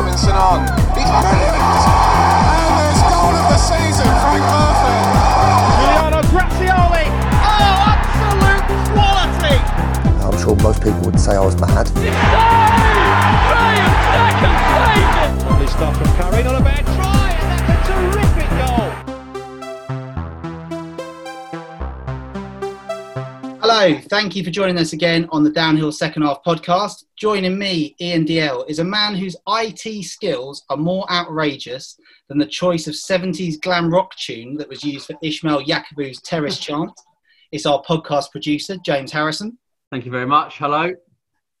Robinson on. He's brilliant! And there's goal of the season, Frank Murphy. Giuliano Grazioli. Oh, absolute quality. I'm sure most people would say I was mad. Brilliant second save. Lovely stuff from Currie. Not a bad try, and that's a terrific goal. Hello, thank you for joining us again on the Downhill Second Half podcast. Joining me, Ian DL, is a man whose IT skills are more outrageous than the choice of 70s glam rock tune that was used for Ishmael Yakubu's Terrace chant. It's our podcast producer, James Harrison. Thank you very much. Hello.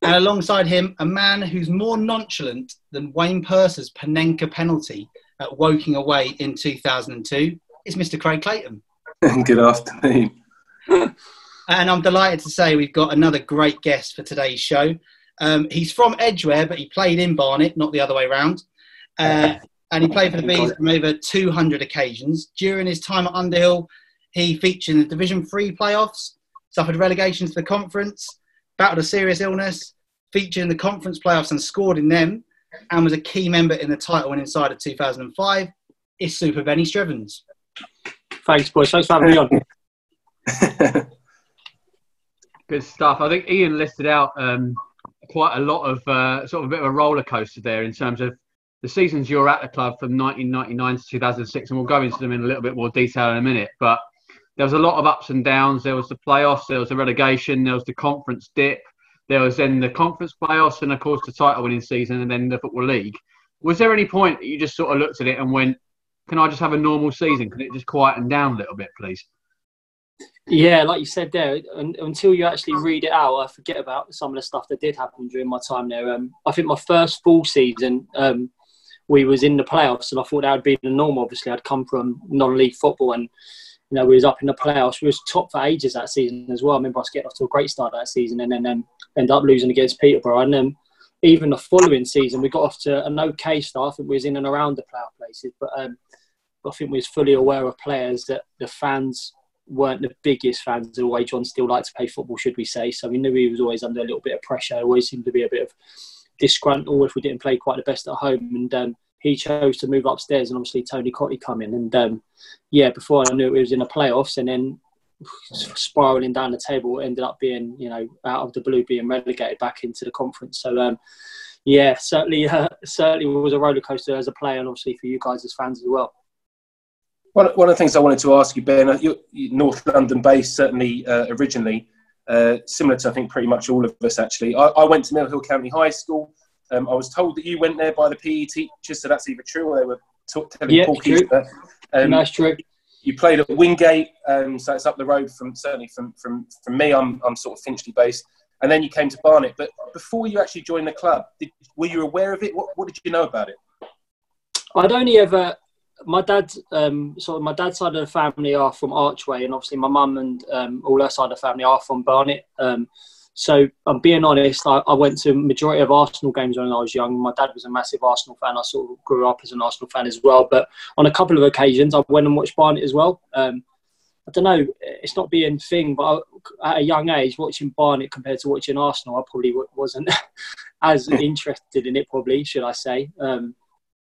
And alongside him, a man who's more nonchalant than Wayne Purser's Panenka penalty at Woking away in 2002 is Mr. Craig Clayton. Good afternoon. And I'm delighted to say we've got another great guest for today's show. Um, he's from Edgware, but he played in Barnet, not the other way around. Uh, and he played for the Bees on over 200 occasions. During his time at Underhill, he featured in the Division 3 playoffs, suffered relegation to the conference, battled a serious illness, featured in the conference playoffs and scored in them, and was a key member in the title winning side of 2005. It's Super Benny Strevens. Thanks, boys. Thanks for having me on. Good stuff. I think Ian listed out um, quite a lot of uh, sort of a bit of a roller coaster there in terms of the seasons you're at the club from 1999 to 2006, and we'll go into them in a little bit more detail in a minute. But there was a lot of ups and downs. There was the playoffs, there was the relegation, there was the conference dip, there was then the conference playoffs, and of course the title winning season, and then the football league. Was there any point that you just sort of looked at it and went, "Can I just have a normal season? Can it just quieten down a little bit, please?" Yeah, like you said there, un- until you actually read it out, I forget about some of the stuff that did happen during my time there. Um, I think my first full season, um, we was in the playoffs, and I thought that would be the norm. Obviously, I'd come from non-league football, and you know we was up in the playoffs. We was top for ages that season as well. I remember us getting off to a great start that season, and then um, end up losing against Peterborough. And then even the following season, we got off to an okay start. I think we was in and around the playoff places, but um, I think we was fully aware of players that the fans weren't the biggest fans of the way John still liked to play football, should we say. So we knew he was always under a little bit of pressure, always seemed to be a bit of disgruntled if we didn't play quite the best at home. And um, he chose to move upstairs and obviously Tony Cottee come in. And um, yeah, before I knew it, we was in the playoffs and then spiraling down the table, ended up being, you know, out of the blue, being relegated back into the conference. So um, yeah, certainly, uh, certainly was a roller coaster as a player and obviously for you guys as fans as well. One, one of the things I wanted to ask you, Ben, uh, you're North London based, certainly uh, originally, uh, similar to I think pretty much all of us actually. I, I went to Mill Hill County High School. Um, I was told that you went there by the PE teachers, so that's either true or they were t- telling Yeah, Paul true. Um, That's true. you played at Wingate, um, so it's up the road from certainly from from, from me. I'm I'm sort of Finchley based, and then you came to Barnet. But before you actually joined the club, did, were you aware of it? What, what did you know about it? I'd only ever my dad um sort of my dad's side of the family are from Archway and obviously my mum and um, all her side of the family are from Barnet. Um, so I'm being honest, I, I went to majority of Arsenal games when I was young. My dad was a massive Arsenal fan. I sort of grew up as an Arsenal fan as well. But on a couple of occasions, I went and watched Barnet as well. Um, I don't know, it's not being thing, but I, at a young age, watching Barnet compared to watching Arsenal, I probably w- wasn't as interested in it. Probably should I say? Um,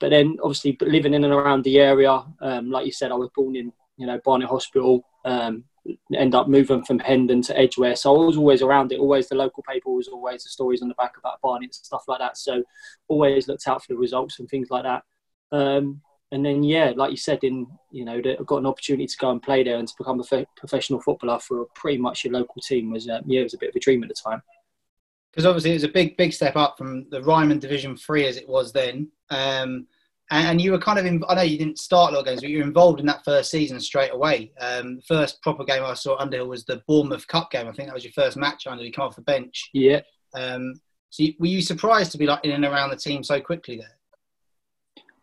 but then obviously living in and around the area, um, like you said, I was born in you know Barnet Hospital. Um, end up moving from Hendon to Edgware, so I was always around it. Always the local paper was always the stories on the back about Barnet and stuff like that. So always looked out for the results and things like that. Um, and then yeah, like you said, in you know, I got an opportunity to go and play there and to become a professional footballer for pretty much your local team was um, yeah, it was a bit of a dream at the time. Because obviously it was a big, big step up from the Ryman Division Three as it was then. Um, and, and you were kind of, in, I know you didn't start a lot of games, but you were involved in that first season straight away. Um, the first proper game I saw Underhill was the Bournemouth Cup game. I think that was your first match under you come off the bench. Yeah, Um, so you, were you surprised to be like in and around the team so quickly there?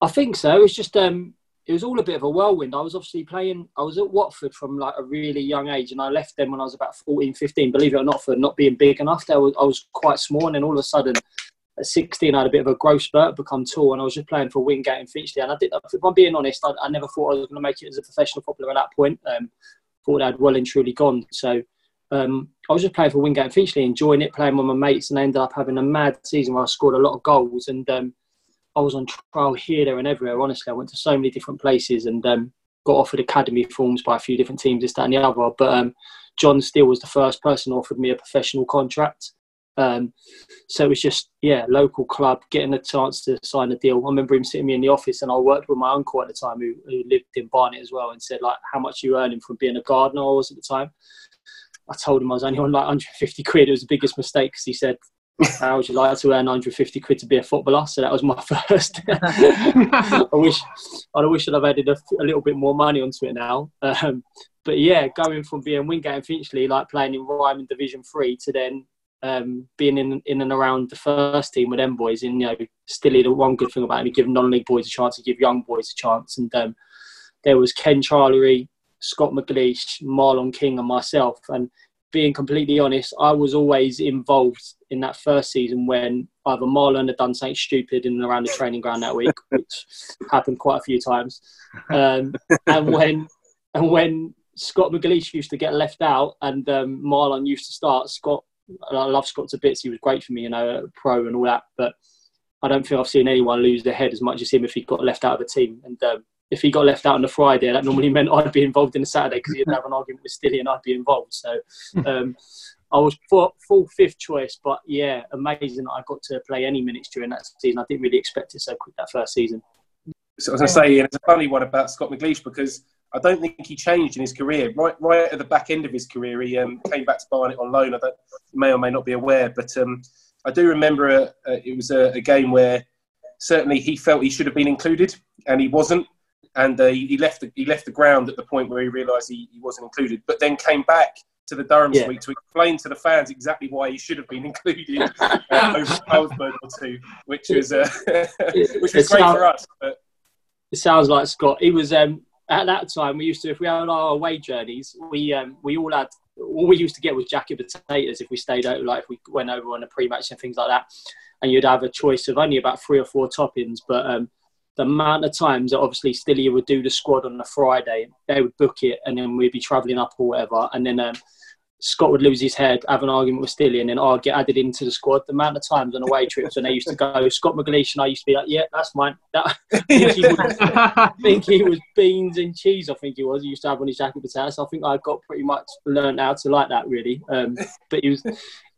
I think so. It was just um, it was all a bit of a whirlwind. I was obviously playing. I was at Watford from like a really young age, and I left them when I was about 14, 15. Believe it or not, for not being big enough, I was quite small, and then all of a sudden, at 16, I had a bit of a growth spurt, become tall, and I was just playing for Wingate and Finchley. And I did. If I'm being honest, I, I never thought I was going to make it as a professional footballer at that point. Um, thought I'd well and truly gone. So. Um, I was just playing for Wingate and Finchley, enjoying it, playing with my mates, and I ended up having a mad season where I scored a lot of goals. And um, I was on trial here, there, and everywhere. Honestly, I went to so many different places and um, got offered academy forms by a few different teams, this, that, and the other. But um, John Still was the first person offered me a professional contract. Um, so it was just, yeah, local club, getting a chance to sign a deal. I remember him sitting me in the office and I worked with my uncle at the time who, who lived in Barnet as well and said, like, how much you earning from being a gardener I was at the time. I told him I was only on like 150 quid. It was the biggest mistake because he said, how would you like to earn 150 quid to be a footballer? So that was my first. I wish, I wish I'd have added a, a, little bit more money onto it now. Um, but yeah, going from being Wingate and Finchley, like playing in Ryman Division Three, to then um, being in in and around the first team with them boys, and you know, still the one good thing about it, give non-league boys a chance, to give young boys a chance, and um, there was Ken Charlery, Scott McGleish, Marlon King, and myself, and being completely honest, I was always involved in that first season when either Marlon had done something stupid in and around the training ground that week, which happened quite a few times, um, and when and when Scott McGleish used to get left out and um, Marlon used to start, Scott I love Scott to bits. He was great for me, you know, a pro and all that. But I don't think I've seen anyone lose their head as much as him if he got left out of the team. And um, if he got left out on the Friday, that normally meant I'd be involved in the Saturday because he'd have an argument with Stilly and I'd be involved. So um, I was full, full, fifth choice. But yeah, amazing that I got to play any minutes during that season. I didn't really expect it so quick that first season. So as I say, it's a funny one about Scott McGleish because I don't think he changed in his career. Right, right at the back end of his career, he um, came back to Barnet on loan. I don't, you may or may not be aware, but um, I do remember a, a, it was a, a, game where certainly he felt he should have been included, and he wasn't. And uh, he left the, he left the ground at the point where he realised he, he wasn't included, but then came back to the Durham yeah. suite to explain to the fans exactly why he should have been included uh, over Carlsberg or two, which was uh, which was great for us. But. It sounds like Scott. He was um, at that time we used to if we had our away journeys we um, we all had all we used to get was jacket potatoes if we stayed out like if we went over on a pre-match and things like that and you'd have a choice of only about three or four toppings but um, the amount of times that obviously Stilly would do the squad on a Friday they would book it and then we'd be travelling up or whatever and then um, Scott would lose his head, have an argument with Stilly, and then I'd get added into the squad. The amount of times on away trips when they used to go, Scott McGleish and I used to be like, yeah, that's mine. That, I, think he was, think he was beans and cheese, I think he was. He used to have on his jacket potatoes. I think I got pretty much learned how to like that, really. Um, but he was,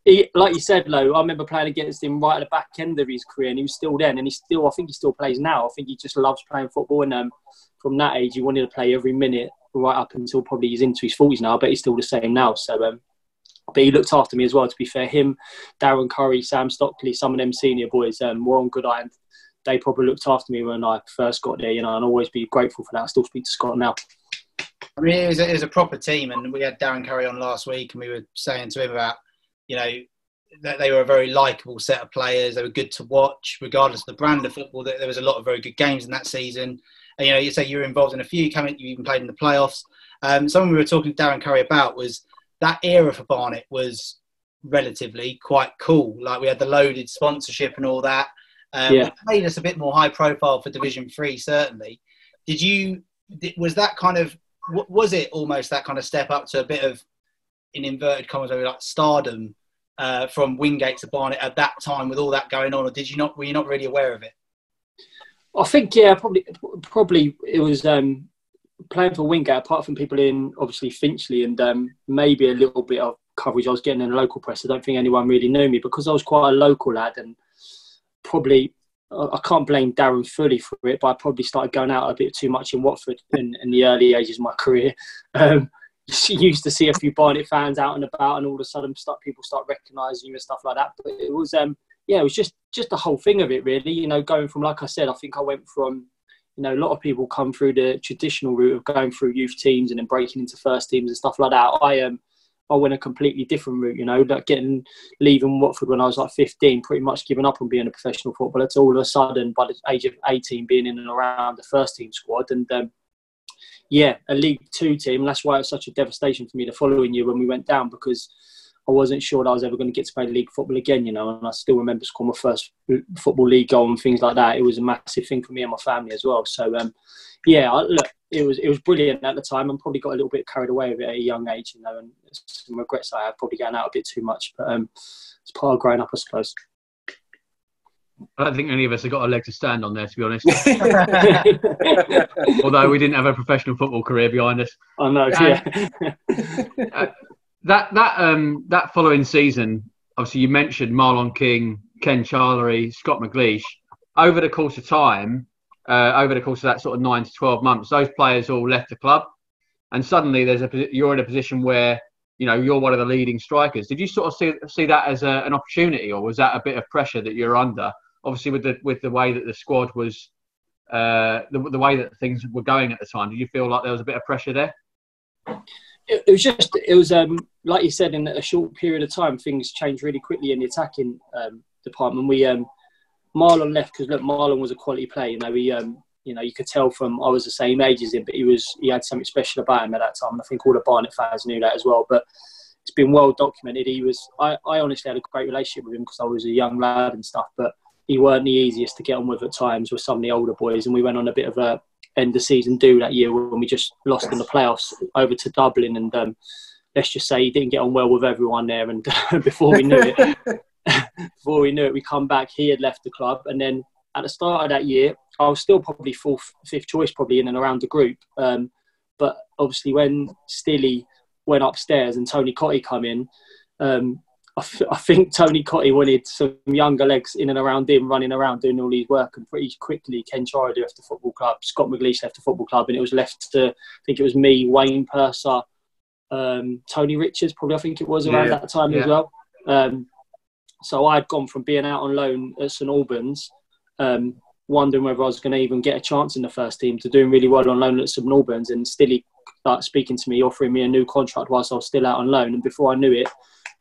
he, like you said, Low, I remember playing against him right at the back end of his career, and he was still then, and he still, I think he still plays now. I think he just loves playing football, and um, from that age, he wanted to play every minute right up until probably he's into his forties now. But he's still the same now. So, um, but he looked after me as well. To be fair, him, Darren Currie, Sam Stockley, some of them senior boys um, were on good and they probably looked after me when I first got there. You know, and I'll always be grateful for that. I still speak to Scott now. I mean, it was, a, it was a proper team, and we had Darren Currie on last week, and we were saying to him about, you know, that they were a very likable set of players. They were good to watch, regardless of the brand of football. There was a lot of very good games in that season. And, you know, you say you were involved in a few. You even played in the playoffs. Um, something we were talking to Darren Currie about was that era for Barnet was relatively quite cool. Like we had the loaded sponsorship and all that. Um, yeah. made us a bit more high profile for Division Three, certainly. Did you? Was that kind of? Was it almost that kind of step up to a bit of, in inverted commas, like stardom uh, from Wingate to Barnet at that time with all that going on, or did you not? Were you not really aware of it? I think yeah, probably probably it was um, playing for Wingate, apart from people in obviously Finchley and um, maybe a little bit of coverage I was getting in the local press, I don't think anyone really knew me because I was quite a local lad and probably I can't blame Darren fully for it, but I probably started going out a bit too much in Watford in, in the early ages of my career. Um, used to see a few Barnet fans out and about, and all of a sudden, start people start recognising you and stuff like that. But it was, um, yeah, it was just just the whole thing of it, really. You know, going from like I said, I think I went from you know, a lot of people come through the traditional route of going through youth teams and then breaking into first teams and stuff like that. I um, I went a completely different route, you know, like getting leaving Watford when I was like 15, pretty much giving up on being a professional footballer to all of a sudden, by the age of 18, being in and around the first team squad. And um, yeah, a League Two team. That's why it was such a devastation for me the following year when we went down because I wasn't sure that I was ever going to get to play league football again, you know. And I still remember scoring my first football league goal and things like that. It was a massive thing for me and my family as well. So, um, yeah, I, look, it was it was brilliant at the time. and probably got a little bit carried away with it at a young age, you know, and some regrets I have probably getting out a bit too much. But um, it's part of growing up, I suppose. I don't think any of us have got a leg to stand on there, to be honest. Although we didn't have a professional football career behind us. I know, yeah. Uh, that that um that following season, obviously you mentioned Marlon King, Ken Charlery, Scott McGleish. Over the course of time, uh, over the course of that sort of nine to twelve months, those players all left the club, and suddenly there's a you're in a position where you know you're one of the leading strikers. Did you sort of see see that as a, an opportunity, or was that a bit of pressure that you're under? Obviously, with the with the way that the squad was, uh, the the way that things were going at the time, did you feel like there was a bit of pressure there? It, it was just, it was um, like you said, in a short period of time, things changed really quickly in the attacking um, department. We um, Marlon left because look, Marlon was a quality player. You know, he um, you know, you could tell from I was the same age as him, but he was he had something special about him at that time. And I think all the Barnet fans knew that as well. But it's been well documented. He was I, I honestly had a great relationship with him because I was a young lad and stuff. But he weren't the easiest to get on with at times with some of the older boys, and we went on a bit of a end of season do that year when we just lost in the playoffs over to Dublin, and um, let's just say he didn't get on well with everyone there. And before we knew it, before we knew it, we come back. He had left the club, and then at the start of that year, I was still probably fourth, fifth choice, probably in and around the group. Um, but obviously, when Stilly went upstairs and Tony Cottee come in, um, I, f- I think Tony Cottee wanted some younger legs in and around him, running around doing all his work. And pretty quickly, Ken Charlery left the football club, Scott McGleish left the football club, and it was left to, I think it was me, Wayne Purser, um, Tony Richards, probably I think it was around Yeah, that time yeah. as well. Um, so I'd gone from being out on loan at St Albans, um, wondering whether I was going to even get a chance in the first team, to doing really well on loan at St Albans, and still he, started speaking to me, offering me a new contract whilst I was still out on loan. And before I knew it,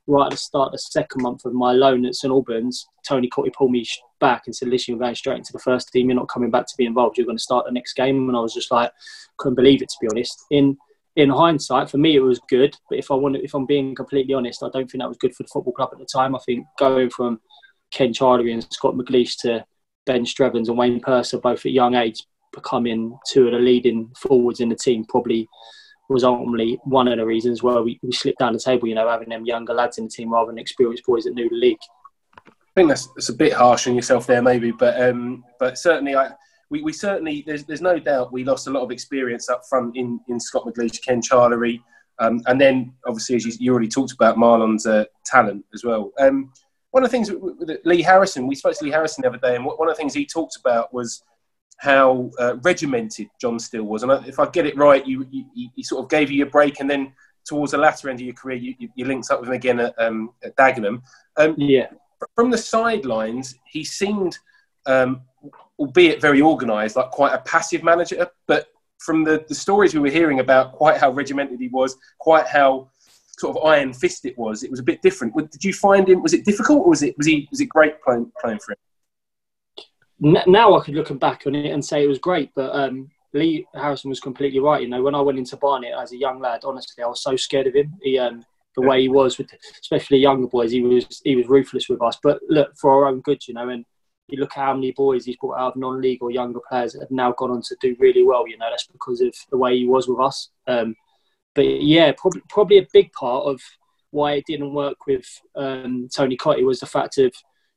right at the start of the second month of my loan at St Albans, Tony Cottee pulled me back and said, "Listen, you're going straight into the first team. You're not coming back to be involved. You're going to start the next game." And I was just like, couldn't believe it to be honest. In in hindsight, for me, it was good. But if I want, if I'm being completely honest, I don't think that was good for the football club at the time. I think going from Ken Charlery and Scott McGleish to Ben Strevens and Wayne Purser, both at young age, becoming two of the leading forwards in the team, probably was ultimately one of the reasons why we, we slipped down the table. You know, having them younger lads in the team rather than experienced boys that knew the league. I think that's, that's a bit harsh on yourself there, maybe, but um, but certainly, I we, we certainly there's there's no doubt we lost a lot of experience up front in, in Scott McGleish, Ken Charlery, um, and then obviously as you, you already talked about Marlon's uh, talent as well. Um, one of the things with- Lee Harrison, we spoke to Lee Harrison the other day, and one of the things he talked about was how uh, regimented John Still was. And if I get it right, you, you, you sort of gave you a break, and then towards the latter end of your career, you, you, you linked up with him again at, um, at Dagenham. Um, Yeah. from the sidelines, he seemed, um, albeit very organised, like quite a passive manager. But from the, the stories we were hearing about quite how regimented he was, quite how sort of iron fist it was, it was a bit different. Did you find him? Was it difficult, or was it was he was it great playing playing for him? Now I could look back on it and say it was great, but um, Lee Harrison was completely right. You know, when I went into Barnet as a young lad, honestly, I was so scared of him. He, um, the way he was with, especially younger boys, he was he was ruthless with us. But look, for our own good, you know, and you look at how many boys he's brought out of non-league or younger players that have now gone on to do really well. You know, that's because of the way he was with us. Um, but yeah, probably probably a big part of why it didn't work with um, Tony Cottee was the fact of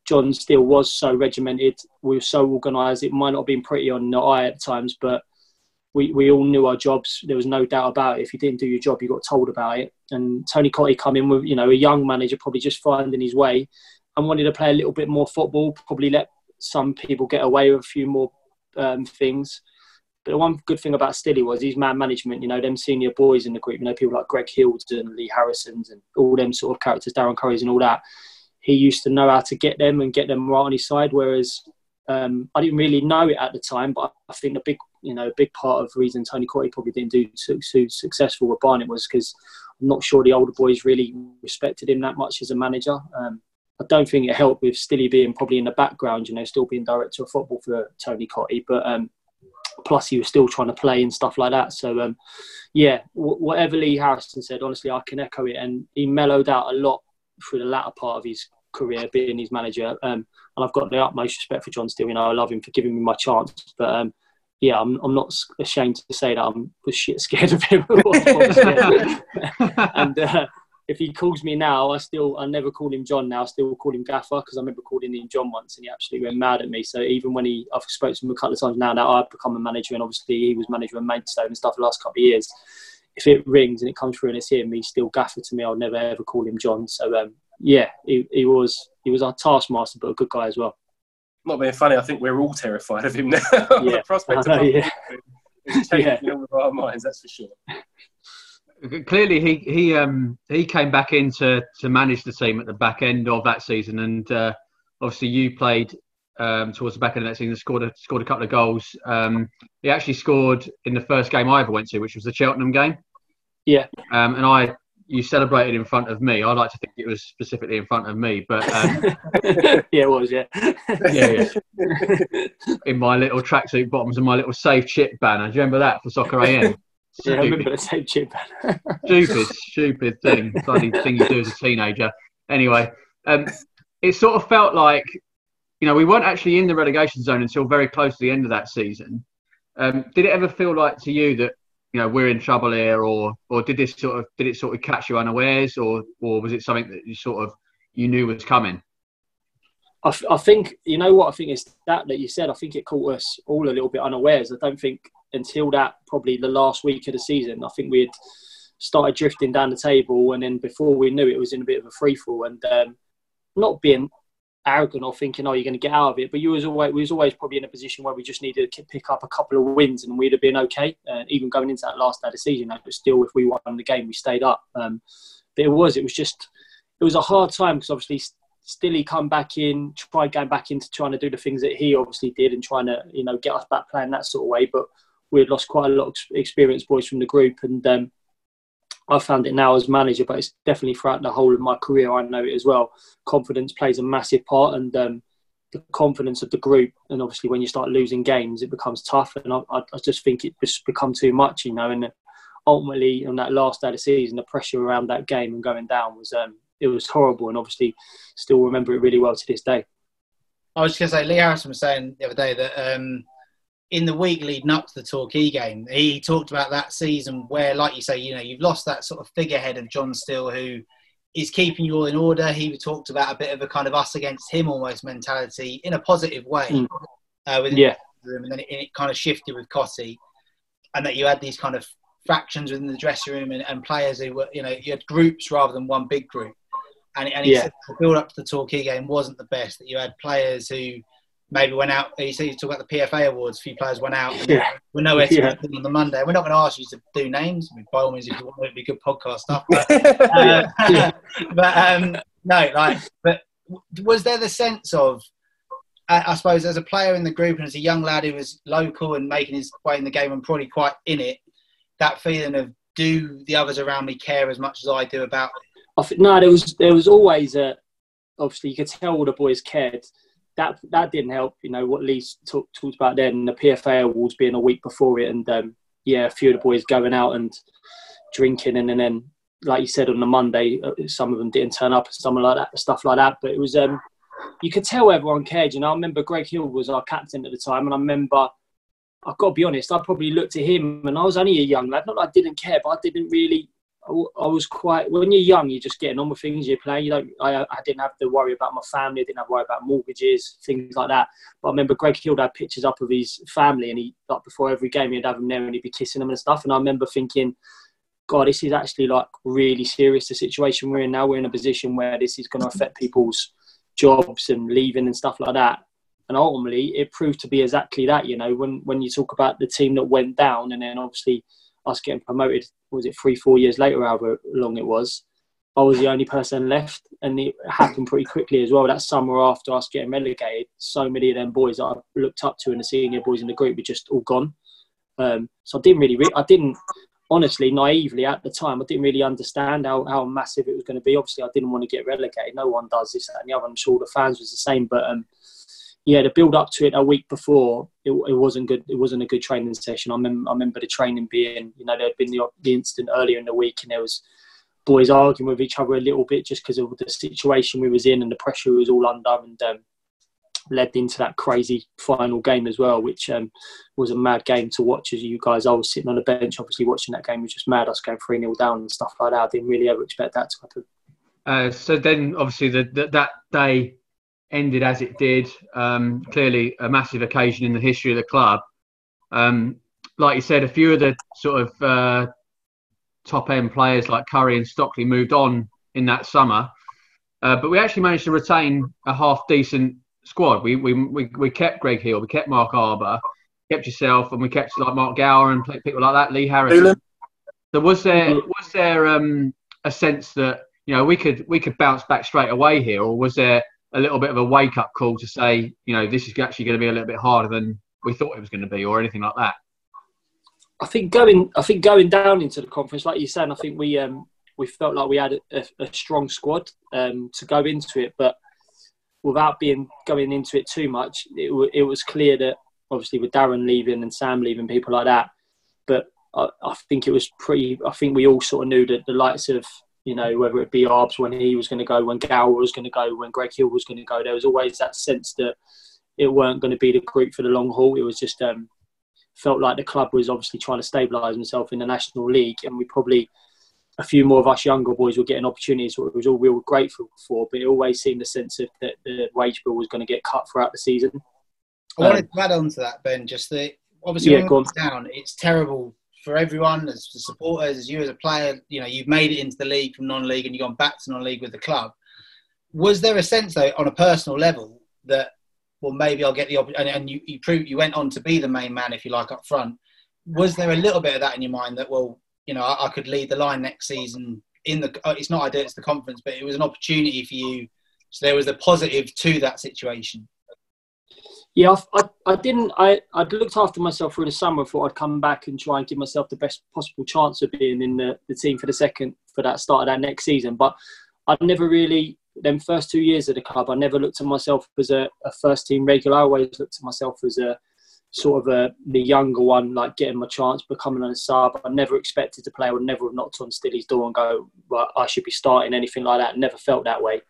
John Still was so regimented. We were so organised. It might not have been pretty on the eye at times, but we, we all knew our jobs. There was no doubt about it. If you didn't do your job, you got told about it. And Tony Cottee come in with, you know, a young manager, probably just finding his way and wanted to play a little bit more football, probably let some people get away with a few more um, things. But the one good thing about Stilly was his man management, you know, them senior boys in the group, you know, people like Greg Healds and Lee Harrisons and all them sort of characters, Darren Currie's and all that. He used to know how to get them and get them right on his side. Whereas um, I didn't really know it at the time, but I think the big, you know, a big part of the reason Tony Cottee probably didn't do too, too successful with Barnet was because I'm not sure the older boys really respected him that much as a manager. Um, I don't think it helped with Stilly being probably in the background, you know, still being director of football for Tony Cottee, but um, plus he was still trying to play and stuff like that. So um, yeah, w- whatever Lee Harrison said, honestly, I can echo it. And he mellowed out a lot through the latter part of his career being his manager. Um, and I've got the utmost respect for John Still. You know, I love him for giving me my chance. But um, yeah, I'm, I'm not ashamed to say that I'm shit scared of him. and uh, if he calls me now, I still I never call him John now. I still call him Gaffer because I remember calling him John once, and he absolutely went mad at me. So even when he, I've spoken to him a couple of times now that I've become a manager, and obviously he was manager of Maidstone and stuff the last couple of years. If it rings and it comes through and it's him, he's still Gaffer to me. I'll never ever call him John. So um, yeah, he, he was he was our taskmaster, but a good guy as well. Not being funny, I think we're all terrified of him now. Yeah, the prospect know, of yeah. it's changing Yeah. all of our minds, that's for sure. Clearly, he he um he came back in to, to manage the team at the back end of that season, and uh, obviously you played um, towards the back end of that season, scored a scored a couple of goals. Um, he actually scored in the first game I ever went to, which was the Cheltenham game. Yeah. Um, and I you celebrated in front of me. I like to think it was specifically in front of me, but um, yeah, it was. Yeah. yeah, yeah, in my little tracksuit bottoms and my little safe chip banner. Do you remember that for Soccer AM? Yeah, I remember the same chip. Banner. stupid, stupid thing, bloody thing you do as a teenager. Anyway, um, it sort of felt like, you know, we weren't actually in the relegation zone until very close to the end of that season. Um, did it ever feel like to you that, you know, we're in trouble here, or or did this sort of did it sort of catch you unawares, or or was it something that you sort of you knew was coming? I think you know what I think is that that you said. I think it caught us all a little bit unawares. I don't think until that probably the last week of the season. I think we had started drifting down the table, and then before we knew it, it was in a bit of a free fall. And um, not being arrogant or thinking, "Oh, you're going to get out of it," but you was always we was always probably in a position where we just needed to pick up a couple of wins, and we'd have been okay. Uh, even going into that last day of the season, it was still if we won the game, we stayed up. Um, but it was it was just it was a hard time because obviously Stilly come back in, tried going back into trying to do the things that he obviously did and trying to, you know, get us back playing that sort of way. But we had lost quite a lot of experienced boys from the group. And um, I found it now as manager, but it's definitely throughout the whole of my career, I know it as well. Confidence plays a massive part and um, the confidence of the group. And obviously, when you start losing games, it becomes tough. And I, I just think it just become too much, you know. And ultimately, on that last day of the season, the pressure around that game and going down was um, it was horrible, and obviously still remember it really well to this day. I was just going to say, Lee Harrison was saying the other day that um, in the week leading up to the Torquay game, he talked about that season where, like you say, you know, you've lost that sort of figurehead of John Still who is keeping you all in order. He talked about a bit of a kind of us against him almost mentality in a positive way Mm. uh, within Yeah. the room, and then it, it kind of shifted with Cottee, and that you had these kind of fractions within the dressing room and, and players who were, you know, you had groups rather than one big group. And, and he Yeah. said the build up to the Torquay game wasn't the best. That you had players who maybe went out. He said you talk about the PFA awards. A few players went out. And Yeah. We're nowhere to Yeah. on the Monday. We're not going to ask you to do names. I mean, by all means, if you want, it'd be good podcast stuff. But, uh, but um, no, like, but was there the sense of, I, I suppose, as a player in the group and as a young lad who was local and making his way in the game and probably quite in it, that feeling of do the others around me care as much as I do about it? I think, no, there was there was always a. Obviously, you could tell all the boys cared. That that didn't help. You know what Lee talk, talked about then the PFA awards being a week before it, and um, yeah, a few of the boys going out and drinking, and, and then like you said on the Monday, uh, some of them didn't turn up and something like that, stuff like that. But it was um, you could tell everyone cared. You know, I remember Greg Heald was our captain at the time, and I remember. I've got to be honest. I probably looked at him, and I was only a young lad. Not that I didn't care, but I didn't really I was quite when you're young, you're just getting on with things you're playing. You don't. I, I didn't have to worry about my family. I didn't have to worry about mortgages, things like that. But I remember Greg Heald had pictures up of his family, and he like before every game he'd have them there, and he'd be kissing them and stuff. And I remember thinking, God, this is actually like really serious. The situation we're in now, we're in a position where this is going to affect people's jobs and leaving and stuff like that. And ultimately, it proved to be exactly that. You know, when when you talk about the team that went down, and then obviously us getting promoted, was it three, four years later, however long it was, I was the only person left. And it happened pretty quickly as well. That summer after us getting relegated, so many of them boys that I looked up to and the senior boys in the group were just all gone. Um, so I didn't really, re- I didn't, honestly, naively at the time, I didn't really understand how, how massive it was going to be. Obviously, I didn't want to get relegated. No one does this, that, and the other. I'm sure the fans was the same. But um, yeah, the build up to it a week before, it, it wasn't good. It wasn't a good training session. I, mem- I remember the training being, you know, there had been the, the incident earlier in the week, and there was boys arguing with each other a little bit just because of the situation we was in and the pressure we was all under. And um, led into that crazy final game as well, which um, was a mad game to watch. As you guys, I was sitting on the bench, obviously watching that game. Was just mad. Us going three 0 down and stuff like that. I didn't really ever expect that to happen. Uh, so then, obviously, the, the, that day ended as it did. Um, clearly, a massive occasion in the history of the club. Um, like you said, a few of the sort of uh, top end players like Currie and Stockley moved on in that summer. Uh, but we actually managed to retain a half decent squad. We, we, we, we kept Greg Heald, we kept Mark Arber, kept yourself, and we kept like Mark Gower and people like that, Lee Harrison. So was there was there um, a sense that you know we could we could bounce back straight away here, or was there a little bit of a wake up call to say you know this is actually going to be a little bit harder than we thought it was going to be, or anything like that? I think going I think going down into the conference, like you said, I think we um, we felt like we had a, a strong squad um, to go into it, but without being going into it too much, it, w- it was clear that obviously with Darren leaving and Sam leaving, people like that. But I, I, think it was pretty. I think we all sort of knew that the likes of you know whether it be Arbs when he was going to go, when Gower was going to go, when Greg Heald was going to go, there was always that sense that it weren't going to be the group for the long haul. It was just um, felt like the club was obviously trying to stabilise himself in the National League, and we probably a few more of us younger boys were getting opportunities, which was all we were grateful for. But it always seemed a sense of that the wage bill was going to get cut throughout the season. I wanted to add on to that, Ben. Just the obviously yeah, when down, it's terrible for everyone as the supporters, as you as a player. You know, you've made it into the league from non-league, and you've gone back to non-league with the club. Was there a sense, though, on a personal level, that well, maybe I'll get the opportunity, and, and you you proved you went on to be the main man, if you like, up front. Was there a little bit of that in your mind that well, you know, I, I, could lead the line next season in the. Uh, it's not ideal, it's the conference, but it was an opportunity for you. So there was a positive to that situation. Yeah, I, I, didn't. I I looked after myself through the summer. Thought I'd come back and try and give myself the best possible chance of being in the, the team for the second for that start of that next season. But I never really them first two years at the club. I never looked at myself as a, a first team regular. I always looked at myself as a sort of a, the younger one, like getting my chance, becoming a sub. I never expected to play. I would never have knocked on Stilly's door and go, well, I should be starting, anything like that. Never felt that way.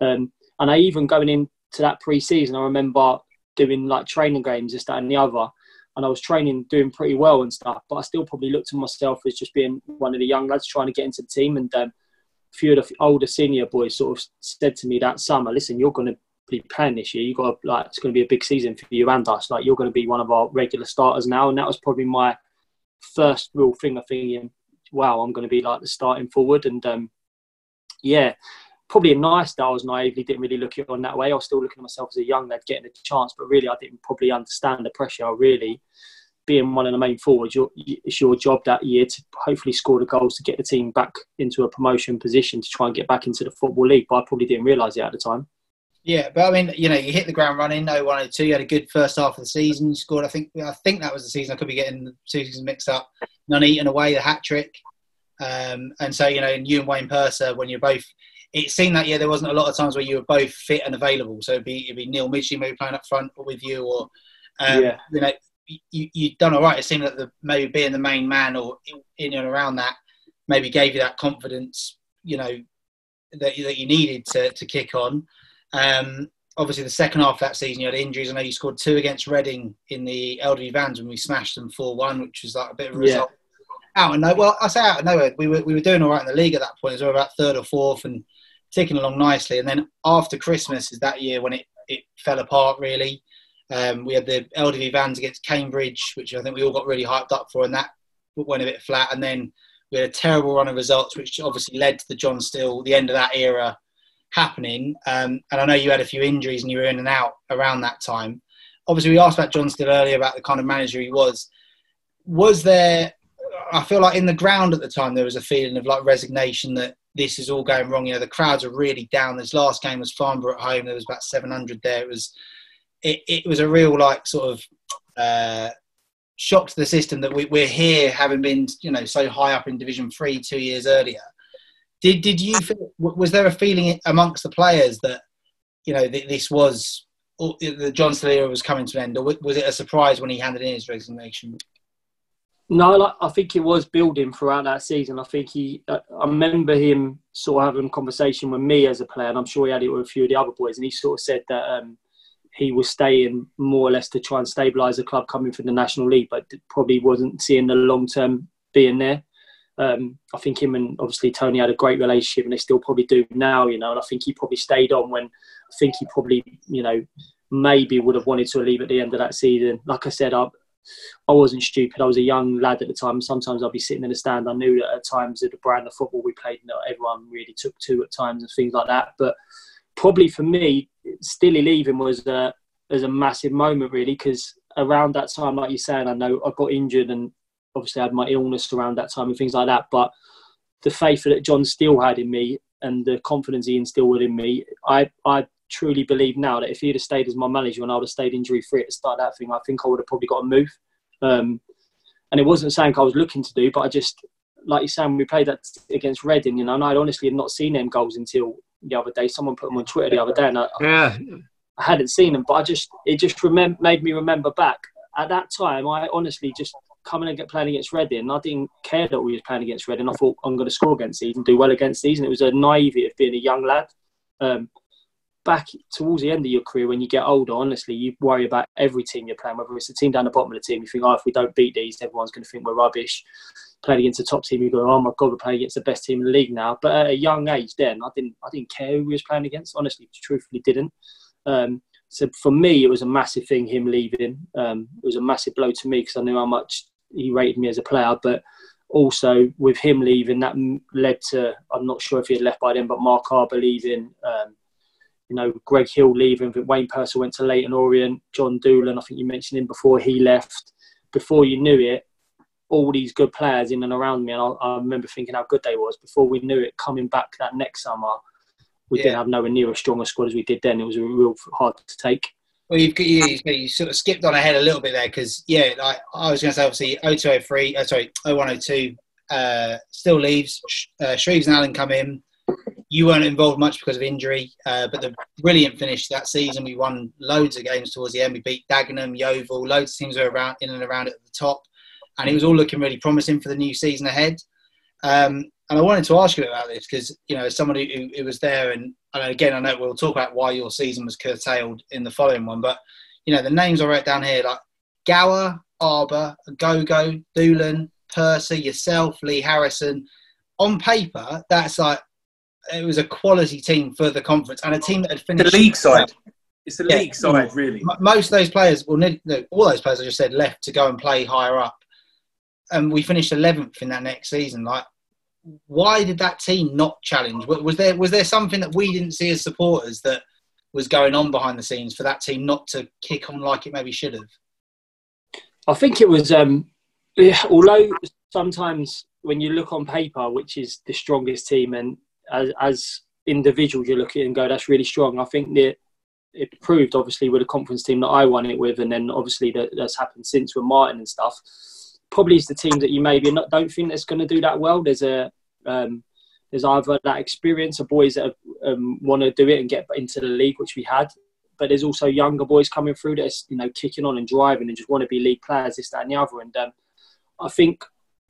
Um, and I even going into that pre-season, I remember doing like training games, this, that and the other. And I was training, doing pretty well and stuff. But I still probably looked at myself as just being one of the young lads trying to get into the team. And um, a few of the older senior boys sort of said to me that summer, listen, you're going to be playing this year. You got like it's going to be a big season for you and us. Like you're going to be one of our regular starters now, and that was probably my first real thing of thinking, wow, I'm going to be like the starting forward. And um, yeah, probably a nice that I was naively didn't really look at it on that way. I was still looking at myself as a young lad getting a chance, but really I didn't probably understand the pressure. I really being one of the main forwards, it's your job that year to hopefully score the goals to get the team back into a promotion position to try and get back into the football league. But I probably didn't realise it at the time. Yeah, but I mean, you know, you hit the ground running. No one, two. You had a good first half of the season. You scored. I think. I think that was the season. I could be getting the seasons mixed up. Nuneaton away, the hat trick. Um, and so you know, and you and Wayne Purser, when you're both, it seemed that yeah, there wasn't a lot of times where you were both fit and available. So it'd be it'd be Neil playing up front with you, or um, yeah. you know, you you'd done all right. It seemed that the maybe being the main man or in and around that maybe gave you that confidence. You know, that that you needed to to kick on. Um, obviously, the second half of that season, you had injuries. I know you scored two against Reading in the LDV Vans when we smashed them 4 1, which was like a bit of a result. Yeah. Out of nowhere, well, I say out of nowhere, we were, we were doing all right in the league at that point. We were about third or fourth and ticking along nicely. And then after Christmas is that year when it, it fell apart, really. Um, we had the LDV Vans against Cambridge, which I think we all got really hyped up for, and that went a bit flat. And then we had a terrible run of results, which obviously led to the John Still, the end of that era, happening. Um, and I know you had a few injuries and you were in and out around that time. Obviously, we asked about John Still earlier about the kind of manager he was. Was there, I feel like in the ground at the time, there was a feeling of like resignation that this is all going wrong. You know, the crowds are really down. This last game was Farnborough at home. There was about 700 there. It was, it, it was a real like sort of uh, shock to the system that we, we're here having been, you know, so high up in Division Three two years earlier did did you feel, was there a feeling amongst the players that you know this was the John Still was coming to an end, or was it a surprise when he handed in his resignation? No, I think it was building throughout that season. I think he, I remember him sort of having a conversation with me as a player, and I'm sure he had it with a few of the other boys, and he sort of said that um, he was staying more or less to try and stabilise the club coming from the National League, but probably wasn't seeing the long term being there. Um, I think him and obviously Tony had a great relationship, and they still probably do now. You know, and I think he probably stayed on when I think he probably, you know, maybe would have wanted to leave at the end of that season. Like I said, I, I wasn't stupid. I was a young lad at the time. Sometimes I'd be sitting in the stand. I knew that at times that the brand of football we played, not everyone really took to at times and things like that. But probably for me, Stilly leaving was a, was a massive moment really because around that time, like you're saying, I know I got injured and obviously I had my illness around that time and things like that. But the faith that John Still had in me and the confidence he instilled in me, I, I truly believe now that if he'd have stayed as my manager and I would have stayed injury free at the start of that thing, I think I would have probably got a move. Um, and it wasn't something I was looking to do, but I just, like you're saying, we played that against Reading, you know, and I honestly had not seen them goals until the other day. Someone put them on Twitter the other day, and I, yeah. I hadn't seen them, but I just, it just remem- made me remember back. At that time, I honestly just coming and get playing against Reading, I didn't care that we was playing against Reading. I thought I'm going to score against these and do well against these, and it was a naivety of being a young lad. Um, back towards the end of your career, when you get older, honestly, you worry about every team you're playing, whether it's the team down the bottom of the team. You think, oh, if we don't beat these, everyone's going to think we're rubbish. Playing against the top team, you go, oh my god, we're playing against the best team in the league now. But at a young age, then I didn't, I didn't care who we was playing against. Honestly, truthfully, didn't. Um, so for me, it was a massive thing him leaving. Um, it was a massive blow to me because I knew how much he rated me as a player, but also with him leaving, that led to I'm not sure if he had left by then, but Mark Arber leaving, um, you know, Greg Heald leaving, Wayne Purser went to Leyton Orient, John Doolan, I think you mentioned him before he left. Before you knew it, all these good players in and around me, and I, I remember thinking how good they was. Before we knew it, coming back that next summer, we yeah. didn't have nowhere near as strong a squad as we did then. It was real hard to take. Well, you've, you, you sort of skipped on ahead a little bit there because, yeah, like I was going to say, obviously, 0203, uh, sorry, 0102 uh, still leaves. Uh, Shreeves and Allen come in. You weren't involved much because of injury, uh, but the brilliant finish that season. We won loads of games towards the end. We beat Dagenham, Yeovil, loads of teams were around in and around at the top, and it was all looking really promising for the new season ahead. Um, and I wanted to ask you about this because you know, as someone who, who, was there, and, and again, I know we'll talk about why your season was curtailed in the following one, but you know, the names I wrote down here like Gower, Arber, Gogo, Doolan, Percy, yourself, Lee Harrison. On paper, that's like it was a quality team for the conference and a team that had finished the league side. It's the yeah, league side, really. Most of those players, well, no, all those players I just said left to go and play higher up, and we finished 11th in that next season. Like why did that team not challenge? Was there was there something that we didn't see as supporters that was going on behind the scenes for that team not to kick on like it maybe should have? I think it was. Um, although sometimes when you look on paper, which is the strongest team, and as, as individuals you look at it and go, "That's really strong." I think that it proved obviously with the conference team that I won it with, and then obviously that, that's happened since with Martin and stuff probably is the team that you maybe not, don't think that's going to do that well. There's a um, there's either that experience of boys that um, want to do it and get into the league, which we had, but there's also younger boys coming through that's you know kicking on and driving and just want to be league players, this, that, and the other. And um, I think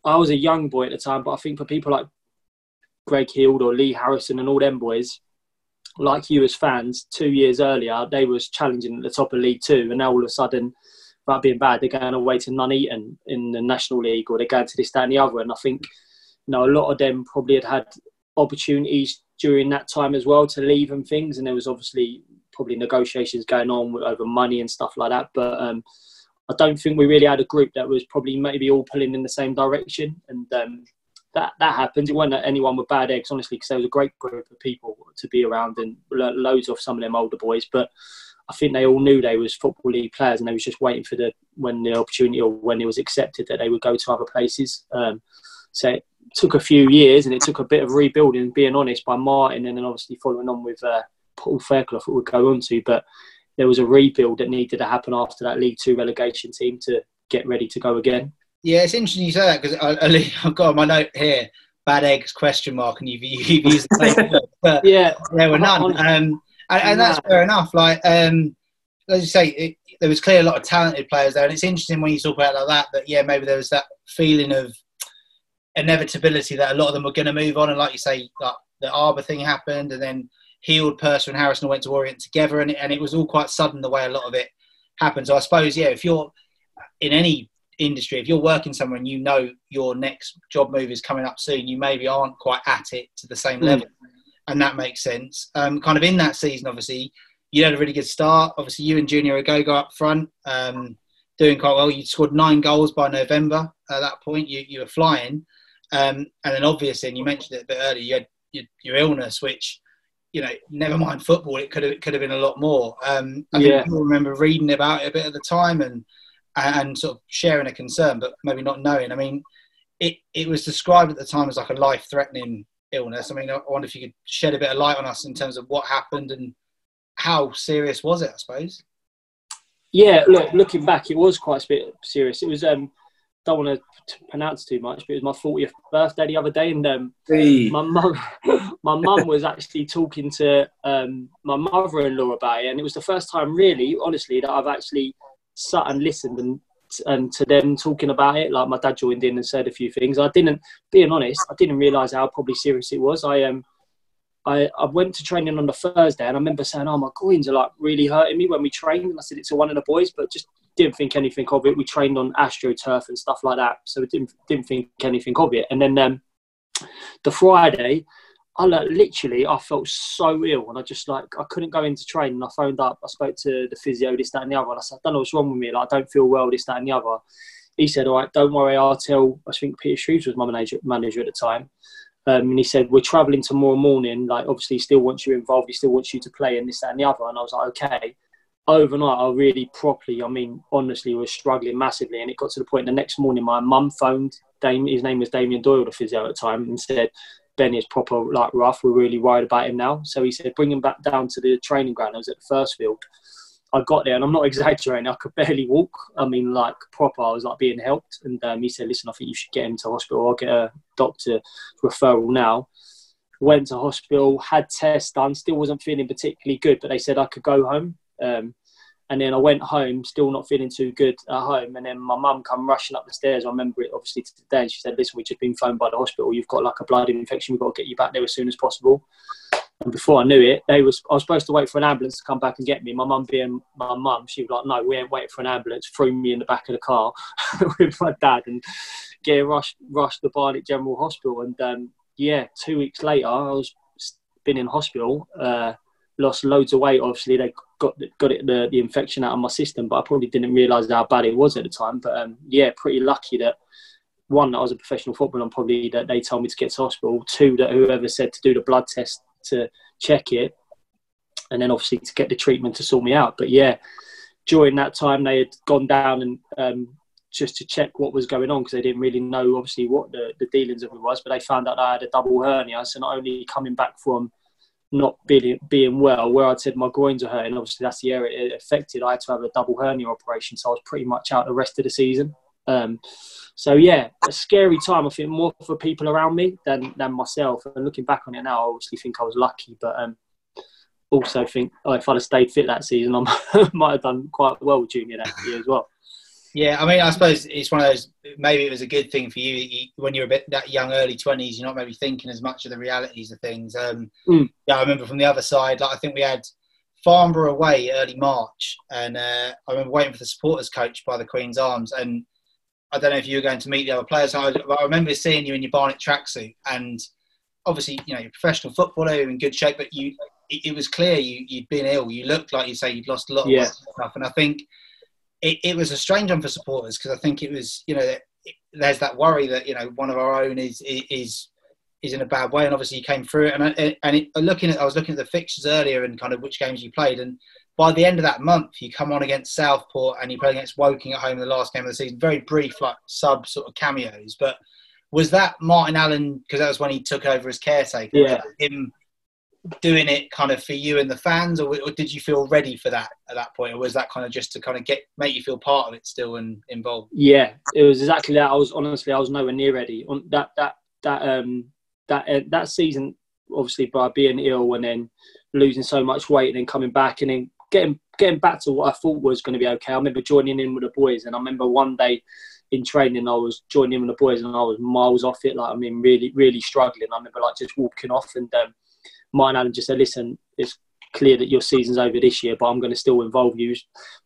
I was a young boy at the time, but I think for people like Greg Heald or Lee Harrison and all them boys, like you as fans, two years earlier they was challenging at the top of League Two, and now all of a sudden about being bad, they're going away to Nuneaton in the National League or they're going to this, that, and the other. And I think, you know, a lot of them probably had had opportunities during that time as well to leave and things. And there was obviously probably negotiations going on over money and stuff like that. But um, I don't think we really had a group that was probably maybe all pulling in the same direction. And um, that that happened. It wasn't anyone with bad eggs, honestly, because there was a great group of people to be around and loads of some of them older boys. But I think they all knew they was football league players, and they was just waiting for the when the opportunity or when it was accepted that they would go to other places. Um, so it took a few years, and it took a bit of rebuilding. Being honest, by Martin, and then obviously following on with uh, Paul Fairclough, it would go on to. But there was a rebuild that needed to happen after that League Two relegation team to get ready to go again. Yeah, it's interesting you say that because I've got on my note here bad eggs question mark, and you've, you've used the same word, but yeah, there were none. Um, and, and that's fair enough. Like, um, as you say, it, there was clearly a lot of talented players there, and it's interesting when you talk about like that. That yeah, maybe there was that feeling of inevitability that a lot of them were going to move on, and like you say, like, the Arber thing happened, and then Heald Purser and Harrison went to Orient together, and, and it was all quite sudden the way a lot of it happened. So I suppose, yeah, if you're in any industry, if you're working somewhere and you know your next job move is coming up soon, you maybe aren't quite at it to the same Mm. level, and that makes sense. Um, kind of in that season, obviously, you had a really good start. Obviously, you and Junior Agogo up front, um, doing quite well. You scored nine goals by November. At that point, you you were flying, um, and then obviously, and you mentioned it a bit earlier, you had your, your illness, which you know, never mind football, it could have it could have been a lot more. Um, I Yeah. think people remember reading about it a bit at the time and and sort of sharing a concern, but maybe not knowing. I mean, it it was described at the time as like a life threatening illness. I mean, I wonder if you could shed a bit of light on us in terms of what happened and how serious was it? I suppose. Yeah, look, looking back, it was quite a bit serious. It was um, don't want to pronounce too much, but it was my 40th birthday the other day, and um, Hey. my mum, my mum was actually talking to um, my mother-in-law about it, and it was the first time, really, honestly, that I've actually sat and listened and and to them talking about it. Like my dad joined in and said a few things. I didn't, being honest, I didn't realise how probably serious it was. I um, I, I went to training on the Thursday, and I remember saying, "Oh, my groins are like really hurting me when we trained." And I said it to one of the boys, but just didn't think anything of it. We trained on astroturf and stuff like that, so we didn't didn't think anything of it. And then um, the Friday, I literally I felt so ill, and I just like I couldn't go into training. I phoned up, I spoke to the physio, this, that, and the other, and I said, "I don't know what's wrong with me. Like I don't feel well, this, that, and the other." He said, "All right, don't worry. I'll tell." I think Peter Shreeves was my manager, manager at the time. Um, and he said, "We're travelling tomorrow morning. Like, obviously, he still wants you involved. He still wants you to play, and this, that, and the other." And I was like, "Okay." Overnight, I really properly, I mean, honestly, was struggling massively, and it got to the point. The next morning, my mum phoned. Dame, his name was Damien Doyle, the physio at the time, and said, "Ben is proper like rough. We're really worried about him now." So he said, "Bring him back down to the training ground." I was at the first field. I got there, and I'm not exaggerating. I could barely walk. I mean, like proper. I was like being helped, and um, he said, "Listen, I think you should get him to hospital. I'll get a doctor referral now." Went to hospital, had tests done. Still wasn't feeling particularly good, but they said I could go home. Um, and then I went home, still not feeling too good at home. And then my mum come rushing up the stairs. I remember it obviously to today. And she said, "Listen, we've just been phoned by the hospital. You've got like a blood infection. We've got to get you back there as soon as possible." And before I knew it, they was I was supposed to wait for an ambulance to come back and get me. My mum being my mum, she was like, "No, we ain't waiting for an ambulance." Threw me in the back of the car with my dad and get rushed rushed to Barnet General Hospital. And um, yeah, two weeks later, I was been in hospital. Uh, lost loads of weight. Obviously, they got got it the, the infection out of my system, but I probably didn't realise how bad it was at the time. But um, yeah, pretty lucky that one that I was a professional footballer and probably that they told me to get to hospital. Two that whoever said to do the blood test to check it, and then obviously to get the treatment to sort me out. But yeah, during that time they had gone down and um, just to check what was going on because they didn't really know obviously what the, the dealings of it was. But they found out I had a double hernia, so not only coming back from not being being well, where I'd said my groins are hurting. Obviously, that's the area it affected. I had to have a double hernia operation, so I was pretty much out the rest of the season. Um, so yeah, a scary time. I think more for people around me than than myself. And looking back on it now, I obviously think I was lucky, but um, also think oh, if I'd have stayed fit that season, I might have done quite well junior that year as well. Yeah, I mean, I suppose it's one of those. Maybe it was a good thing for you, you when you're a bit that young, early twenties. You're not maybe thinking as much of the realities of things. Um, Mm. Yeah, I remember from the other side. Like I think we had Farnborough away early March, and uh, I remember waiting for the supporters coach by the Queen's Arms. And I don't know if you were going to meet the other players. I, I remember seeing you in your Barnet tracksuit, and obviously, you know, you're a professional footballer, you're in good shape, but you, it, it was clear you, you'd been ill. You looked like you say you'd lost a lot of Yeah. weight stuff. And I think it, it was a strange one for supporters because I think it was, you know, it, there's that worry that you know one of our own is is is in a bad way, and obviously you came through it. And I, and it, looking at, I was looking at the fixtures earlier and kind of which games you played, and by the end of that month, you come on against Southport and you play against Woking at home in the last game of the season. Very brief, like sub sort of cameos, but was that Martin Allen because that was when he took over as caretaker? Yeah. him doing it kind of for you and the fans, or, or did you feel ready for that at that point, or was that kind of just to kind of get make you feel part of it still and involved? Yeah, it was exactly that. I was honestly, I was nowhere near ready. On that that that um that uh, that season, obviously by being ill and then losing so much weight and then coming back and then getting getting back to what I thought was going to be okay. I remember joining in with the boys, and I remember one day in training, I was joining in with the boys, and I was miles off it. Like I mean, really, really struggling. I remember like just walking off, and um, Martin Allen just said, "Listen, it's clear that your season's over this year, but I'm going to still involve you.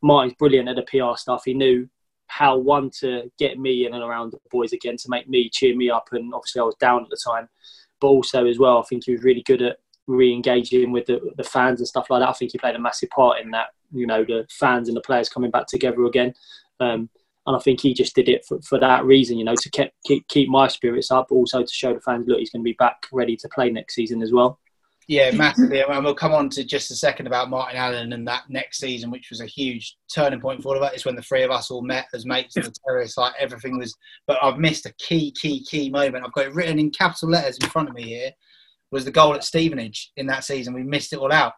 Martin's brilliant at the PR stuff. He knew how one to get me in and around the boys again to make me cheer me up, and obviously I was down at the time, but also as well, I think he was really good at re-engaging with the, the fans and stuff like that. I think he played a massive part in that. You know, the fans and the players coming back together again. Um, and I think he just did it for, for that reason, you know, to keep, keep keep my spirits up, but also to show the fans, look, he's going to be back ready to play next season as well. Yeah, massively. And we'll come on to just a second about Martin Allen and that next season, which was a huge turning point for all of us. It's when the three of us all met as mates and the terrorists. Like everything was, but I've missed a key, key, key moment. I've got it written in capital letters in front of me here. Was the goal at Stevenage in that season? We missed it all out.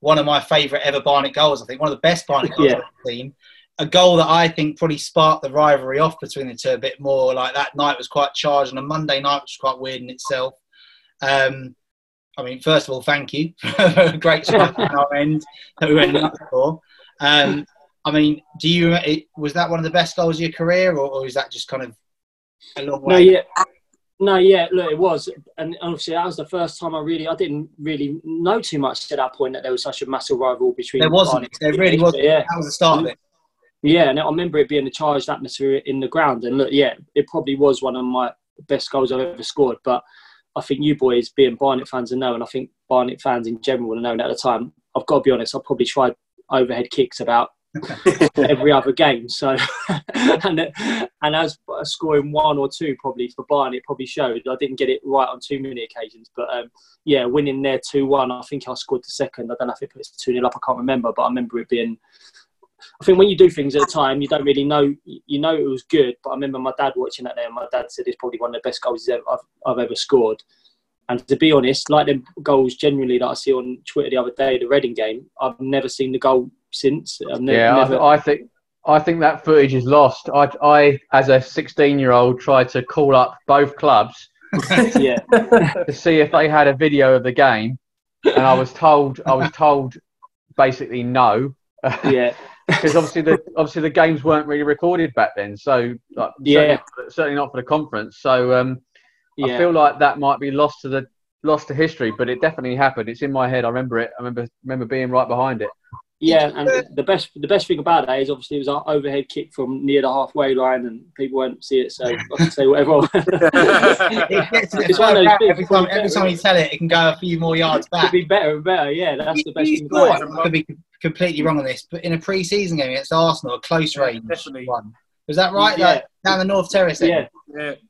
One of my favourite ever Barnet goals. I think one of the best Barnet goals Yeah. I've seen. A goal that I think probably sparked the rivalry off between the two a bit more. Like that night was quite charged, and a Monday night was quite weird in itself. Um, I mean, first of all, thank you. Great stuff on our end that we went up for. Um, I mean, do you was that one of the best goals of your career, or, or is that just kind of a long way? No, yeah. No, yeah, look, it was, and obviously that was the first time I really, I didn't really know too much at that point that there was such a massive rival between. There wasn't. There really wasn't. Yeah, That was the start of it. yeah, and I remember it being a charged atmosphere in the ground, and look, yeah, it probably was one of my best goals I've ever scored. But I think you boys, being Barnet fans, and know, and I think Barnet fans in general would have known at the time. I've got to be honest, I probably tried overhead kicks about every other game. So, and and as scoring one or two probably for Barnet it probably showed. I didn't get it right on too many occasions, but um, yeah, winning there two one. I think I scored the second. I don't know if it puts two 0 up. I can't remember, but I remember it being. I think when you do things at a time, you don't really know. You know it was good, but I remember my dad watching that there. And my dad said it's probably one of the best goals I've, I've ever scored. And to be honest, like the goals generally that I see on Twitter the other day, the Reading game, I've never seen the goal since. I've ne- yeah, never. I, I think I think that footage is lost. I, I as a 16 year old, tried to call up both clubs yeah, to see if they had a video of the game, and I was told I was told basically no, yeah, because obviously the obviously the games weren't really recorded back then. So like, Yeah. certainly, certainly not for the conference. So um, yeah. I feel like that might be lost to the lost to history, but it definitely happened. It's in my head. I remember it. I remember remember being right behind it. Yeah, and the best the best thing about that is obviously it was an overhead kick from near the halfway line, and people won't see it, so I can say whatever. It gets It's one of those things, every time. Every time you tell it, it can go a few more yards back. Could back. be better and better. Yeah, that's the best thing about it. Could be completely wrong on this, but in a pre-season game against Arsenal, a close Yeah, range definitely. one. Was that right? Yeah. Like, down the North Terrace. end? Yeah, Yeah. it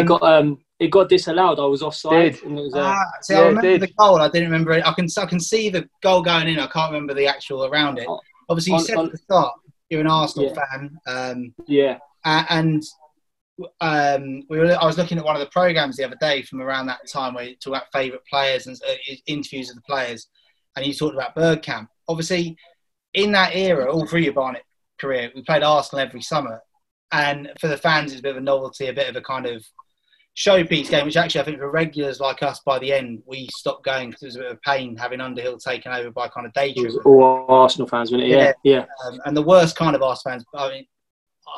Um, got um, it got disallowed. I was offside. Did. And it was, uh, ah, see, yeah, I it remember did. the goal. I didn't remember it. I can I can see the goal going in. I can't remember the actual around it. Obviously, you on- said on- at the start you're an Arsenal Yeah. fan, um, yeah, and um, we were. I was looking at one of the programs the other day from around that time where you talk about favourite players and uh, interviews of the players, and you talked about Bergkamp. Obviously, in that era, all through your Barnet career, we played Arsenal every summer, and for the fans, it's a bit of a novelty, a bit of a kind of showpiece game. Which actually, I think for regulars like us, by the end, we stopped going because it was a bit of a pain having Underhill taken over by kind of it was all Arsenal fans, wasn't it? Yeah, yeah, Um, and the worst kind of Arsenal fans. I mean,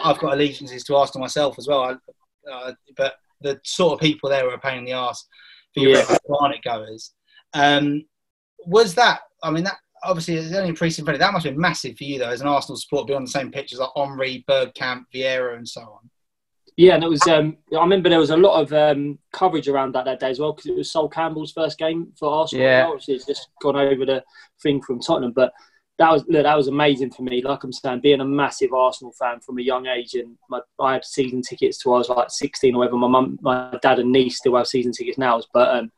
I've got allegiances to Arsenal myself as well. I, uh, but the sort of people there were a pain in the arse for your Yeah. Barnet goers. Um, was that? I mean, that obviously it's only a pre-season friendly. That must have been massive for you though, as an Arsenal supporter, be on the same pitch as like Omri, Bergkamp, Vieira, and so on. yeah. And it was. Um, I remember there was a lot of um, coverage around that that day as well because it was Sol Campbell's first game for Arsenal. Yeah. obviously it's just gone over the thing from Tottenham, but. That was look, that was amazing for me. Like I'm saying, being a massive Arsenal fan from a young age, and my, I had season tickets till I was like 16 or whatever. My mum, my dad, and niece still have season tickets now. But um,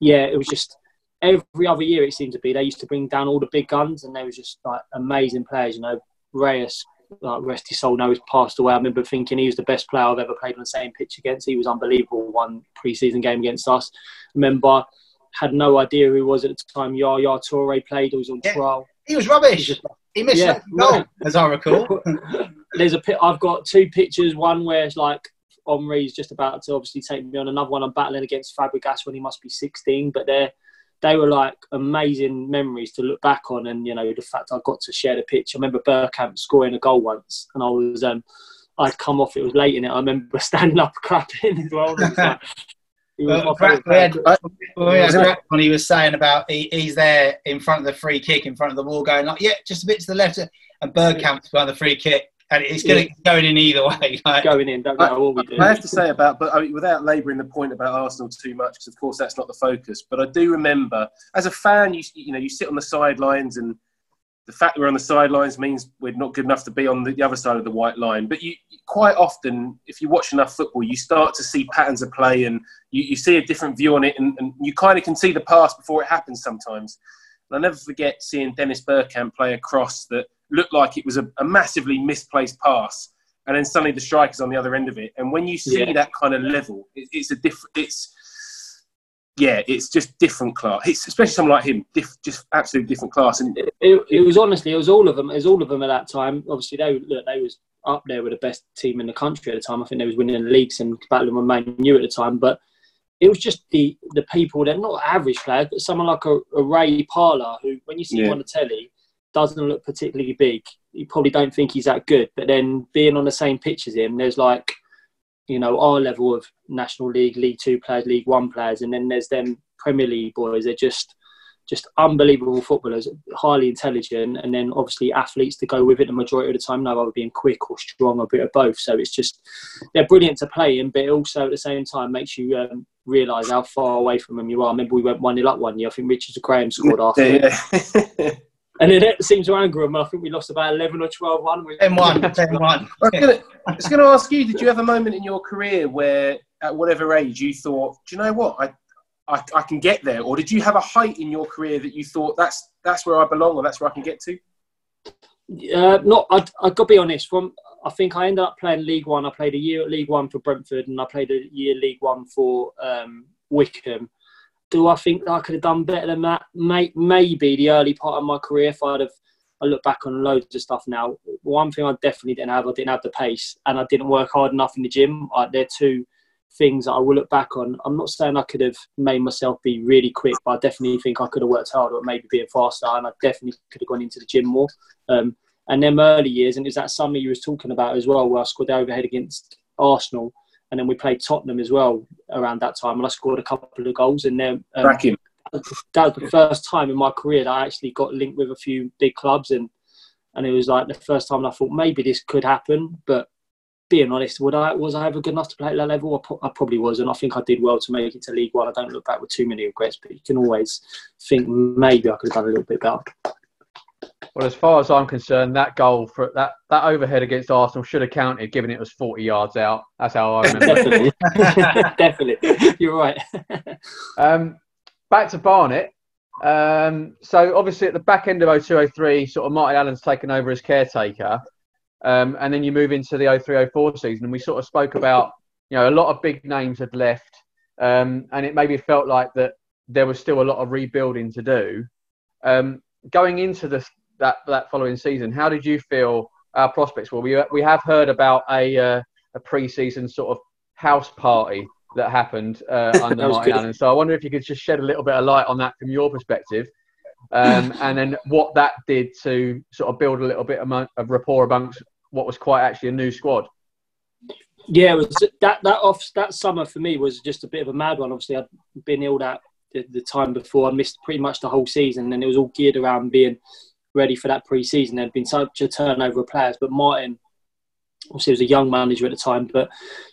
yeah, it was just every other year it seemed to be they used to bring down all the big guns, and they were just like amazing players. You know, Reyes, like rest his soul, now he's passed away. I remember thinking he was the best player I've ever played on the same pitch against. He was unbelievable. One pre-season game against us. remember, had no idea who he was at the time. Yaya Toure played. He was on Yeah. trial. He was rubbish. He missed Yeah. that goal, as I recall. There's a pi- I've got two pictures. One where it's like Omri's just about to obviously take me on. Another one I'm battling against Fabregas when he must be 16. But they're they were like amazing memories to look back on, and you know the fact I got to share the pitch. I remember Bergkamp scoring a goal once, and I was um I'd come off. It was late in it. I remember standing up clapping as well. It was like, He was Well, Brad- we had, we had was when he was saying about he, he's there in front of the free kick, in front of the wall, going like, yeah, just a bit to the left, and Bergkamp's behind the free kick, and it's going to going in either way. Like, going in. Don't know what we do. I have to say about, but I mean, without labouring the point about Arsenal too much, because of course that's not the focus. But I do remember, as a fan, you you know, you sit on the sidelines, and the fact that we're on the sidelines means we're not good enough to be on the, the other side of the white line. But you quite often, if you watch enough football, you start to see patterns of play, and you, you see a different view on it, and, and you kind of can see the past before it happens sometimes. And I'll never forget seeing Dennis Bergkamp play a cross that looked like it was a, a massively misplaced pass, and then suddenly the striker's on the other end of it. And when you see Yeah. that kind of level, it, it's a different. It's yeah, it's just different class. It's especially someone like him, diff, just absolute different class. And it, it, it was honestly, it was all of them. It was all of them at that time. Obviously, they look, they was up there with the best team in the country at the time. I think they was winning the leagues and battling with Man U at the time. But it was just the the people. They're not average players, but someone like a, a Ray Parlour, who when you see him on the telly, doesn't look particularly big. You probably don't think he's that good. But then being on the same pitch as him, there's like you know, our level of National League, League Two players, League One players, and then there's them Premier League boys. They're just just unbelievable footballers, highly intelligent, and then obviously athletes to go with it the majority of the time. No either being quick or strong or a bit of both. So it's just they're brilliant to play in, but it also at the same time makes you um, realise how far away from them you are. I remember we went one 0 up one year. I think Richard Graham scored after, yeah. and then it seems to anger them. I think we lost about eleven or twelve one. 10-1, 10-1. I was gonna, I was going to ask you, did you have a moment in your career where, at whatever age, you thought, do you know what, I, I, I can get there? Or did you have a height in your career that you thought, that's, that's where I belong or that's where I can get to? Uh, not. I, I got to be honest. From I think I ended up playing League One. I played a year at League One for Brentford, and I played a year League One for um, Wycombe. Do I think I could have done better than that? May, maybe the early part of my career, if I'd have. I look back on loads of stuff now. One thing I definitely didn't have, I didn't have the pace, and I didn't work hard enough in the gym. I, they're two things that I will look back on. I'm not saying I could have made myself be really quick, but I definitely think I could have worked harder at maybe being faster, and I definitely could have gone into the gym more. Um, and them early years, and is that summer you was talking about as well, where I scored the overhead against Arsenal, and then we played Tottenham as well around that time, and I scored a couple of goals. And then um, that was the first time in my career that I actually got linked with a few big clubs, and and it was like the first time I thought maybe this could happen. But being honest, would I was I ever good enough to play at that level? I, pro- I probably was, and I think I did well to make it to League One. I don't look back with too many regrets, but you can always think maybe I could have done a little bit better. Well, as far as I'm concerned, that goal for that that overhead against Arsenal should have counted, given it was 40 yards out. That's how I remember. it. Definitely, definitely, you're right. Um, back to Barnet. Um, so obviously at the back end of 0203, sort of Martin Allen's taken over as caretaker, um, and then you move into the 0304 season, and we sort of spoke about you know a lot of big names had left, um, and it maybe felt like that there was still a lot of rebuilding to do. Um, going into this that that following season, how did you feel our prospects were? We we have heard about a uh, a pre-season sort of house party that happened uh, under Martin. Allen. So I wonder if you could just shed a little bit of light on that from your perspective, um, and then what that did to sort of build a little bit among, of rapport amongst what was quite actually a new squad. Yeah, it was that that off that summer for me was just a bit of a mad one. Obviously, I'd been ill that the, the time before. I missed pretty much the whole season, and it was all geared around being ready for that pre-season. There'd been such a turnover of players, but Martin, obviously, was a young manager at the time, but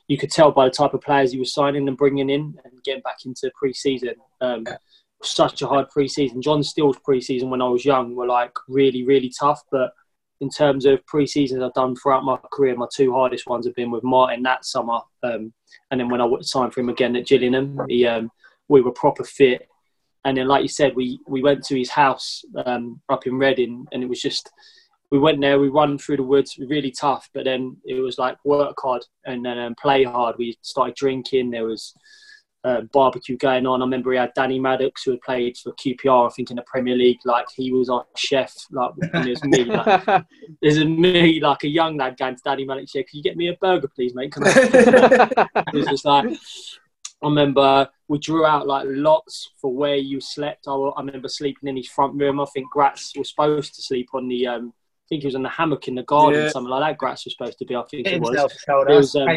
you could tell by the type of players he was signing and bringing in and getting back into pre-season. Um, such a hard pre-season. John Still's pre-season when I was young were like really, really tough, but in terms of pre-seasons I've done throughout my career, my two hardest ones have been with Martin that summer, um, and then when I signed for him again at Gillingham, he, um, we were proper fit. And then, like you said, we we went to his house um, up in Reading, and it was just we went there, we run through the woods, really tough. But then it was like work hard and then um, play hard. We started drinking. There was uh, barbecue going on. I remember we had Danny Maddix who had played for QPR, I think, in the Premier League. Like he was our chef. Like and there's me, like, there's a me, like a young lad going to Danny Maddix. Yeah, can you get me a burger, please, mate? Come on. it was just like I remember we drew out like lots for where you slept. I, I remember sleeping in his front room. I think Gratz was supposed to sleep on the. Um, I think he was on the hammock in the garden, Yeah. something like that. Gratz was supposed to be. I think it was It was, um,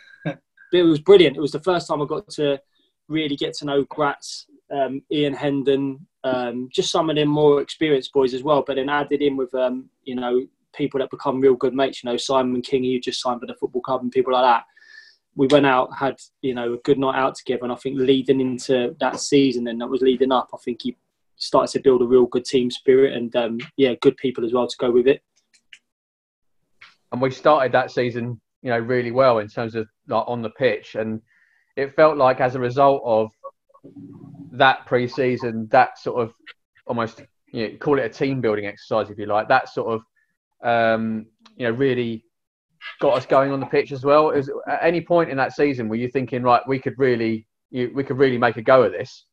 but it was brilliant. It was the first time I got to really get to know Gratz, um, Ian Hendon, um, just some of them more experienced boys as well. But then added in with um, you know people that become real good mates. You know Simon King, who just signed for the football club, and people like that. We went out, had you know a good night out together, and I think leading into that season and that was leading up, I think he started to build a real good team spirit and um, yeah, good people as well to go with it. And we started that season, you know, really well in terms of like on the pitch, and it felt like as a result of that pre-season, that sort of almost you know, call it a team building exercise if you like. That sort of um, you know really got us going on the pitch as well. Is at any point in that season were you thinking right we could really you, we could really make a go of this?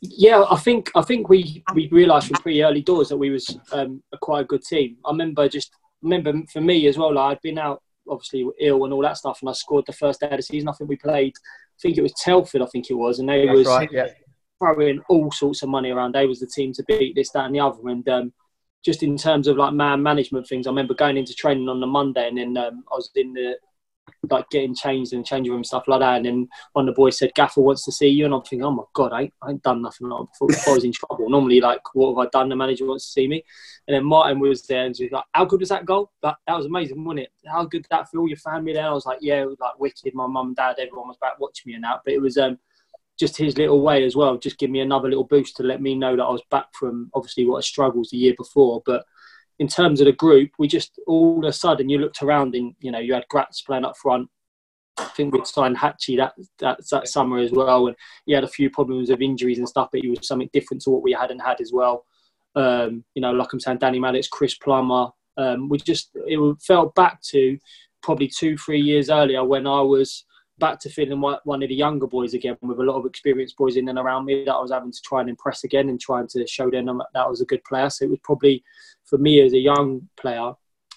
Yeah, I think I think we we realised from pretty early doors that we was um, a quite a good team. I remember just remember for me as well. Like I'd been out obviously ill and all that stuff, and I scored the first day of the season. I think we played. I think it was Telford. I think it was, and they That's was right, yeah. throwing all sorts of money around. They was the team to beat this, that, and the other. And um, just in terms of like man management things, I remember going into training on the Monday, and then um, I was in the like getting changed in the changing room and stuff like that. And then one of the boys said, Gaffer wants to see you. And I'm thinking, oh my God, I ain't, I ain't done nothing like that before. I was in trouble, normally, like, what have I done? The manager wants to see me. And then Martin was there and he was like, how good was that goal? That, that was amazing, wasn't it? How good that feel? Your family there? I was like, yeah, was like wicked. My mum and dad, everyone was back watching me and that. But it was um, just his little way as well, just give me another little boost to let me know that I was back from obviously what I struggles the year before. But in terms of the group, we just all of a sudden you looked around and you know you had Gratz playing up front, I think we'd signed Hatchie that, that that summer as well, and he had a few problems of injuries and stuff, but he was something different to what we hadn't had as well. Um, you know, like I'm saying, Danny Maddix, Chris Plummer. Um, we just it felt back to probably two, three years earlier when I was back to feeling one one of the younger boys again, with a lot of experienced boys in and around me that I was having to try and impress again and trying to show them that I was a good player. So it was probably for me as a young player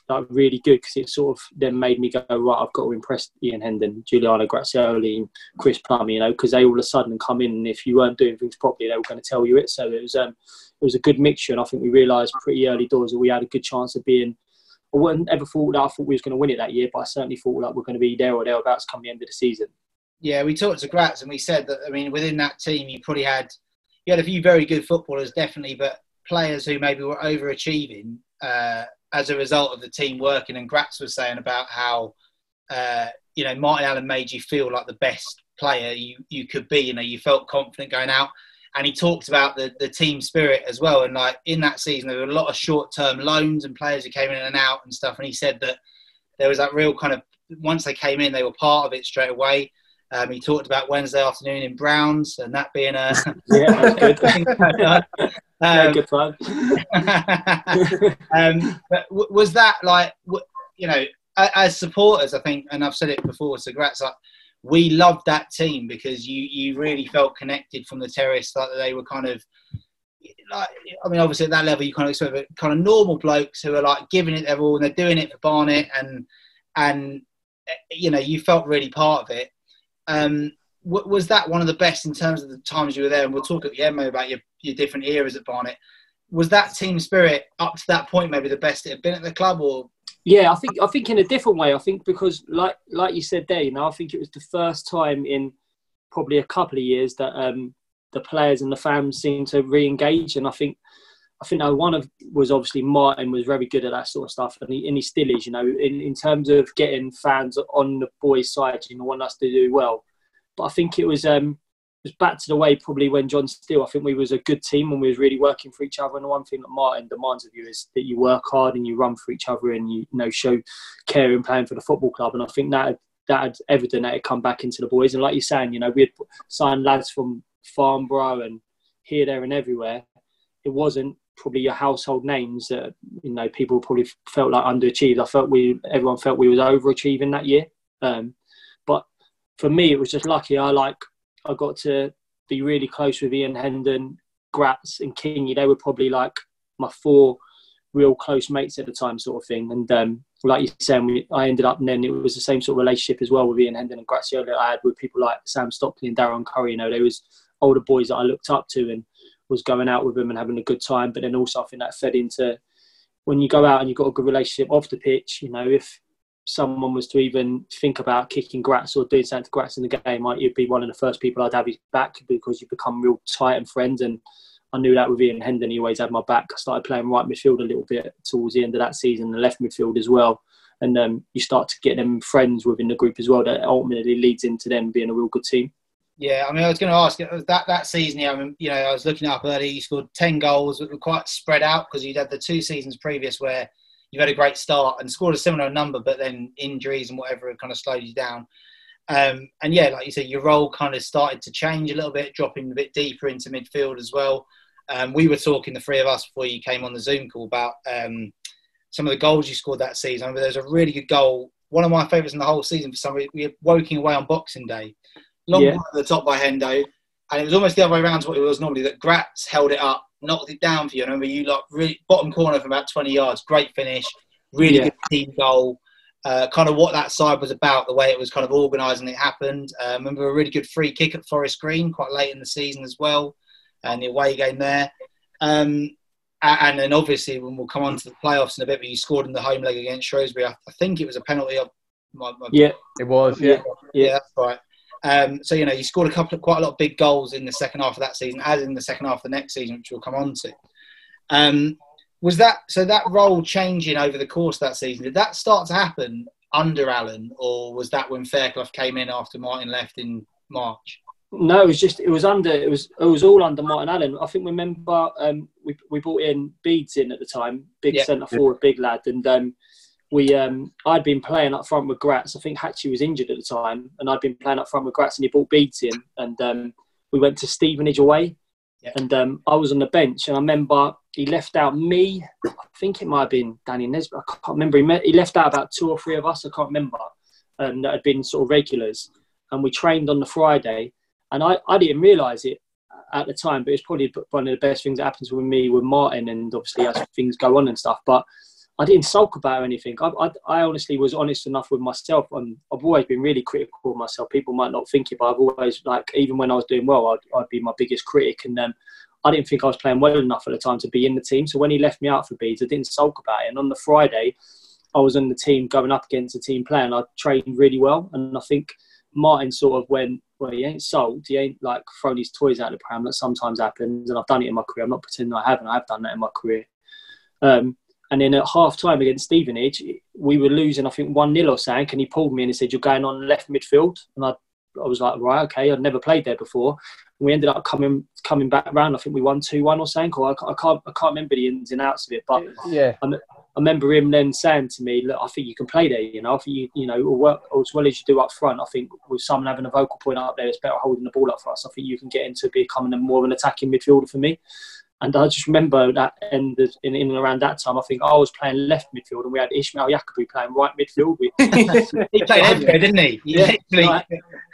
like really good because it sort of then made me go right. I've got to impress Ian Hendon, Giuliano Grazioli, Chris Plum. You know, because they all of a sudden come in, and if you weren't doing things properly, they were going to tell you it. So it was um, it was a good mixture, and I think we realised pretty early doors that we had a good chance of being. I wouldn't ever thought that I thought we was going to win it that year, but I certainly thought that we're going to be there or thereabouts come the end of the season. Yeah, we talked to Gratz and we said that I mean within that team you probably had you had a few very good footballers definitely, but players who maybe were overachieving uh, as a result of the team working. And Gratz was saying about how uh, you know Martin Allen made you feel like the best player you you could be. You know, you felt confident going out. And he talked about the, the team spirit as well. And like in that season, there were a lot of short term loans and players who came in and out and stuff. And he said that there was that real kind of once they came in, they were part of it straight away. Um, he talked about Wednesday afternoon in Browns and that being a yeah, that's good. um, good fun. um, but w- was that like w- you know as supporters? I think, and I've said it before. So Gratz, like we loved that team because you you really felt connected from the terrace, like they were kind of. Like, I mean, obviously at that level, you kind of expect it, kind of normal blokes who are like giving it their all, and they're doing it for Barnet, and and you know, you felt really part of it. Um, was that one of the best in terms of the times you were there? And we'll talk at the end maybe about your, your different eras at Barnet. Was that team spirit up to that point maybe the best it had been at the club, or Yeah, I think I think in a different way. I think because like like you said there, you know, I think it was the first time in probably a couple of years that um, the players and the fans seemed to re-engage, and I think I think one of was obviously Martin was very good at that sort of stuff, and he, and he still is. You know, in, in terms of getting fans on the boys' side, you know, want us to do well. But I think it was um, was back to the way probably when John Still. I think we was a good team and we was really working for each other. And the one thing that Martin demands of you is that you work hard and you run for each other and you, you know show care in playing for the football club. And I think that that had evident that it come back into the boys. And like you're saying, you know, we had signed lads from Farnborough and here, there, and everywhere. It wasn't probably your household names that you know people probably felt like underachieved. I felt we everyone felt we was overachieving that year. Um, but for me, it was just lucky. I like I got to be really close with Ian Hendon, Gratz, and Kingy. They were probably like my four real close mates at the time, sort of thing. And um, like you said, we, I ended up, and then it was the same sort of relationship as well with Ian Hendon and Grazioli that I had with people like Sam Stockley and Darren Currie. You know, there was older boys that I looked up to and was going out with them and having a good time. But then also, I think that fed into when you go out and you've got a good relationship off the pitch. You know, if someone was to even think about kicking Gratz or doing something to Gratz in the game, you'd be one of the first people I'd have his back because you become real tight and friends. And I knew that with Ian Hendon, he always had my back. I started playing right midfield a little bit towards the end of that season and left midfield as well. And um, you start to get them friends within the group as well that ultimately leads into them being a real good team. Yeah, I mean, I was going to ask that that season. Yeah, I mean, you know, I was looking up early. You scored ten goals, but were quite spread out because you'd had the two seasons previous where you've had a great start and scored a similar number, but then injuries and whatever kind of slowed you down. Um, and yeah, like you said, your role kind of started to change a little bit, dropping a bit deeper into midfield as well. Um, we were talking, the three of us, before you came on the Zoom call about um, some of the goals you scored that season. I remember there was a really good goal, one of my favourites in the whole season for some reason. We were woking away on Boxing Day, long yeah. at the top by Hendo, and it was almost the other way around to what it was normally. That Gratz held it up, knocked it down for you. I remember you like really bottom corner from about 20 yards, great finish, really yeah. good team goal. Uh, kind of what that side was about, the way it was kind of organised and it happened. Uh, I remember a really good free kick at Forest Green quite late in the season as well and the away game there. Um, and then obviously when we'll come on to the playoffs in a bit, but you scored in the home leg against Shrewsbury. I, think it was a penalty. Of my, my, yeah, it was. Yeah, yeah, that's right. Um, so you know, you scored a couple of quite a lot of big goals in the second half of that season, as in the second half of the next season, which we'll come on to. Um, was that so? That role changing over the course of that season did that start to happen under Allen, or was that when Fairclough came in after Martin left in March? No, it was just it was under it was it was all under Martin Allen. I think remember um, we we brought in Beads in at the time, big yeah. centre forward, big lad, and um, we um, I'd been playing up front with Gratz. I think Hatchie was injured at the time, and I'd been playing up front with Gratz, and he brought Beads in, and um, we went to Stevenage away, yeah. and um, I was on the bench, and I remember he left out me. I think it might have been Danny Nesbitt. I can't remember. He, met, he left out about two or three of us. I can't remember, and that had been sort of regulars, and we trained on the Friday and I, I didn't realise it at the time, but it's probably one of the best things that happens with me with Martin, and obviously as things go on and stuff. But I didn't sulk about anything. I, I, I honestly was honest enough with myself. I've always been really critical of myself. People might not think it, but I've always like even when I was doing well, I'd, I'd be my biggest critic. And um, I didn't think I was playing well enough at the time to be in the team. So when he left me out for beads, I didn't sulk about it. And on the Friday, I was in the team going up against a team player, and I trained really well. And I think Martin sort of went, well, he ain't sold. He ain't like thrown his toys out of the pram. That sometimes happens, and I've done it in my career. I'm not pretending I haven't. I've done that in my career. Um, and then at half time against Stevenage, we were losing, I think, 1 0 or something. And he pulled me and he said, You're going on left midfield. And I, I was like, Right, okay. I'd never played there before. And we ended up coming coming back around. I think we won 2 1 or something. Or I, I, can't, I can't remember the ins and outs of it. But uh, yeah. I, I remember him then saying to me, "Look, I think you can play there. You know, I think you, you know, work as well as you do up front. I think with someone having a vocal point up there, it's better holding the ball up for us. I think you can get into becoming a more of an attacking midfielder for me." And I just remember that in, the, in, in and around that time, I think I was playing left midfield, and we had Ismail Yakubu playing right midfield. he played everywhere, didn't he? Yeah, like,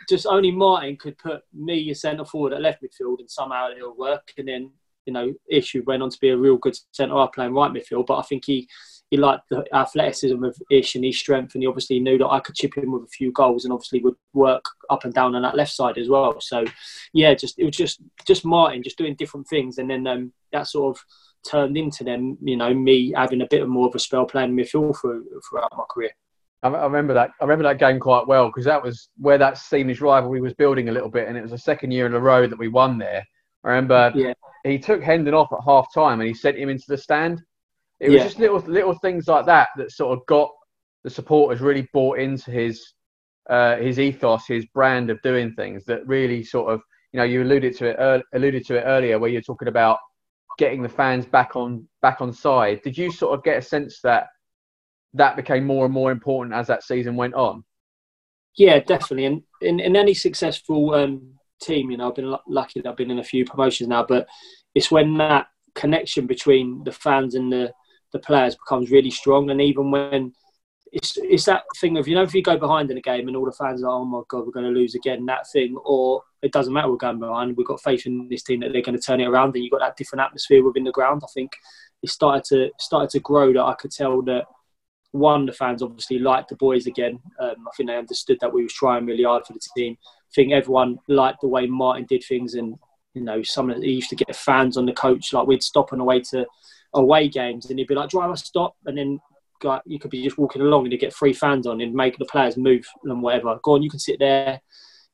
just only Martin could put me a centre forward at left midfield, and somehow it'll work. And then you know, Issue went on to be a real good centre half playing right midfield. But I think he he liked the athleticism of Ish and his strength, and he obviously knew that I could chip in with a few goals, and obviously would work up and down on that left side as well. So, yeah, just it was just just Martin just doing different things, and then um, that sort of turned into them, you know, me having a bit more of a spell playing midfield through, throughout my career. I remember that. I remember that game quite well because that was where that Stevenage rivalry was building a little bit, and it was the second year in a row that we won there. I remember yeah. he took Hendon off at half time and he sent him into the stand it was yeah. just little little things like that that sort of got the supporters really bought into his uh, his ethos, his brand of doing things. That really sort of you know you alluded to it uh, alluded to it earlier where you're talking about getting the fans back on back on side. Did you sort of get a sense that that became more and more important as that season went on? Yeah, definitely. And in, in any successful um, team, you know, I've been lucky that I've been in a few promotions now, but it's when that connection between the fans and the the players becomes really strong. And even when it's it's that thing of you know if you go behind in a game and all the fans are oh my god we're going to lose again that thing or it doesn't matter we're going behind we've got faith in this team that they're going to turn it around and you've got that different atmosphere within the ground. I think it started to started to grow that I could tell that one the fans obviously liked the boys again. Um, I think they understood that we was trying really hard for the team. I think everyone liked the way Martin did things and you know some of he used to get fans on the coach like we'd stop on the way to away games, and he'd be like, "Driver, stop!" And then you could be just walking along and you get three fans on and make the players move and whatever. Go on, you can sit there,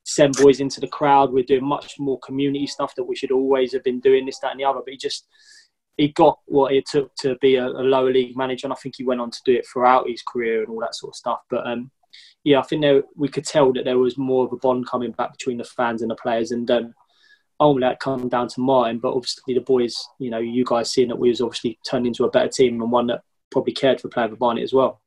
send boys into the crowd. We're doing much more community stuff that we should always have been doing this, that, and the other. But he just he got what it took to be a, a lower league manager, and I think he went on to do it throughout his career and all that sort of stuff. But um, yeah, I think there, we could tell that there was more of a bond coming back between the fans and the players, and um, ultimately that come down to Martin. But obviously the boys, you know, you guys seeing that we was obviously turned into a better team and one that probably cared for playing for Barnet as well.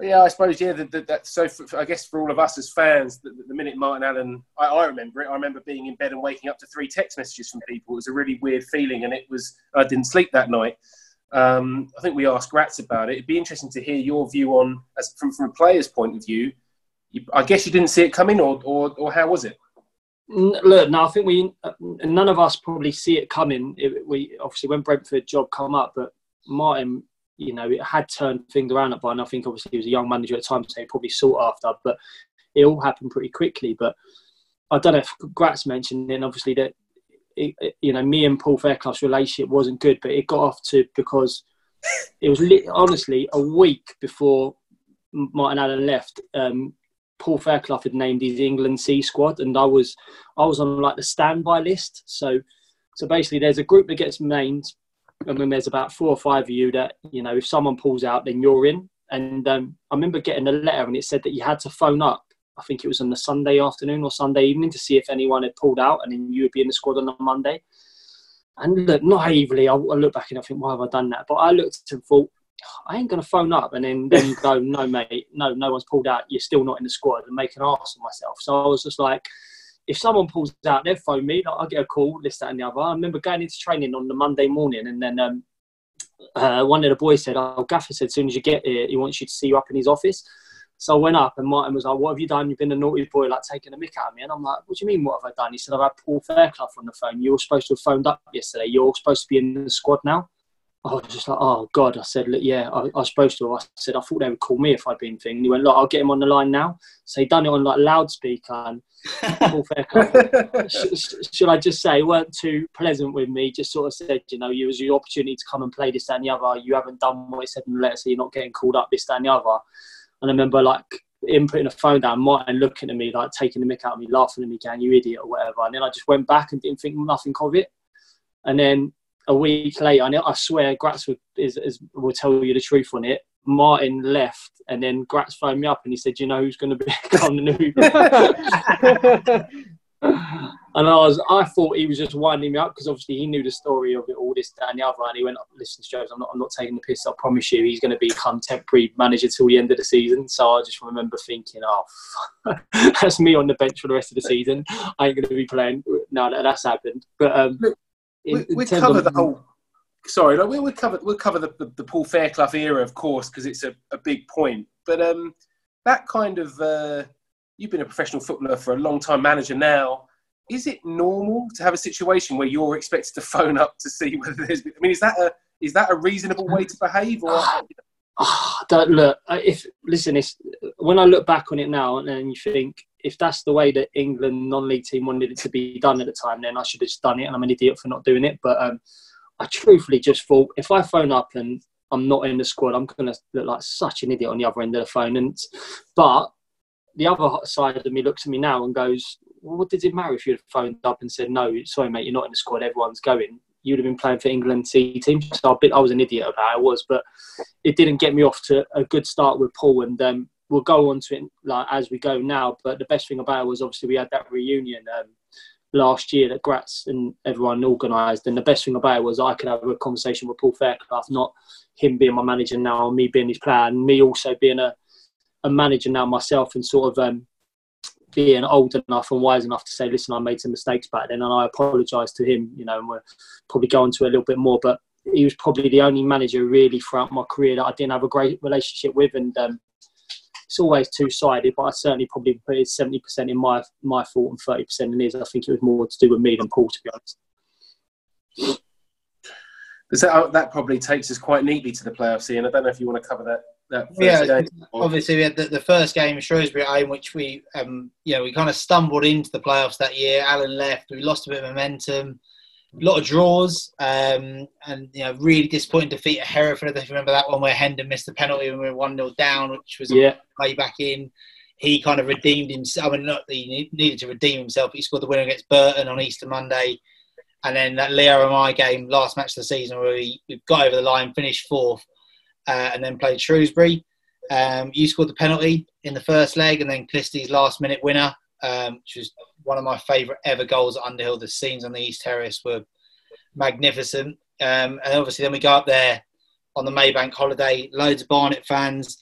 Yeah, I suppose yeah. That, that so for, I guess for all of us as fans, the, the minute Martin Allen, I, I, remember it. I remember being in bed and waking up to three text messages from people. It was a really weird feeling, and it was I didn't sleep that night. Um, I think we asked Rats about it. It'd be interesting to hear your view on, as from from a player's point of view. You, I guess you didn't see it coming, or or, or how was it? Look, no, I think we none of us probably see it coming. It, we obviously when Brentford job come up, but Martin you know, it had turned things around at Barnet. I think obviously he was a young manager at the time, so he probably sought after, but it all happened pretty quickly. But I don't know if Gratz mentioned it, and obviously that, you know, me and Paul Fairclough's relationship wasn't good, but it got off to because it was honestly a week before Martin Allen left. Um, Paul Fairclough had named his England C squad, and I was I was on like the standby list. So so basically, there's a group that gets named and then there's about four or five of you that you know if someone pulls out then you're in. And um, i remember getting a letter and it said that you had to phone up. I think it was on the sunday afternoon or sunday evening to see if anyone had pulled out and then you would be in the squad on the monday. And look naively i, I look back and i think why have i done that? But i looked and thought I ain't gonna phone up and then then go, no mate, no, no one's pulled out. You're still not in the squad and make an ass of myself. So I was just like, if someone pulls out, they'll phone me. Like, I'll get a call, this, that, and the other. I remember going into training on the Monday morning, and then um, uh, one of the boys said, "Oh, Gaffer said, as soon as you get here, he wants you to see you up in his office." So I went up, and Martin was like, "What have you done? You've been a naughty boy, like taking a mick out of me." And I'm like, "What do you mean? What have I done?" He said, "I've had Paul Fairclough on the phone. You were supposed to have phoned up yesterday. You're supposed to be in the squad now." I was just like, oh God. I said, look, yeah, I, I, was supposed to. I said, I thought they would call me if I'd been thing. And he went, look, I'll get him on the line now. So he done it on like loudspeaker and Paul should I just say, weren't too pleasant with me. Just sort of said, you know, you was your opportunity to come and play this, that, and the other. You haven't done what it said in the letter, so you're not getting called up, this, that, and the other. And I remember like him putting the phone down, Martin looking at me, like taking the mick out of me, laughing at me, going, you idiot, or whatever. And then I just went back and didn't think nothing of it. And then a week later, and I swear Gratz would, is, is, will tell you the truth on it. Martin left, and then Gratz phoned me up and he said, "You know who's going to become the new?" and I was, I thought he was just winding me up because obviously he knew the story of it, all this, that, and the other. And he went, "Listen, Joe, I'm not, I'm not taking the piss. I promise you, he's going to become temporary manager till the end of the season." So I just remember thinking, "Oh, that's me on the bench for the rest of the season. I ain't going to be playing." No, that, that's happened. But um, we, we cover the whole. Sorry, like we will cover we'll cover the, the, the Paul Fairclough era, of course, because it's a, a big point. But um, that kind of uh, you've been a professional footballer for a long time, manager now. Is it normal to have a situation where you're expected to phone up to see whether there's? I mean, is that a is that a reasonable way to behave? Or oh, don't look. If listen, it's when I look back on it now, and you think if that's the way that England non-league team wanted it to be done at the time, then I should have just done it, and I'm an idiot for not doing it. But um, I truthfully just thought if I phone up and I'm not in the squad, I'm going to look like such an idiot on the other end of the phone. And but the other side of me looks at me now and goes, well, "What did it matter if you'd phoned up and said no? Sorry, mate, you're not in the squad. Everyone's going." You'd have been playing for England C team. So. I was an idiot about it, I was, but it didn't get me off to a good start with Paul. And um, we'll go on to it like as we go now. But the best thing about it was obviously we had that reunion um, last year that Gratz and everyone organised. And the best thing about it was I could have a conversation with Paul Fairclough, not him being my manager now, me being his player, and me also being a, a manager now myself, and sort of um, being old enough and wise enough to say, listen, I made some mistakes back then, and I apologise to him. You know, and we'll probably go into a little bit more, but. He was probably the only manager really throughout my career that I didn't have a great relationship with, and um, it's always two sided, but I certainly probably put it seventy percent in my my fault and thirty percent in his. I think it was more to do with me than Paul, to be honest. That, that probably takes us quite neatly to the playoffs, Ian. I don't know if you want to cover that. that yeah, game. obviously we had the, the, first game in Shrewsbury in which we, um, you know, we kind of stumbled into the playoffs that year. Allen left, we lost a bit of momentum. A lot of draws, um, and you know, really disappointing defeat at Hereford. I don't know if you remember that one where Hendon missed the penalty when we were one 0 down, which was Yeah. way back in. He kind of redeemed himself. I mean, not that he needed to redeem himself. But he scored the winner against Burton on Easter Monday, and then that Leo and I game, last match of the season, where we, we got over the line, finished fourth, uh, and then played Shrewsbury. Um, you scored the penalty in the first leg, and then Clisty's last minute winner, um, which was one of my favourite ever goals at Underhill. The scenes on the East Terrace were magnificent. Um, and obviously, then we go up there on the Maybank holiday, loads of Barnet fans.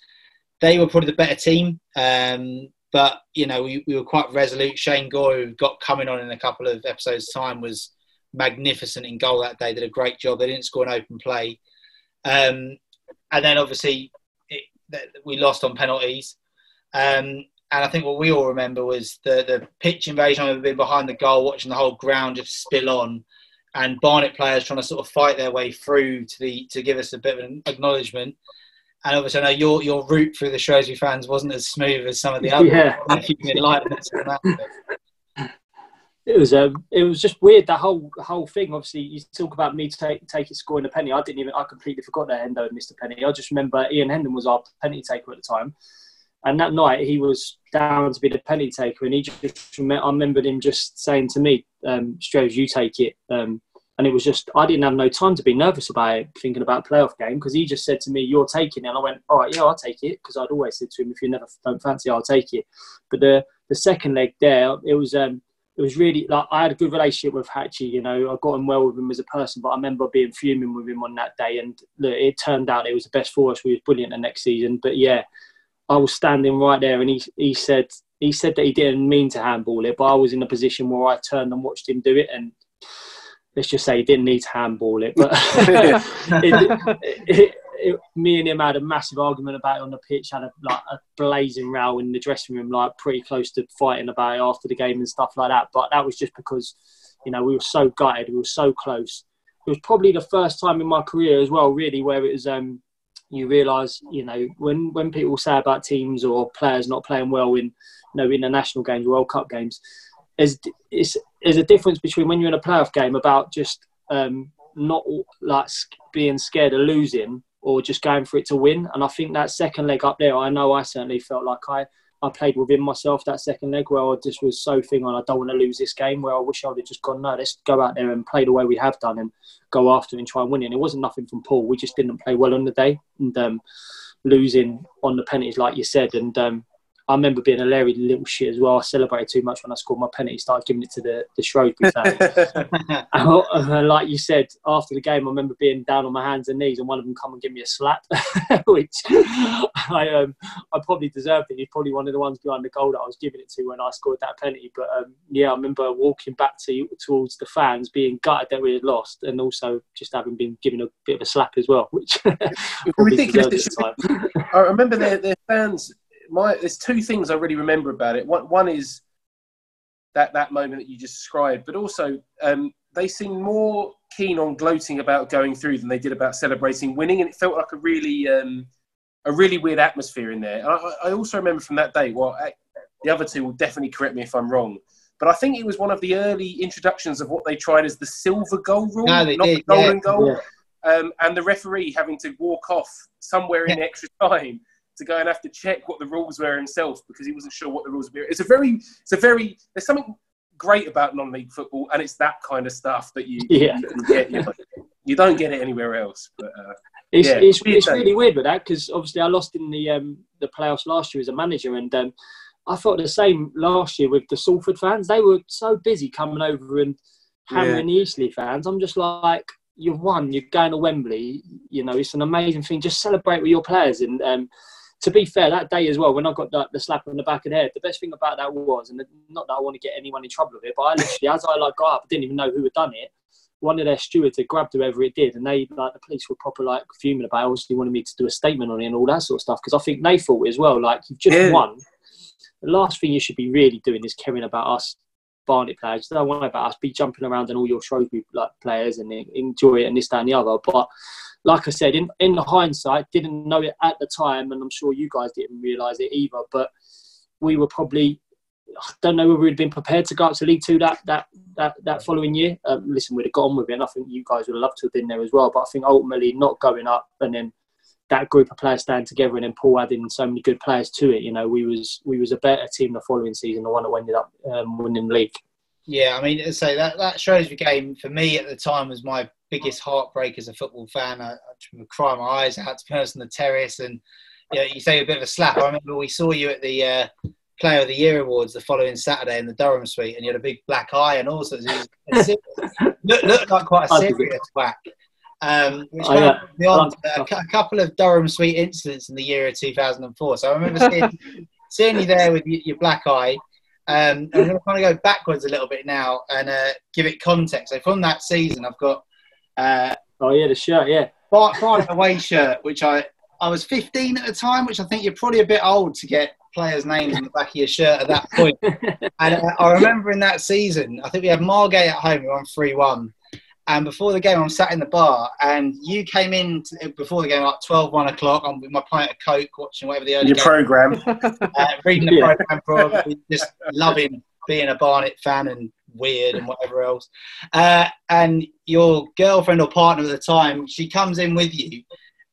They were probably the better team, um, but you know we, we were quite resolute. Shane Gore, who got coming on in a couple of episodes' time, was magnificent in goal that day. Did a great job. They didn't score an open play, um, and then obviously it, we lost on penalties. Um, and I think what we all remember was the the pitch invasion. I've been behind the goal, watching the whole ground just spill on, and Barnet players trying to sort of fight their way through to the to give us a bit of an acknowledgement. And obviously, I know your your route through the Shrewsbury fans wasn't as smooth as some of the other. Yeah. If you can enlighten us on that. It was um, it was just weird that whole whole thing. Obviously, you talk about me take taking scoring a penny. I didn't even I completely forgot that Hendo had missed a penny. I just remember Ian Hendon was our penny taker at the time, and that night he was down to be the penny taker, and he just I remembered him just saying to me, um, "Strohs, you take it." Um, and it was just I didn't have no time to be nervous about it, thinking about playoff game because he just said to me, "You're taking it," and I went, "All right, yeah, I'll take it," because I'd always said to him, "If you never don't fancy, I'll take it." But the the second leg there, it was um, it was really like I had a good relationship with Hatchie. You know, I got on well with him as a person, but I remember being fuming with him on that day. And look, it turned out it was the best for us. We was brilliant the next season. But yeah, I was standing right there, and he he said he said that he didn't mean to handball it, but I was in a position where I turned and watched him do it, and let's just say he didn't need to handball it. But it, it, it, me and him had a massive argument about it on the pitch. Had a like a blazing row in the dressing room, like pretty close to fighting about it after the game and stuff like that. But that was just because you know we were so gutted, we were so close. It was probably the first time in my career as well, really, where it was. Um, you realise, you know, when when people say about teams or players not playing well in, you know, international games, World Cup games, there's it's there's a difference between when you're in a playoff game about just um, not like being scared of losing or just going for it to win. And I think that second leg up there, I know I certainly felt like I, I played within myself that second leg where I just was so thinking, I don't want to lose this game. Where I wish I would have just gone, no, let's go out there and play the way we have done and go after and try and win it. And it wasn't nothing from Paul. We just didn't play well on the day and um, losing on the penalties, like you said. And um, I remember being a Larry little shit as well. I celebrated too much when I scored my penalty. Started giving it to the the Shrewsbury fans. And, like you said, after the game, I remember being down on my hands and knees, and one of them come and give me a slap, which I um, I probably deserved it. He's probably one of the ones behind the goal that I was giving it to when I scored that penalty. But um, yeah, I remember walking back to towards the fans, being gutted that we had lost, and also just having been given a bit of a slap as well, which ridiculous. deserved at the time. I remember their, their fans. My there's two things I really remember about it. One one is that that moment that you just described, but also um, they seemed more keen on gloating about going through than they did about celebrating winning, and it felt like a really um, a really weird atmosphere in there. And I, I also remember from that day. Well, I, the other two will definitely correct me if I'm wrong. But I think it was one of the early introductions of what they tried as the silver goal rule, No, not did, the golden yeah. goal. Yeah. Um, and the referee having to walk off somewhere in extra time to go and have to check what the rules were himself because he wasn't sure what the rules were. It's a very, it's a very, there's something great about non-league football, and it's that kind of stuff that you, Yeah. you get. You, you don't get it anywhere else. But uh, It's, Yeah, it's, it's really weird with that because obviously I lost in the um, the playoffs last year as a manager, and um, I thought the same last year with the Salford fans. They were so busy coming over and hammering the Eastleigh fans. I'm just like, you've won. You're going to Wembley. You know, it's an amazing thing. Just celebrate with your players. And um, to be fair, that day as well, when I got the, the slap on the back of the head, the best thing about that was, and not that I want to get anyone in trouble with it, but I literally, as I like got up, I didn't even know who had done it one of their stewards had grabbed whoever it did, and they like the police were proper like fuming about. it. Obviously, wanted me to do a statement on it and all that sort of stuff because I think they thought as well. Like you've just Yeah. won. The last thing you should be really doing is caring about us Barnet players. Don't worry about us. Be jumping around and all your Shrewsbury like players and enjoy it and this, that, and the other. But like I said, in in hindsight, didn't know it at the time, and I'm sure you guys didn't realise it either. But we were probably I don't know whether we'd been prepared to go up to League Two that that that, that following year. Um, listen, we'd have got on with it, and I think you guys would have loved to have been there as well. But I think ultimately not going up and then that group of players staying together and then Paul adding so many good players to it. You know, we was we was a better team the following season, the one that ended up um, winning the league. Yeah, I mean, so that that Shrewsbury game for me at the time was my biggest heartbreak as a football fan. I, I cry my eyes out to person on the terrace, and you, know, you say a bit of a slap. I remember we saw you at the uh, Player of the Year awards the following Saturday in the Durham Suite, and you had a big black eye, and also it looked, looked like quite a serious whack. Um, which oh, yeah. beyond a, a, couple of Durham Suite incidents in the year of 2004. So I remember seeing, seeing you there with your black eye. Um, I'm going to kind of go backwards a little bit now and uh, give it context. So from that season, I've got. Uh, oh yeah, the shirt, yeah. Brighton away shirt, which I I was 15 at the time, which I think you're probably a bit old to get players' names on the back of your shirt at that point. and uh, I remember in that season, I think we had Margate at home, we won 3 1. And before the game, I'm sat in the bar, and you came in to, before the game, like 12, 1 o'clock. I'm with my pint of Coke, watching whatever the early Your game. program. Uh, reading the yeah. program, probably just loving being a Barnet fan and weird and whatever else. Uh, and your girlfriend or partner at the time, she comes in with you,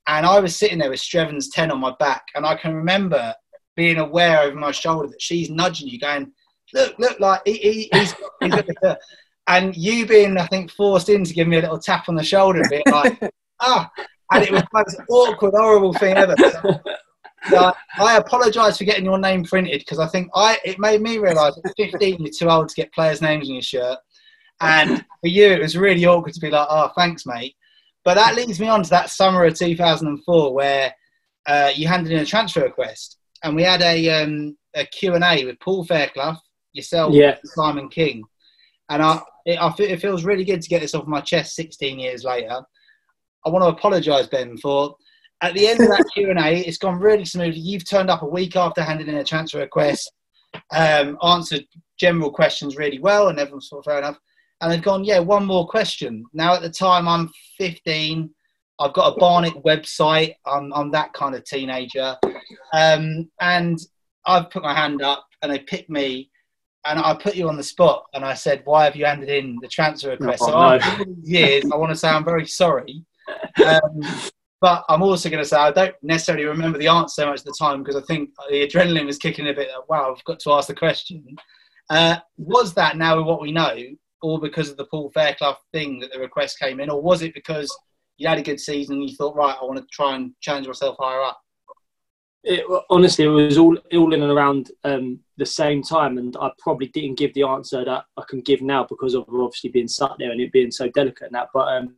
and I was sitting there with Strevens 10 on my back, and I can remember being aware over my shoulder that she's nudging you, going, Look, look, like he, he, he's, he's and you being, I think, forced in to give me a little tap on the shoulder and being like, ah, and it was the most awkward, horrible thing ever. So, I apologise for getting your name printed because I think I it made me realise at 15 you're too old to get players' names on your shirt, and for you it was really awkward to be like, oh, thanks, mate. But that leads me on to that summer of 2004 where uh, you handed in a transfer request, and we had a um, a Q and A with Paul Fairclough, yourself, yeah. Simon King, and I it, I feel, it feels really good to get this off my chest 16 years later. I want to apologise, Ben, for at the end of that Q and A, it's gone really smoothly. You've turned up a week after handing in a transfer request, um, answered general questions really well, and everyone's sort of fair enough. And they've gone, yeah, one more question. Now, at the time, I'm 15. I've got a Barnet website. I'm, I'm that kind of teenager. Um, and I've put my hand up, and they picked me and I put you on the spot and I said, Why have you handed in the transfer request? Oh, so no. after all these years, I want to say I'm very sorry. Um, but I'm also going to say I don't necessarily remember the answer so much at the time because I think the adrenaline was kicking a bit. Like, wow, I've got to ask the question. Uh, was that now what we know, or because of the Paul Fairclough thing that the request came in, or was it because you had a good season and you thought, right, I want to try and challenge myself higher up? It, honestly, it was all all in and around um, the same time, and I probably didn't give the answer that I can give now because of obviously being sat there and it being so delicate and that. But um,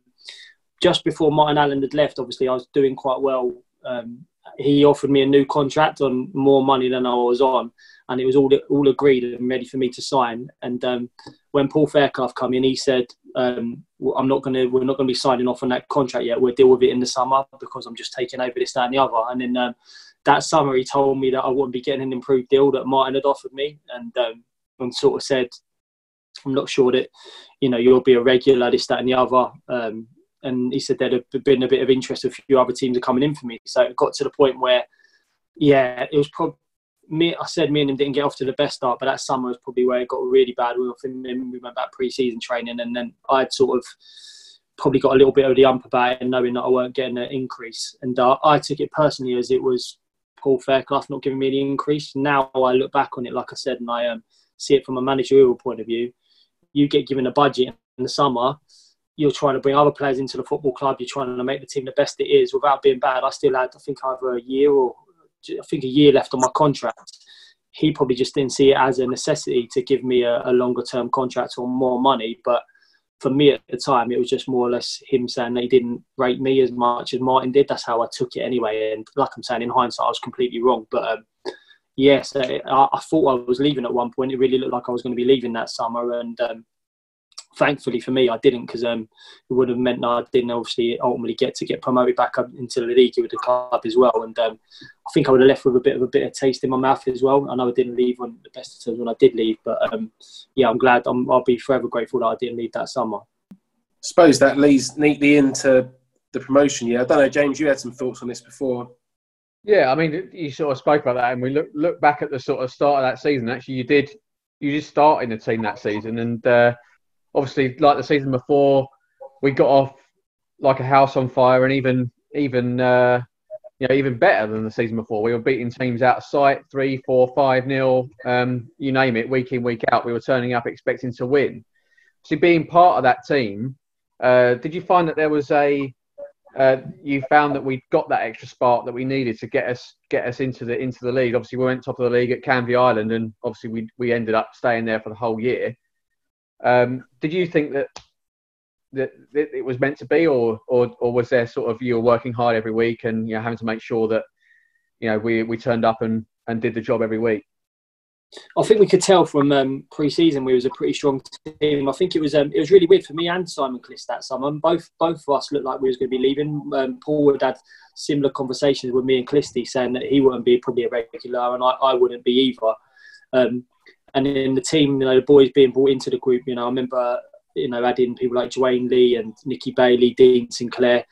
just before Martin Allen had left, obviously I was doing quite well. Um, he offered me a new contract on more money than I was on, and it was all all agreed and ready for me to sign. And um, when Paul Fairclough came in, he said, um, "I'm not going to. We're not going to be signing off on that contract yet. We'll deal with it in the summer because I'm just taking over this, that, and the other." And then um, that summer, he told me that I wouldn't be getting an improved deal that Martin had offered me, and um, and sort of said, "I'm not sure that you know you'll be a regular, this, that, and the other." Um, and he said there'd have been a bit of interest. A few other teams are coming in for me, so it got to the point where, yeah, it was probably me. I said me and him didn't get off to the best start, but that summer was probably where it got really bad. We we went back pre-season training, and then I'd sort of probably got a little bit of the ump about it, knowing that I weren't getting an increase. And uh, I took it personally as it was Paul Fairclough not giving me the increase. Now I look back on it, like I said, and I um, see it from a managerial point of view. You get given a budget in the summer, you're trying to bring other players into the football club. You're trying to make the team the best it is without being bad. I still had, I think, either a year or I think a year left on my contract. He probably just didn't see it as a necessity to give me a, a longer term contract or more money, but for me at the time, it was just more or less him saying that he didn't rate me as much as Martin did. That's how I took it anyway. And like I'm saying, in hindsight, I was completely wrong. But um, yes, I, I, thought I was leaving at one point. It really looked like I was going to be leaving that summer. And um, thankfully for me, I didn't because um, it would have meant that I didn't obviously ultimately get to get promoted back up into the league with the club as well. And um, I think I would have left with a bit of a bitter taste in my mouth as well. I know I didn't leave on the best of terms when I did leave, but um, yeah, I'm glad. i will be forever grateful that I didn't leave that summer. I suppose that leads neatly into the promotion. Yeah, I don't know, James. You had some thoughts on this before. Yeah, I mean, you sort of spoke about that, and we look look back at the sort of start of that season. Actually, you did you just start in the team that season, and uh, obviously, like the season before, we got off like a house on fire, and even even uh, you know even better than the season before. We were beating teams out of sight, three, four, five nil, um, you name it, week in, week out. We were turning up expecting to win. So being part of that team, uh, did you find that there was a uh, you found that we got that extra spark that we needed to get us get us into the into the league. Obviously, we went top of the league at Canvey Island, and obviously we we ended up staying there for the whole year. Um, did you think that, that it was meant to be, or or or was there sort of you were working hard every week and you know having to make sure that you know we we turned up and and did the job every week? I think we could tell from um, pre-season we was a pretty strong team. I think it was um, it was really weird for me and Simon Clist that summer. Both both of us looked like we was going to be leaving. Um, Paul had had similar conversations with me and Clisty, saying that he wouldn't be probably a regular, and I, I wouldn't be either. And in the team, you know, the boys being brought into the group, you know, I remember you know adding people like Dwayne Lee and Nicky Bailey, Dean Sinclair.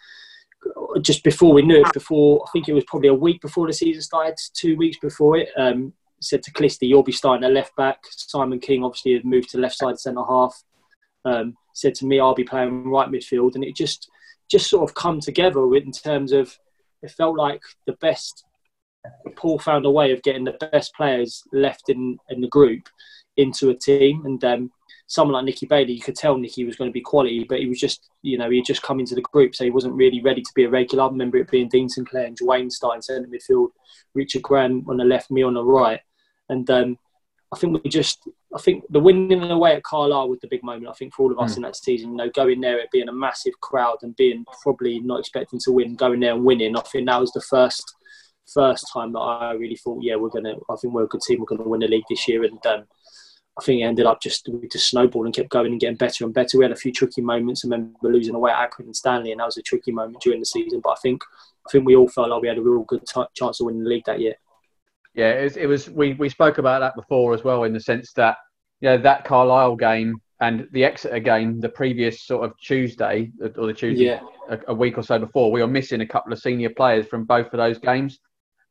Just before we knew it, before I think it was probably a week before the season started, two weeks before it, um, said to Clisty, you'll be starting at left back. Simon King obviously had moved to left side centre half. Um, said to me, I'll be playing right midfield, and it just just sort of come together in terms of it felt like the best. Paul found a way of getting the best players left in in the group into a team, and um, someone like Nicky Bailey, you could tell Nicky was going to be quality, but he was just, you know, he had just come into the group, so he wasn't really ready to be a regular. I remember it being Dean Sinclair and Dwayne starting centre midfield, Richard Graham on the left, me on the right. And um, I think we just, I think the winning away at Carlisle was the big moment. I think for all of us mm. in that season, you know, going there, it being a massive crowd and being probably not expecting to win, going there and winning. I think that was the first first time that I really thought, yeah, we're gonna. I think we're a good team. We're gonna win the league this year, and um, I think it ended up just we just snowballed and kept going and getting better and better. We had a few tricky moments. I remember losing away at Accrington Stanley, and that was a tricky moment during the season. But I think I think we all felt like we had a real good t- chance of winning the league that year. Yeah, it was, it was. we we spoke about that before as well, in the sense that you know that Carlisle game and the Exeter game, the previous sort of Tuesday or the Tuesday yeah. a, a, week or so before, we were missing a couple of senior players from both of those games,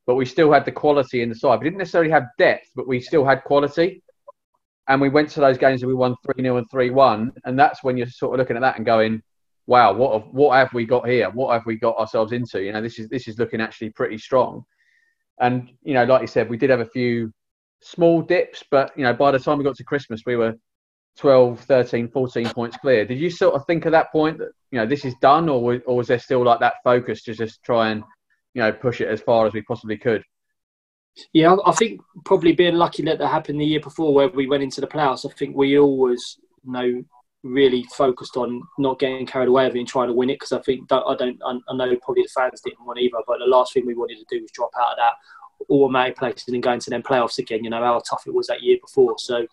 but we still had the quality in the side. We didn't necessarily have depth, but we still had quality. And we went to those games and we won three 0 and three one, and that's when you're sort of looking at that and going, "Wow, what have, what have we got here? What have we got ourselves into? You know, this is this is looking actually pretty strong." And, you know, like you said, we did have a few small dips, but, you know, by the time we got to Christmas, we were 12, 13, 14 points clear. Did you sort of think at that point that, you know, this is done or, or was there still like that focus to just try and, you know, push it as far as we possibly could? Yeah, I think probably being lucky that that happened the year before where we went into the playoffs, I think we always you know really focused on not getting carried away with it and trying to win it because I think I don't I know probably the fans didn't want either, but the last thing we wanted to do was drop out of that automatic place and then go into them playoffs again. You know how tough it was that year before. So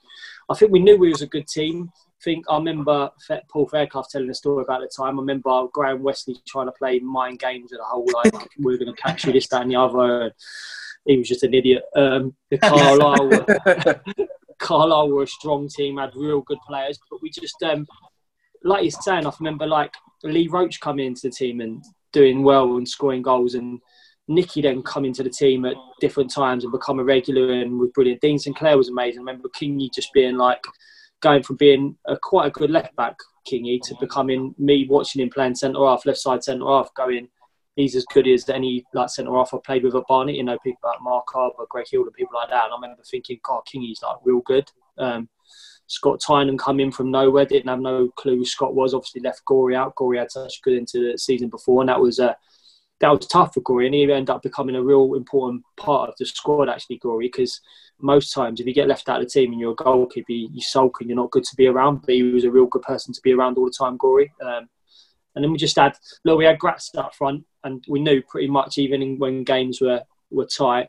I think we knew we was a good team. I think I remember Paul Fairclough telling a story about the time. I remember Graham Westley trying to play mind games and the whole like we're going to catch you this, that, and the other. And he was just an idiot. Um, the Carlisle, Carlisle were a strong team, had real good players, but we just, um, like you're saying, I remember like Lee Roach coming into the team and doing well and scoring goals, and Nicky then coming to the team at different times and become a regular and was brilliant. Dean Sinclair was amazing. I remember Kingy just being like going from being a, quite a good left back, Kingy, to becoming me watching him playing centre half, left side centre half, going he's as good as any like centre half I played with at Barnet. You know, people like Mark Arber, Greg Heald, and people like that. And I remember thinking, God, Kingy's like real good. Um, Scott Tynan come in from nowhere, didn't have no clue who Scott was. Obviously left Gory out. Gory had such good into the season before, and that was uh, that was tough for Gory, and he ended up becoming a real important part of the squad. Actually, Gory, because most times if you get left out of the team and you're a goalkeeper, you sulk and you're not good to be around. But he was a real good person to be around all the time, Gory. Um, and then we just had, look, we had Gratz up front, and we knew pretty much even when games were, were tight,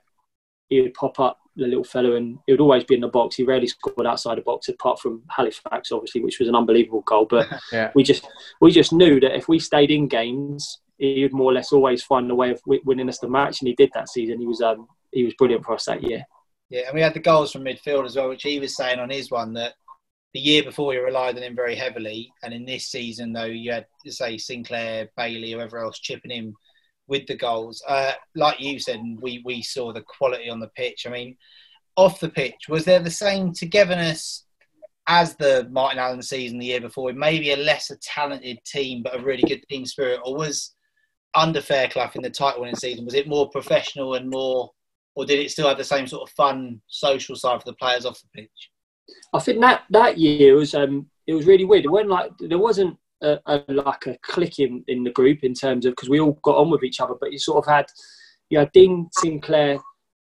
he would pop up, the little fellow, and he would always be in the box. He rarely scored outside the box, apart from Halifax, obviously, which was an unbelievable goal. But yeah. we just we just knew that if we stayed in games, he would more or less always find a way of winning us the match, and he did that season. He was um, he was brilliant for us that year. Yeah, and we had the goals from midfield as well, which he was saying on his one that the year before you relied on him very heavily, and in this season though you had say Sinclair, Bailey, whoever else chipping in with the goals. Uh, like you said, we we saw the quality on the pitch. I mean, off the pitch, was there the same togetherness as the Martin Allen season the year before, maybe a lesser talented team but a really good team spirit, or was under Fairclough in the title winning season, was it more professional and more, or did it still have the same sort of fun social side for the players off the pitch? I think that that year was um it was really weird. It went like there wasn't a, a like a click in, in the group in terms of because we all got on with each other, but you sort of had you had Dean Sinclair,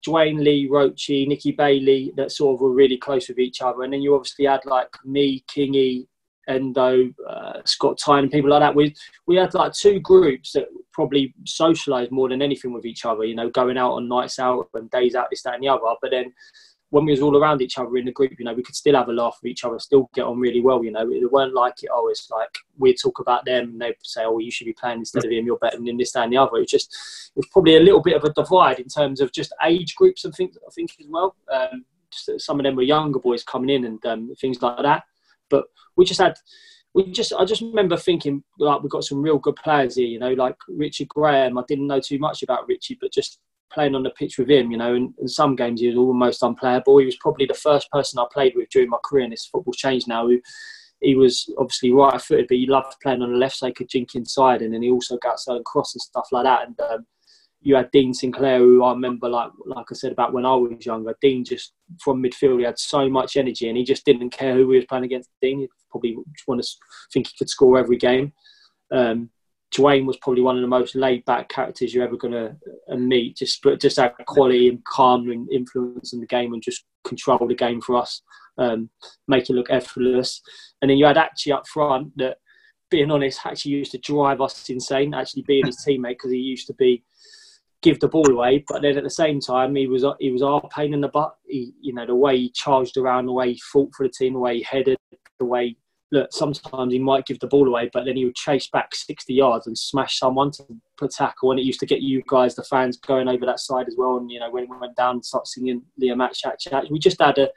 Dwayne Lee, Roche, Nicky Bailey that sort of were really close with each other, and then you obviously had like me, Kingy, Endo, uh, Scott Tyne, and people like that. We we had like two groups that probably socialised more than anything with each other. You know, going out on nights out and days out, this, that, and the other. But then when we was all around each other in the group, you know, we could still have a laugh with each other, still get on really well. You know, it weren't like it. Oh, it's like we'd talk about them, and they'd say, "Oh, you should be playing instead of him. You're better than this, that, and the other." It was just, it was probably a little bit of a divide in terms of just age groups and things. I think as well. Um, some of them were younger boys coming in and um, things like that. But we just had, we just, I just remember thinking like we've got some real good players here. You know, like Richard Graham. I didn't know too much about Richie, but just playing on the pitch with him, you know, in, in some games he was almost unplayable. He was probably the first person I played with during my career, and this football changed now. He was obviously right footed, but he loved playing on the left, so he could jink inside, and then he also got and cross and stuff like that. And um, you had Dean Sinclair, who I remember, like like I said about when I was younger. Dean just from midfield, he had so much energy, and he just didn't care who he was playing against. Dean, he probably want to think he could score every game. Um, Dwayne was probably one of the most laid back characters you're ever going to uh, meet. Just just had quality and calm and influence in the game and just control the game for us, um, make it look effortless. And then you had Hatchie up front that, being honest, actually used to drive us insane. Actually being his teammate because he used to be give the ball away, but then at the same time he was he was our pain in the butt. He, you know, the way he charged around, the way he fought for the team, the way he headed, the way look, sometimes he might give the ball away, but then he would chase back 60 yards and smash someone to put tackle. And it used to get you guys, the fans, going over that side as well. And, you know, when we went down start singing Liam Chat Chat, we just had a,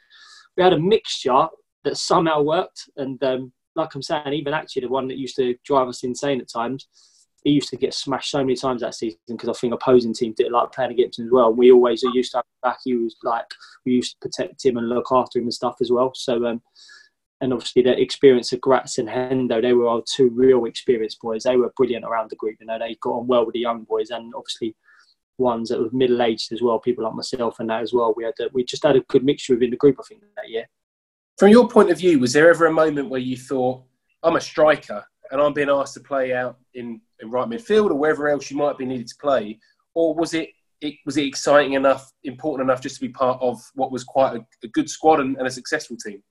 we had a mixture that somehow worked. And um, like I'm saying, even actually the one that used to drive us insane at times, he used to get smashed so many times that season because I think opposing teams did like playing against him as well. We always used to have back. He was like, we used to protect him and look after him and stuff as well. So, um, and obviously the experience of Gratz and Hendo, they were our two real experienced boys. They were brilliant around the group. You know, they got on well with the young boys, and obviously ones that were middle aged as well. People like myself and that as well. We had a, we just had a good mixture within the group. I think that year. From your point of view, was there ever a moment where you thought, "I'm a striker and I'm being asked to play out in, in right midfield or wherever else you might be needed to play," or was it? It, was it exciting enough, important enough, just to be part of what was quite a, a good squad and, and a successful team?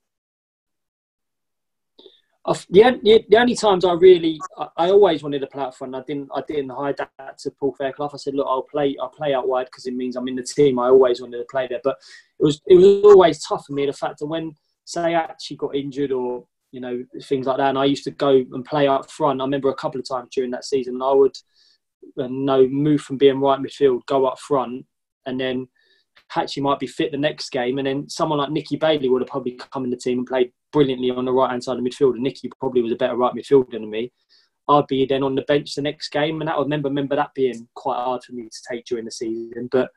the, the only times I really, I, I, always wanted to play out front. I didn't, I didn't hide that to Paul Fairclough. I said, look, I'll play, I'll play out wide because it means I'm in the team. I always wanted to play there, but it was, it was always tough for me. The fact that when, say, I actually got injured or you know things like that, and I used to go and play up front. I remember a couple of times during that season, I would, uh, know, move from being right midfield, go up front, and then Hatchie might be fit the next game, and then someone like Nicky Bailey would have probably come in the team and played brilliantly on the right hand side of midfield. And Nicky probably was a better right midfielder than me. I'd be then on the bench the next game, and I remember remember that being quite hard for me to take during the season. But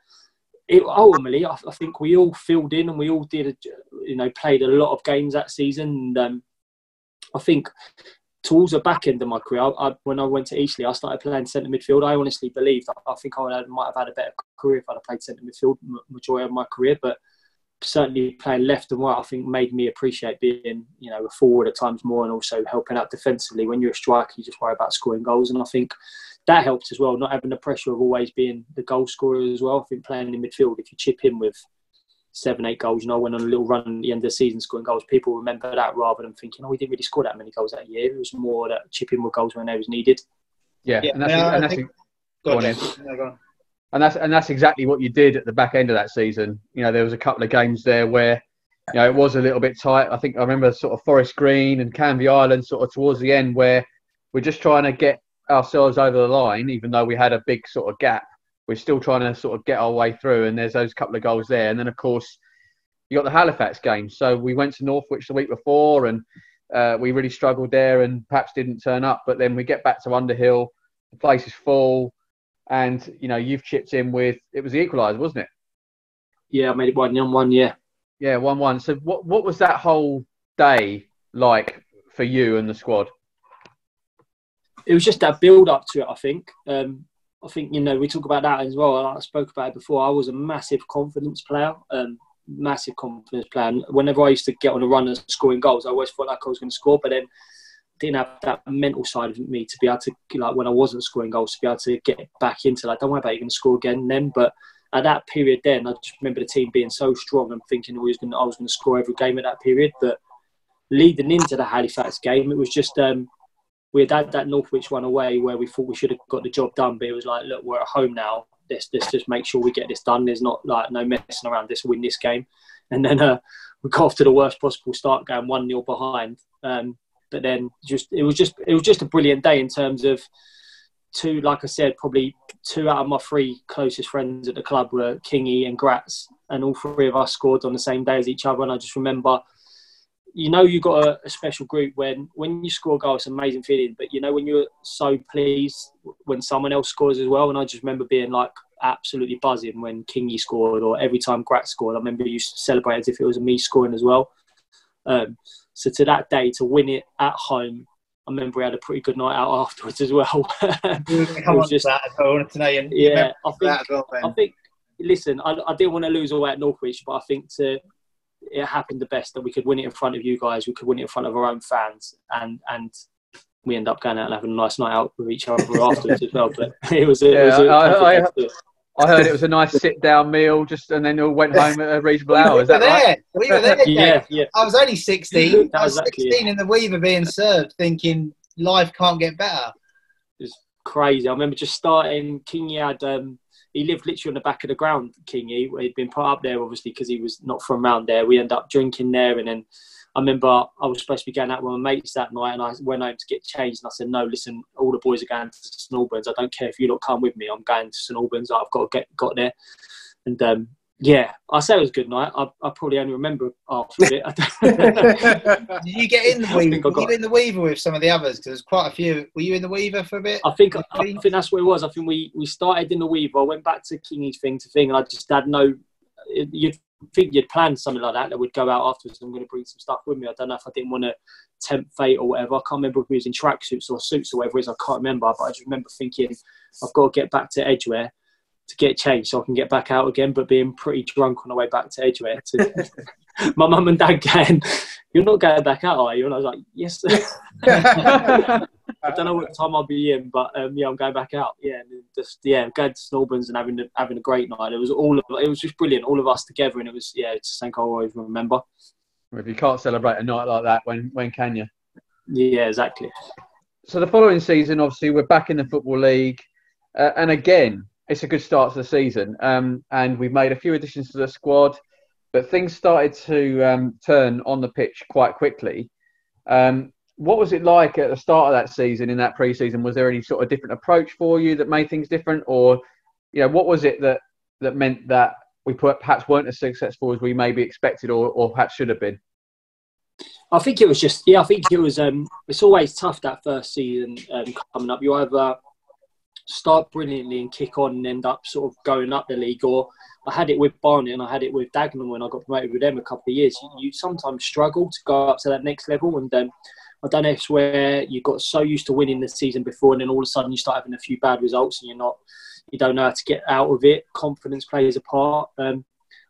it, ultimately, I, I, think we all filled in and we all did, you know, played a lot of games that season. And um, I think towards the back end of my career, I, I, when I went to Eastleigh, I started playing centre midfield. I honestly believed I, think I might have had a better career if I'd have played centre midfield majority of my career. But certainly playing left and right, I think made me appreciate being, you know, a forward at times more and also helping out defensively. When you're a striker, you just worry about scoring goals. And I think that helped as well, not having the pressure of always being the goal scorer as well. I think playing in midfield, if you chip in with seven, eight goals. You know, I went on a little run at the end of the season scoring goals. People remember that rather than thinking, oh, we didn't really score that many goals that year. It was more that chipping with goals when they was needed. Yeah, yeah and that's, and that's, think, go on, go on. And that's and that's exactly what you did at the back end of that season. You know, there was a couple of games there where you know it was a little bit tight. I think I remember sort of Forest Green and Canvey Island sort of towards the end where we're just trying to get ourselves over the line, even though we had a big sort of gap we're still trying to sort of get our way through. And there's those couple of goals there. And then, of course, you got the Halifax game. So we went to Northwich the week before and uh, we really struggled there and perhaps didn't turn up. But then we get back to Underhill, the place is full. And, you know, you've chipped in with, it was the equaliser, wasn't it? Yeah, I made it one on one. Yeah. Yeah, one one. So what what was that whole day like for you and the squad? It was just that build up to it. I think. Um, I think you know we talk about that as well. I spoke about it before. I was a massive confidence player. Um, massive confidence player. And whenever I used to get on a run and scoring goals, I always felt like I was going to score. But then didn't have that mental side of me to be able to like when I wasn't scoring goals to be able to get back into like don't worry about you're going to score again then. But at that period, then I just remember the team being so strong and thinking was going I was going to score every game at that period. But leading into the Halifax game, it was just um, we had had that Northwich one away where we thought we should have got the job done, but it was like, look, we're at home now. Let's, let's just make sure we get this done. There's not like no messing around. Let's win this game. And then uh, we got off to the worst possible start, going one 0 behind. Um, but then just it was just it was just a brilliant day in terms of two, like I said, probably two out of my three closest friends at the club were Kingy and Gratz, and all three of us scored on the same day as each other. And I just remember you know you got a, a, special group when when you score a goal it's an amazing feeling but you know when you're so pleased when someone else scores as well and i just remember being like absolutely buzzing when kingy scored or every time Grat scored i remember you used to celebrate as if it was me scoring as well um, so to that day to win it at home I remember we had a pretty good night out afterwards as well. Come on just, that I wanted to know. Yeah, I think, well, I think. Listen, I, I didn't want to lose away at Northwich, but I think to it happened the best that we could win it in front of you guys. We could win it in front of our own fans, and and we end up going out and having a nice night out with each other afterwards as well. But it was. A, yeah, it was a I, I, I, heard it was a nice sit down meal, just and then all went home at a reasonable hour. Is that there. right? We were there. yeah, yeah. I was only sixteen. I was exactly, sixteen yeah. in the Weaver being served, thinking life can't get better. It's crazy. I remember just starting. King had um, he lived literally on the back of the ground, Kingy. He'd been put up there, obviously, because he was not from around there. We ended up drinking there, and then I remember I was supposed to be going out with my mates that night, and I went home to get changed. And I said, "No, listen, all the boys are going to St Albans. I don't care if you don't come with me. I'm going to St Albans. I've got to get got there." And um, yeah, I say it was a good night. I, I probably only remember after it. Did you get in the Weaver? Were you in the Weaver with some of the others? Because there's quite a few. Were you in the Weaver for a bit? I think I, I think that's what it was. I think we, we started in the Weaver. I went back to Kingy's thing to thing, and I just had no. You'd think you'd planned something like that that would go out afterwards. I'm going to bring some stuff with me. I don't know if I didn't want to tempt fate or whatever. I can't remember if we was in tracksuits or suits or whatever it is. I can't remember, but I just remember thinking I've got to get back to Edgware to get changed so I can get back out again, but being pretty drunk on the way back to Edgware. To, my mum and dad going, You're not going back out, are you? And I was like, Yes. I don't know what time I'll be in, but um, yeah, I'm going back out. Yeah, and just yeah, going to Albans and having a, having a great night. It was all of it was just brilliant, all of us together, and it was yeah, it's something I'll always remember. If you can't celebrate a night like that, when when can you? Yeah, exactly. So the following season, obviously, we're back in the football league, uh, and again, it's a good start to the season. Um, and we've made a few additions to the squad, but things started to um, turn on the pitch quite quickly. Um, what was it like at the start of that season in that pre-season? Was there any sort of different approach for you that made things different, or you know, what was it that that meant that we perhaps weren't as successful as we maybe expected, or, or perhaps should have been? I think it was just yeah. I think it was. Um, it's always tough that first season um, coming up. You either start brilliantly and kick on and end up sort of going up the league. Or I had it with Barnet and I had it with Dagenham when I got promoted with them a couple of years. You, you sometimes struggle to go up to that next level. And um, I don't know if it's where you got so used to winning the season before and then all of a sudden you start having a few bad results and you're not, you don't know how to get out of it. Confidence plays a part. Um,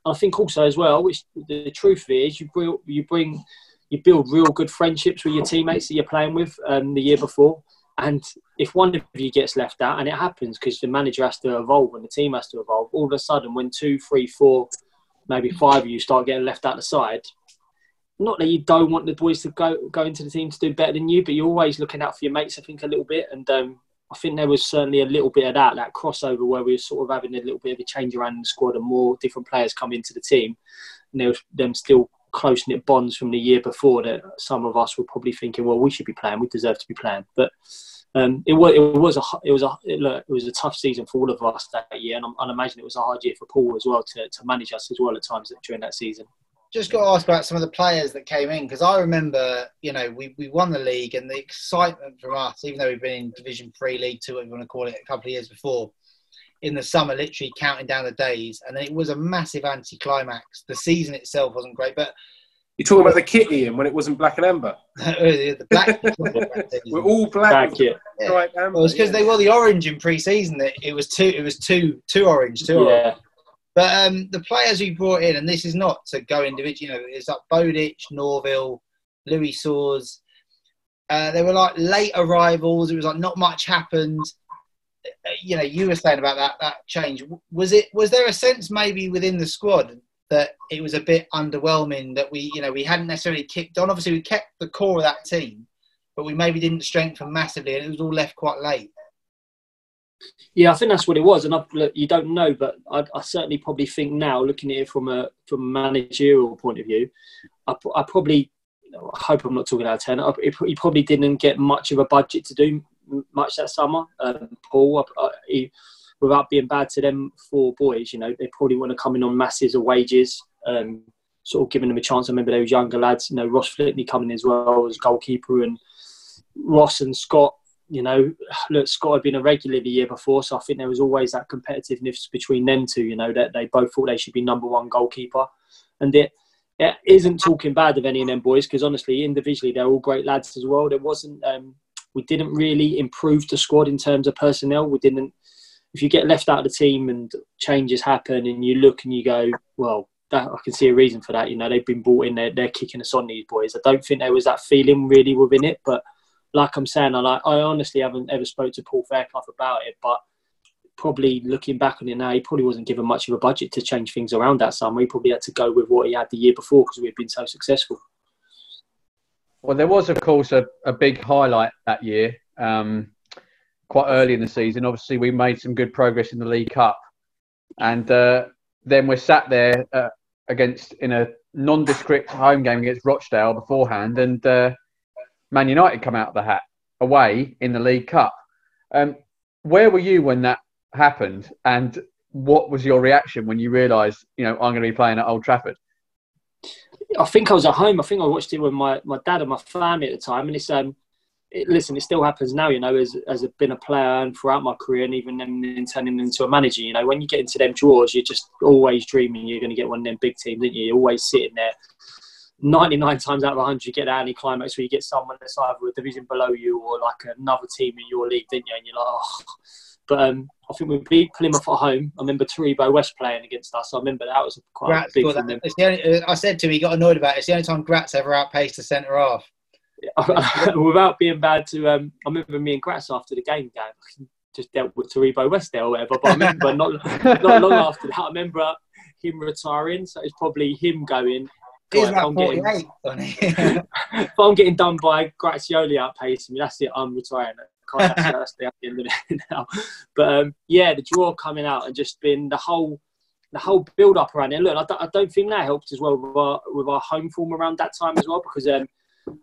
I think also as well, which the truth is, you bring, you bring, you build real good friendships with your teammates that you're playing with um, the year before. And if one of you gets left out, and it happens because the manager has to evolve and the team has to evolve, all of a sudden, when two, three, four, maybe five of you start getting left out the side, not that you don't want the boys to go go into the team to do better than you, but you're always looking out for your mates. I think a little bit, and um, I think there was certainly a little bit of that that crossover where we were sort of having a little bit of a change around the squad and more different players come into the team, and there was them still close knit bonds from the year before that some of us were probably thinking, well, we should be playing, we deserve to be playing. But um, it was it was a it was a it was a tough season for all of us that year, and I imagine it was a hard year for Paul as well to, to manage us as well at times during that season. Just got to ask about some of the players that came in because I remember, you know, we, we won the league and the excitement from us, even though we've been in Division Three, League Two, whatever you want to call it, a couple of years before, in the summer, literally counting down the days, and then it was a massive anticlimax. The season itself wasn't great, but You're talking about the kit, Ian, when it wasn't black and amber. the black. We're all black. Back with. Yeah. bright amber. Well, it's because yeah. they were the orange in pre-season. That it was too. It was too too orange. Too orange. Yeah. But um, the players we brought in, and this is not to go individually, you know, it's like Bowditch, Norville, Louis Soares. Uh, they were like late arrivals. It was like not much happened. Uh, You know, you were saying about that that change. Was it? Was there a sense maybe within the squad that it was a bit underwhelming that we, you know, we hadn't necessarily kicked on. Obviously, we kept the core of that team, but we maybe didn't strengthen massively, and it was all left quite late. Yeah, I think that's what it was, and I, look, you don't know, but I, I certainly probably think now, looking at it from a from a managerial point of view, I probably I hope I'm not talking out of. I, it, he probably didn't get much of a budget to do much that summer. Um, Paul, without being bad to them four boys, you know, they probably want to come in on masses of wages, um, sort of giving them a chance. I remember those younger lads, you know, Ross Flitney coming as well as goalkeeper, and Ross and Scott you know, look, Scott had been a regular the year before, so I think there was always that competitiveness between them two. You know, that they both thought they should be number one goalkeeper, and it, it isn't talking bad of any of them boys because honestly, individually they're all great lads as well. There wasn't, um, we didn't really improve the squad in terms of personnel. We didn't. If you get left out of the team and changes happen, and you look and you go, well, that, I can see a reason for that. You know, they've been brought in, they're, they're kicking us on these boys. I don't think there was that feeling really within it, but like I'm saying, I, like, I honestly haven't ever spoke to Paul Fairclough about it, but probably looking back on it now, he probably wasn't given much of a budget to change things around that summer. He probably had to go with what he had the year before because we'd been so successful. Well, there was, of course, a, a big highlight that year, um, quite early in the season. Obviously, we made some good progress in the League Cup, and uh, then we're sat there uh, against in a nondescript home game against Rochdale beforehand, and uh, Man United come out of the hat away in the League Cup. Um, where were you when that happened, and what was your reaction when you realised, you know, I'm going to be playing at Old Trafford? I think I was at home. I think I watched it with my, my dad and my family at the time. And it's um, it, listen, it still happens now. You know, as as I've been a player and throughout my career, and even then in turning into a manager. You know, when you get into them draws, you're just always dreaming you're going to get one of them big teams, aren't you? You're always sitting there. 99 times out of 100, you get any climax where you get someone that's either a division below you or like another team in your league, didn't you? And you're like, oh. But um, I think we beat Plymouth at home. I remember Taribo West playing against us. I remember that was quite Gratz big for them. Only, uh, I said to him, he got annoyed about it. It's the only time Gratz ever outpaced a centre half. without being bad to um, I remember me and Gratz after the game going just dealt with Taribo West there or whatever but I remember not, not long after that I remember him retiring so it's probably him going "God, I'm getting, 48, wasn't he? if I'm getting done by Grazioli outpacing me that's it I'm retiring That's, that's the end of it now but um, yeah the draw coming out and just been the whole the whole build up around it look I don't, I don't think that helped as well with our, with our home form around that time as well because um,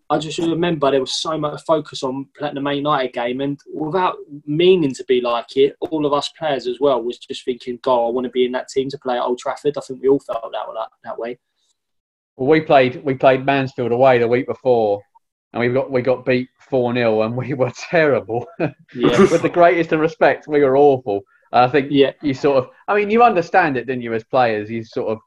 I just remember there was so much focus on playing the Man United game, and without meaning to be like it, all of us players as well was just thinking, "God, I want to be in that team to play at Old Trafford." I think we all felt that that, that way. Well, we played we played Mansfield away the week before, and we got we got beat four 0 and we were terrible. Yeah, With the greatest of respect, we were awful. I think yeah, you sort of, I mean, you understand it, didn't you, as players? You sort of,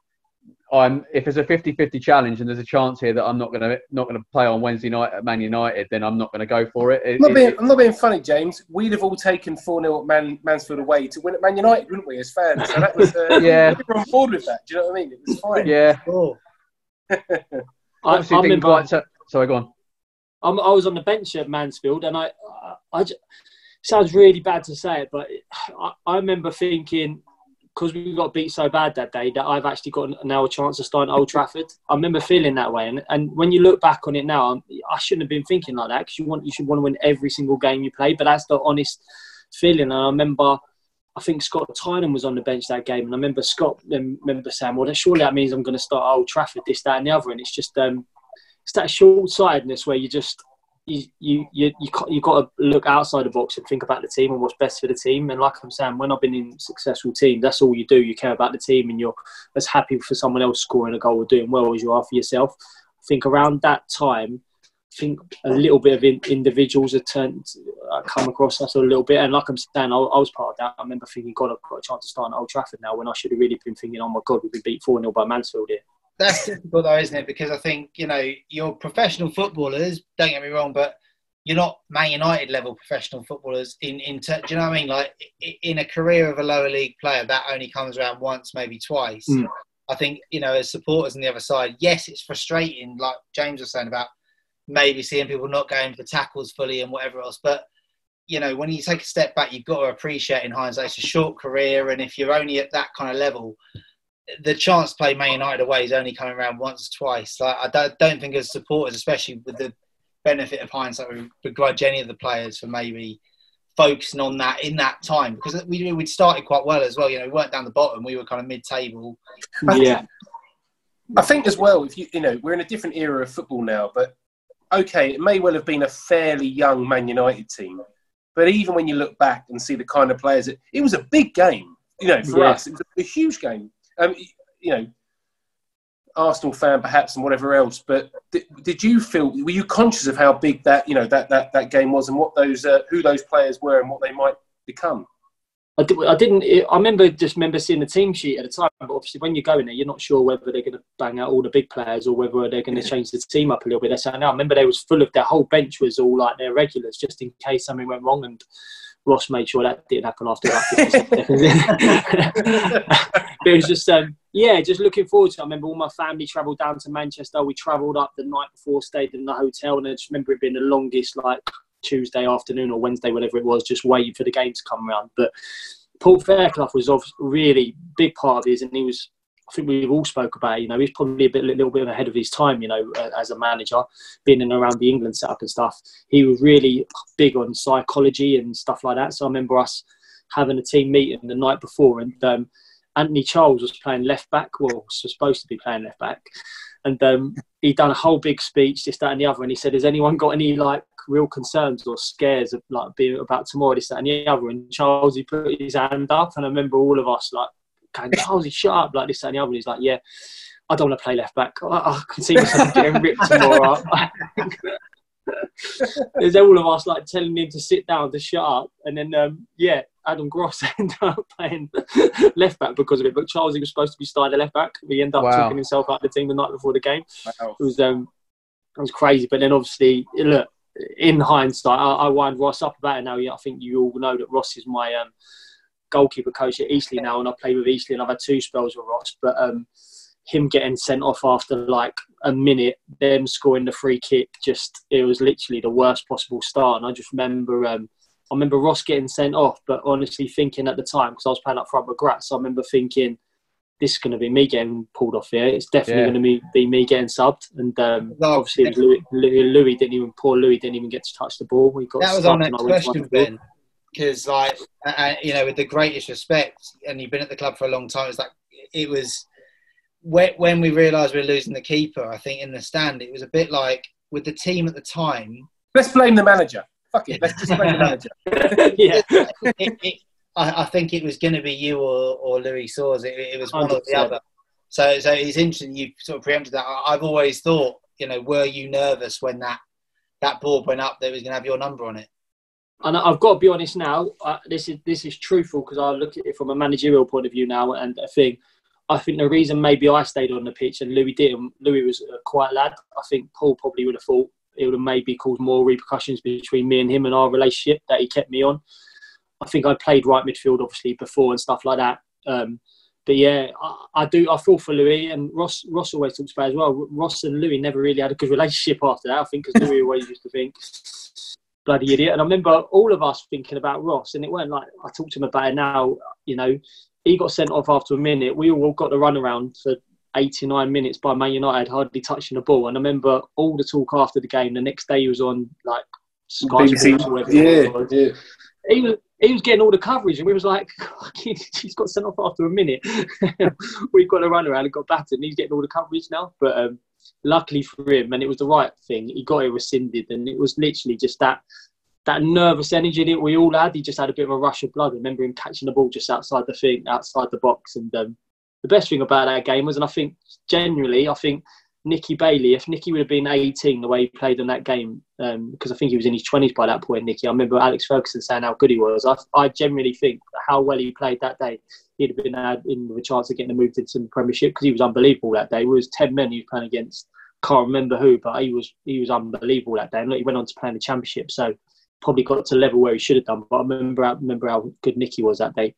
I'm if it's a 50-50 challenge and there's a chance here that I'm not gonna not gonna play on Wednesday night at Man United, then I'm not gonna go for it. It- I'm not, it- being, I'm not being funny, James. We'd have all taken 4 0 at Man, Mansfield away to win at Man United, wouldn't we, as fans? So that was, uh, Yeah. we were on board with that. Do you know what I mean? It was fine. yeah, Oh, I, I obviously didn't quite. So, sorry, go on. I'm, I was on the bench at Mansfield, and I, I, I ju- sounds really bad to say it, but I, I remember thinking because we got beat so bad that day that I've actually got now a chance to start at Old Trafford. I remember feeling that way, and, and when you look back on it now, I'm, I shouldn't have been thinking like that because you want you should want to win every single game you play, but that's the honest feeling. And I remember. I think Scott Tynan was on the bench that game, and I remember Scott remember saying, "Well, surely that means I'm going to start Old Trafford, this, that, and the other." And it's just um, it's that short sightedness where you just you you you you got, you got to look outside the box and think about the team and what's best for the team. And like I'm saying, when I've been in successful teams, that's all you do. You care about the team, and you're as happy for someone else scoring a goal or doing well as you are for yourself. I think around that time, I think a little bit of in, individuals have turned uh, come across us a little bit. And like I'm saying, I, I, was part of that. I remember thinking, God, I've got a chance to start at Old Trafford now when I should have really been thinking, oh my God, we've been beat 4 0 by Mansfield here. That's difficult though, isn't it? Because I think, you know, you're professional footballers, don't get me wrong, but you're not Man United level professional footballers in, in do you know what I mean? Like in a career of a lower league player, that only comes around once, maybe twice. Mm. I think, you know, as supporters on the other side, yes, it's frustrating, like James was saying about maybe seeing people not going for tackles fully and whatever else. But you know, when you take a step back, you've got to appreciate in hindsight it's a short career, and if you're only at that kind of level, the chance to play Man United away is only coming around once or twice. Like I don't, don't think as supporters, especially with the benefit of hindsight, we begrudge any of the players for maybe focusing on that in that time because we we'd started quite well as well. You know, we weren't down the bottom; we were kind of mid-table. Yeah. I think as well, if you you know, we're in a different era of football now, but okay, it may well have been a fairly young Man United team, but even when you look back and see the kind of players, it, it was a big game. You know, for yeah. us, it was a, a huge game. Um, you know, Arsenal fan perhaps and whatever else, but did, did you feel were you conscious of how big that you know that that, that game was and what those uh, who those players were and what they might become? I, did, I didn't. I remember just remember seeing the team sheet at the time. But obviously, when you go in there, you're not sure whether they're going to bang out all the big players or whether they're going to change the team up a little bit. They said, "No." I remember they was full of their whole bench was all like their regulars, just in case something went wrong. And Ross made sure that didn't happen after that. it was just, um, yeah, just looking forward to. it. I remember all my family travelled down to Manchester. We travelled up the night before, stayed in the hotel, and I just remember it being the longest like Tuesday afternoon or Wednesday, whatever it was, just waiting for the game to come around. But Paul Fairclough was a really big part of his, and he was. I think we've all spoke about. It, you know, he's probably a bit, a little bit ahead of his time. You know, as a manager, being in around the England setup and stuff. He was really big on psychology and stuff like that. So I remember us having a team meeting the night before, and um, Anthony Charles was playing left back. Well, was supposed to be playing left back, and um, he'd done a whole big speech, this, that, and the other. And he said, "Has anyone got any like real concerns or scares of like being about tomorrow, this, that, and the other. And Charles, he put his hand up, and I remember all of us like, going, Charles, he shut up, like this, that, and the other. And he's like, yeah, I don't want to play left back. I, I can see myself getting ripped tomorrow. There's all of us like telling him to sit down, to shut up, and then um, yeah, Adam Gross ended up playing left back because of it. But Charles, he was supposed to be starting left back. He ended up wow. taking himself out of the team the night before the game. Wow. It was um, it was crazy. But then obviously, look, in hindsight, I, I wind Ross up about it now. I think you all know that Ross is my um, goalkeeper coach at Eastleigh now, and I play with Eastleigh, and I've had two spells with Ross. But um, him getting sent off after like a minute, them scoring the free kick, just it was literally the worst possible start. And I just remember, um, I remember Ross getting sent off, but honestly thinking at the time because I was playing up front with Graz, I remember thinking this is going to be me getting pulled off here. It's definitely yeah. going to be, be me getting subbed. And um, no, obviously, it Louis, Louis, Louis, didn't even, poor Louis didn't even get to touch the ball. We got that was our next question, Ben. Because, like, uh, you know, with the greatest respect, and you've been at the club for a long time, it's like it was when we realised we were losing the keeper. I think in the stand, it was a bit like with the team at the time. Let's blame the manager. Fuck it. Let's just blame the manager. yeah. It, it, I, I think it was going to be you or, or Louis Soares. It, it was one 100%. or the other. So, so it's interesting you sort of preempted that. I've always thought, you know, were you nervous when that that board went up that was going to have your number on it? And I've got to be honest now. Uh, this is this is truthful because I look at it from a managerial point of view now, and I think I think the reason maybe I stayed on the pitch and Louis didn't. Louis was a quiet lad. I think Paul probably would have thought it would have maybe caused more repercussions between me and him and our relationship that he kept me on. I think I played right midfield obviously before and stuff like that. Um, but yeah, I, I, do. I feel for Louis and Ross. Ross always talks about as well. Ross and Louis never really had a good relationship after that. I think because Louis always used to think, bloody idiot. And I remember all of us thinking about Ross, and it weren't like I talked to him about it now. You know, he got sent off after a minute. We all got the run around for 89 minutes by Man United, hardly touching the ball. And I remember all the talk after the game. The next day he was on like Sky Sports or whatever. Yeah, yeah. He was, he was getting all the coverage, and we was like, he's got sent off after a minute. We've got to run around and got battered, and he's getting all the coverage now. But um, luckily for him, and it was the right thing, he got it rescinded, and it was literally just that that nervous energy that we all had. He just had a bit of a rush of blood. I remember him catching the ball just outside the thing, outside the box, and um, the best thing about that game was, and I think generally, I think Nicky Bailey, if Nicky would have been 18 the way he played in that game, um, because I think he was in his 20s by that point, Nicky, I remember Alex Ferguson saying how good he was. I, I generally think how well he played that day, he'd have been had in with a chance of getting moved into the Premiership because he was unbelievable that day. It was 10 men he was playing against. Can't remember who, but he was he was unbelievable that day. And look, he went on to play in the Championship, so probably got to level where he should have done. But I remember, I remember how good Nicky was that day.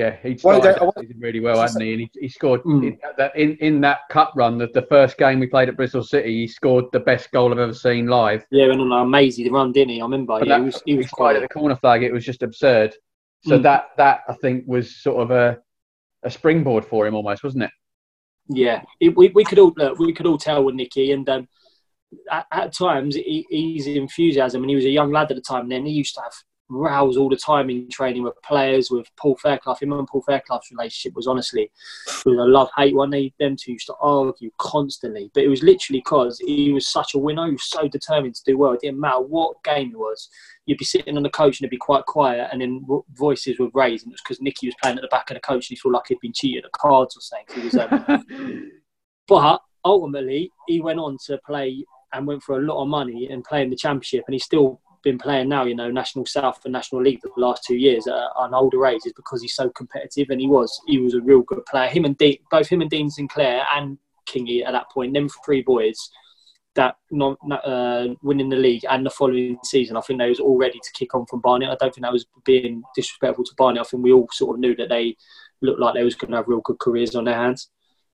Yeah, he Well, started I- that season really well, hadn't he? And he, he scored Mm. in that in, in that cup run. The, the first game we played at Bristol City, he scored the best goal I've ever seen live. Yeah, and on an amazing run, didn't he? I remember. But yeah, that- he was he was He tried at quite. the corner flag. It was just absurd. So Mm. that that I think was sort of a a springboard for him almost, wasn't it? Yeah, it, we we could all look, we could all tell with Nicky, and um, at, at times he, his enthusiasm, and he was a young lad at the time. Then he used to have rows all the time in training with players, with Paul Fairclough. Him and Paul Fairclough's relationship was honestly was a love hate one. They them two used to argue constantly, but it was literally because he was such a winner. He was so determined to do well. It didn't matter what game it was. You'd be sitting on the coach and it'd be quite quiet, and then voices would raise, and it was because Nicky was playing at the back of the coach and he felt like he'd been cheated at cards or something. He was um, but ultimately, he went on to play and went for a lot of money and play in the championship, and he still been playing now. You know, National South and National League for the last two years at an older age is because he's so competitive, and he was he was a real good player. Him and Dean, both him and Dean Sinclair and Kingy at that point, them three boys that not, uh, winning the league and the following season, I think they was all ready to kick on from Barnet. I don't think that was being disrespectful to Barnet. I think we all sort of knew that they looked like they was going to have real good careers on their hands.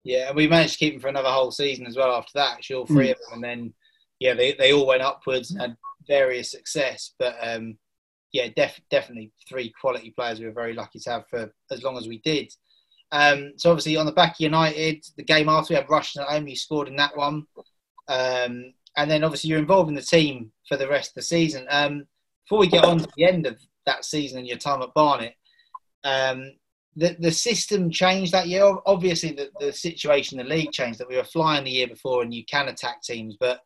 Yeah, and we managed to keep them for another whole season as well after that. Actually, all three of them, and then yeah, they, they all went upwards and had various success. But um, yeah, def- definitely three quality players we were very lucky to have for as long as we did. Um, so obviously on the back of United, the game after we had Rushden at home, you scored in that one, um, and then obviously you're involved in the team for the rest of the season. Um, before we get on to the end of that season and your time at Barnet, um, the the system changed that year. Obviously, the, the situation in the league changed. That we were flying the year before, and you can attack teams. But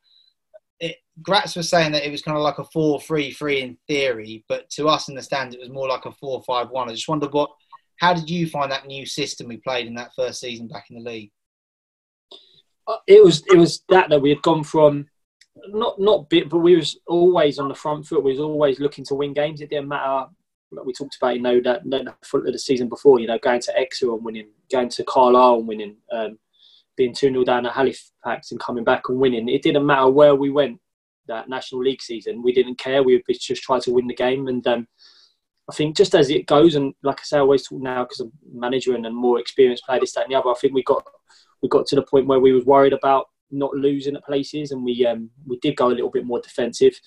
it, Gratz was saying that it was kind of like a four-three-three in theory, but to us in the stands, it was more like a four-five-one. I just wonder what, how did you find that new system we played in that first season back in the league? Uh, it was it was that that we had gone from not not bit, but we was always on the front foot. We was always looking to win games. It didn't matter. We talked about you know that, that the front of the season before. You know, going to Exeter and winning, going to Carlisle and winning, um, being two 0 down at Halifax and coming back and winning. It didn't matter where we went that National League season. We didn't care. We just try to win the game. And um, I think just as it goes, and like I say, I always talk now because I'm manager and, and more experienced player, this, that, and the other. I think we got we got to the point where we was worried about not losing at places, and we um, we did go a little bit more defensive.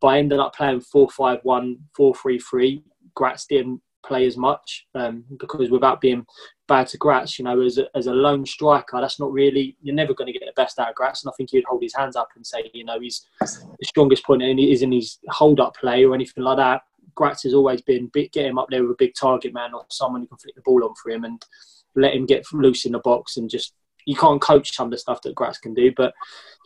But I ended up playing 4-5-1, 4-3-3. Gratz didn't play as much um, because without being bad to Gratz, you know, as a, as a lone striker, that's not really you're never going to get the best out of Gratz. And I think he'd hold his hands up and say, you know, he's the strongest point and is in his hold up play or anything like that. Gratz has always been get him up there with a big target man or someone who can flick the ball on for him and let him get loose in the box and just you can't coach some of the stuff that Gratz can do, but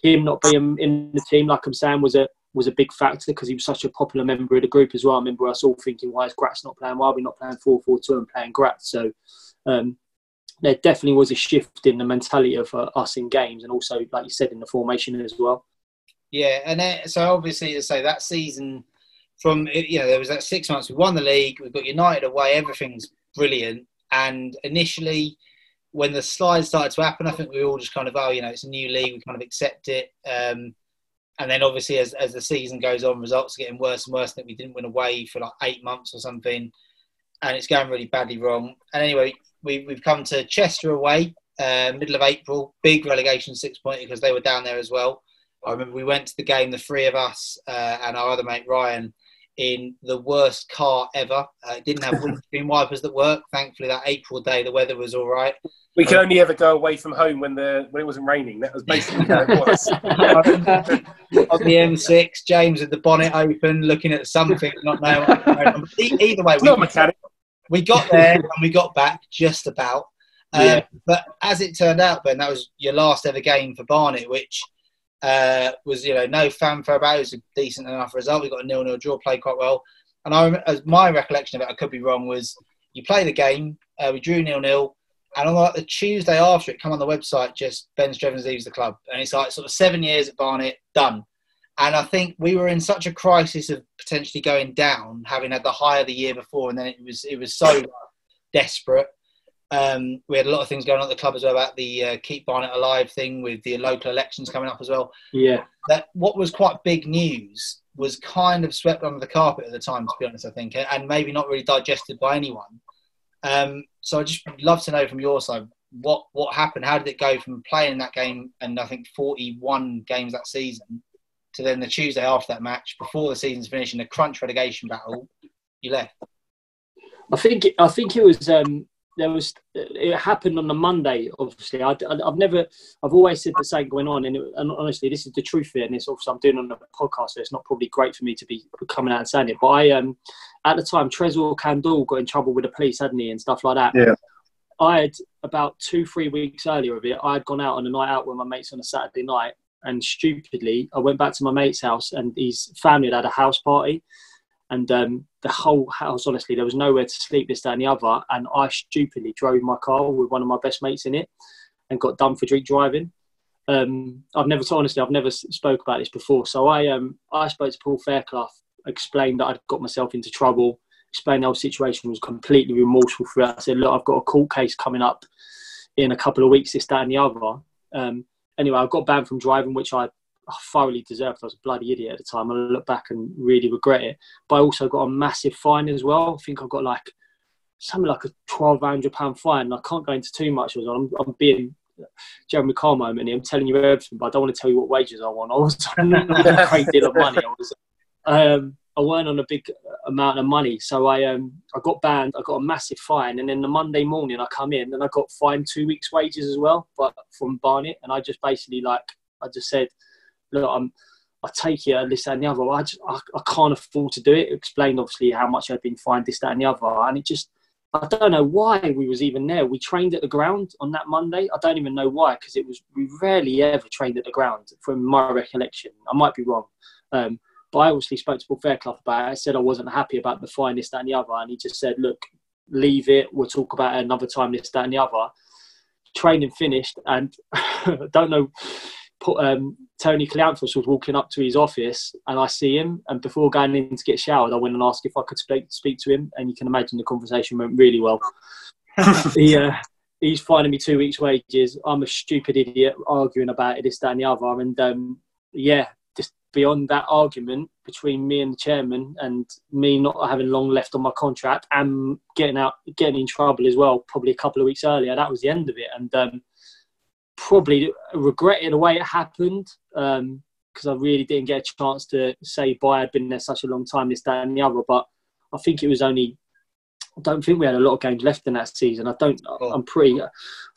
him not being in the team, like I'm saying, was a was a big factor because he was such a popular member of the group as well. I remember us all thinking, why is Gratz not playing? Why are we not playing 4 4 2 and playing Gratz? So um, there definitely was a shift in the mentality of uh, us in games and also, like you said, in the formation as well. Yeah, and then, so obviously, to say that season, from you know, there was that six months. We won the league. We've got United away. Everything's brilliant. And initially, when the slides started to happen, I think we all just kind of, oh, you know, it's a new league. We kind of accept it. Um, and then obviously, as, as the season goes on, results are getting worse and worse. I think we didn't win away for like eight months or something, and it's going really badly wrong. And anyway, we, we've come to Chester away, uh, middle of April, big relegation six point because they were down there as well. I remember we went to the game, the three of us uh, and our other mate Ryan, in the worst car ever. Uh, it didn't have windscreen wipers that work. Thankfully, that April day, the weather was all right. We could only ever go away from home when the when it wasn't raining. That was basically how it was. on the M6, James with the bonnet open, looking at something, not knowing what's going on. But Either way, It's not we, mechanic. we got there and we got back just about. Um, Yeah. But as it turned out, Ben, that was your last ever game for Barnet, which uh, was you know no fanfare about. It was a decent enough result. We got a nil-nil draw, played quite well. And I, as my recollection of it, I could be wrong, was you play the game, uh, we drew nil-nil, And on like the Tuesday after, it come on the website, just Ben Strevens leaves the club, and it's like sort of seven years at Barnet, done. And I think we were in such a crisis of potentially going down, having had the higher the year before, and then it was it was so desperate. Um, we had a lot of things going on at the club as well about the uh, keep Barnet alive thing with the local elections coming up as well. Yeah, That what was quite big news was kind of swept under the carpet at the time, to be honest. I think, and maybe not really digested by anyone. Um, so I just love to know from your side what what happened. How did it go from playing that game and I think 41 games that season to then the Tuesday after that match, before the season's finished in a crunch relegation battle, you left. I think I think it was um, there was it happened on the Monday. Obviously, I, have never I've always said the same going on, and, it, and, honestly, this is the truth here. And it's obviously I'm doing on a podcast, so it's not probably great for me to be coming out and saying it. But I um at the time, Tresor Kandol got in trouble with the police, hadn't he, and stuff like that. Yeah. I had about two three weeks earlier of it. I had gone out on a night out with my mates on a Saturday night, and stupidly, I went back to my mate's house, and his family had had a house party and um, the whole house, honestly, there was nowhere to sleep, this, that, and the other. And I stupidly drove my car with one of my best mates in it and got done for drink driving. Um, I've never, honestly, I've never spoke about this before. So I, um, I spoke to Paul Fairclough, explained that I'd got myself into trouble, explained the whole situation was completely remorseful for it. I said, look, I've got a court case coming up in a couple of weeks, this, that, and the other. Um, anyway, I got banned from driving, which I I thoroughly deserved. I was a bloody idiot at the time. I look back and really regret it. But I also got a massive fine as well. I think I got like something like a twelve hundred pound fine. I can't go into too much. I'm, I'm being Jeremy Carr moment. I'm telling you everything, but I don't want to tell you what wages I want. I was on a great deal of money. I was, um, I weren't on a big amount of money, so I um, I got banned. I got a massive fine, and then the Monday morning I come in and I got fined two weeks' wages as well, but from Barnet. And I just basically like I just said look, I'm, I take it, this, that, and the other. I, just, I, I can't afford to do it. Explained obviously how much I'd been fined, this, that, and the other. And it just, I don't know why we was even there. We trained at the ground on that Monday. I don't even know why because it was we rarely ever trained at the ground from my recollection. I might be wrong, um, but I obviously spoke to Paul Fairclough about it. I said I wasn't happy about the fine, this, that, and the other, and he just said, "Look, leave it. We'll talk about it another time, this, that, and the other." Training finished, and don't know um, Tony Kleanthous was walking up to his office and I see him. And before going in to get showered, I went and asked if I could speak, speak to him. And you can imagine the conversation went really well. he, uh, he's finding me two weeks' wages. I'm a stupid idiot arguing about it, this, that, and the other. And um, yeah, just beyond that argument between me and the chairman and me not having long left on my contract and getting out, getting in trouble as well, probably a couple of weeks earlier, that was the end of it. And um, probably regretted the way it happened because um, I really didn't get a chance to say bye. I'd been there such a long time, this, that, and the other. But I think it was only. I don't think we had a lot of games left in that season. I don't. I'm pretty. I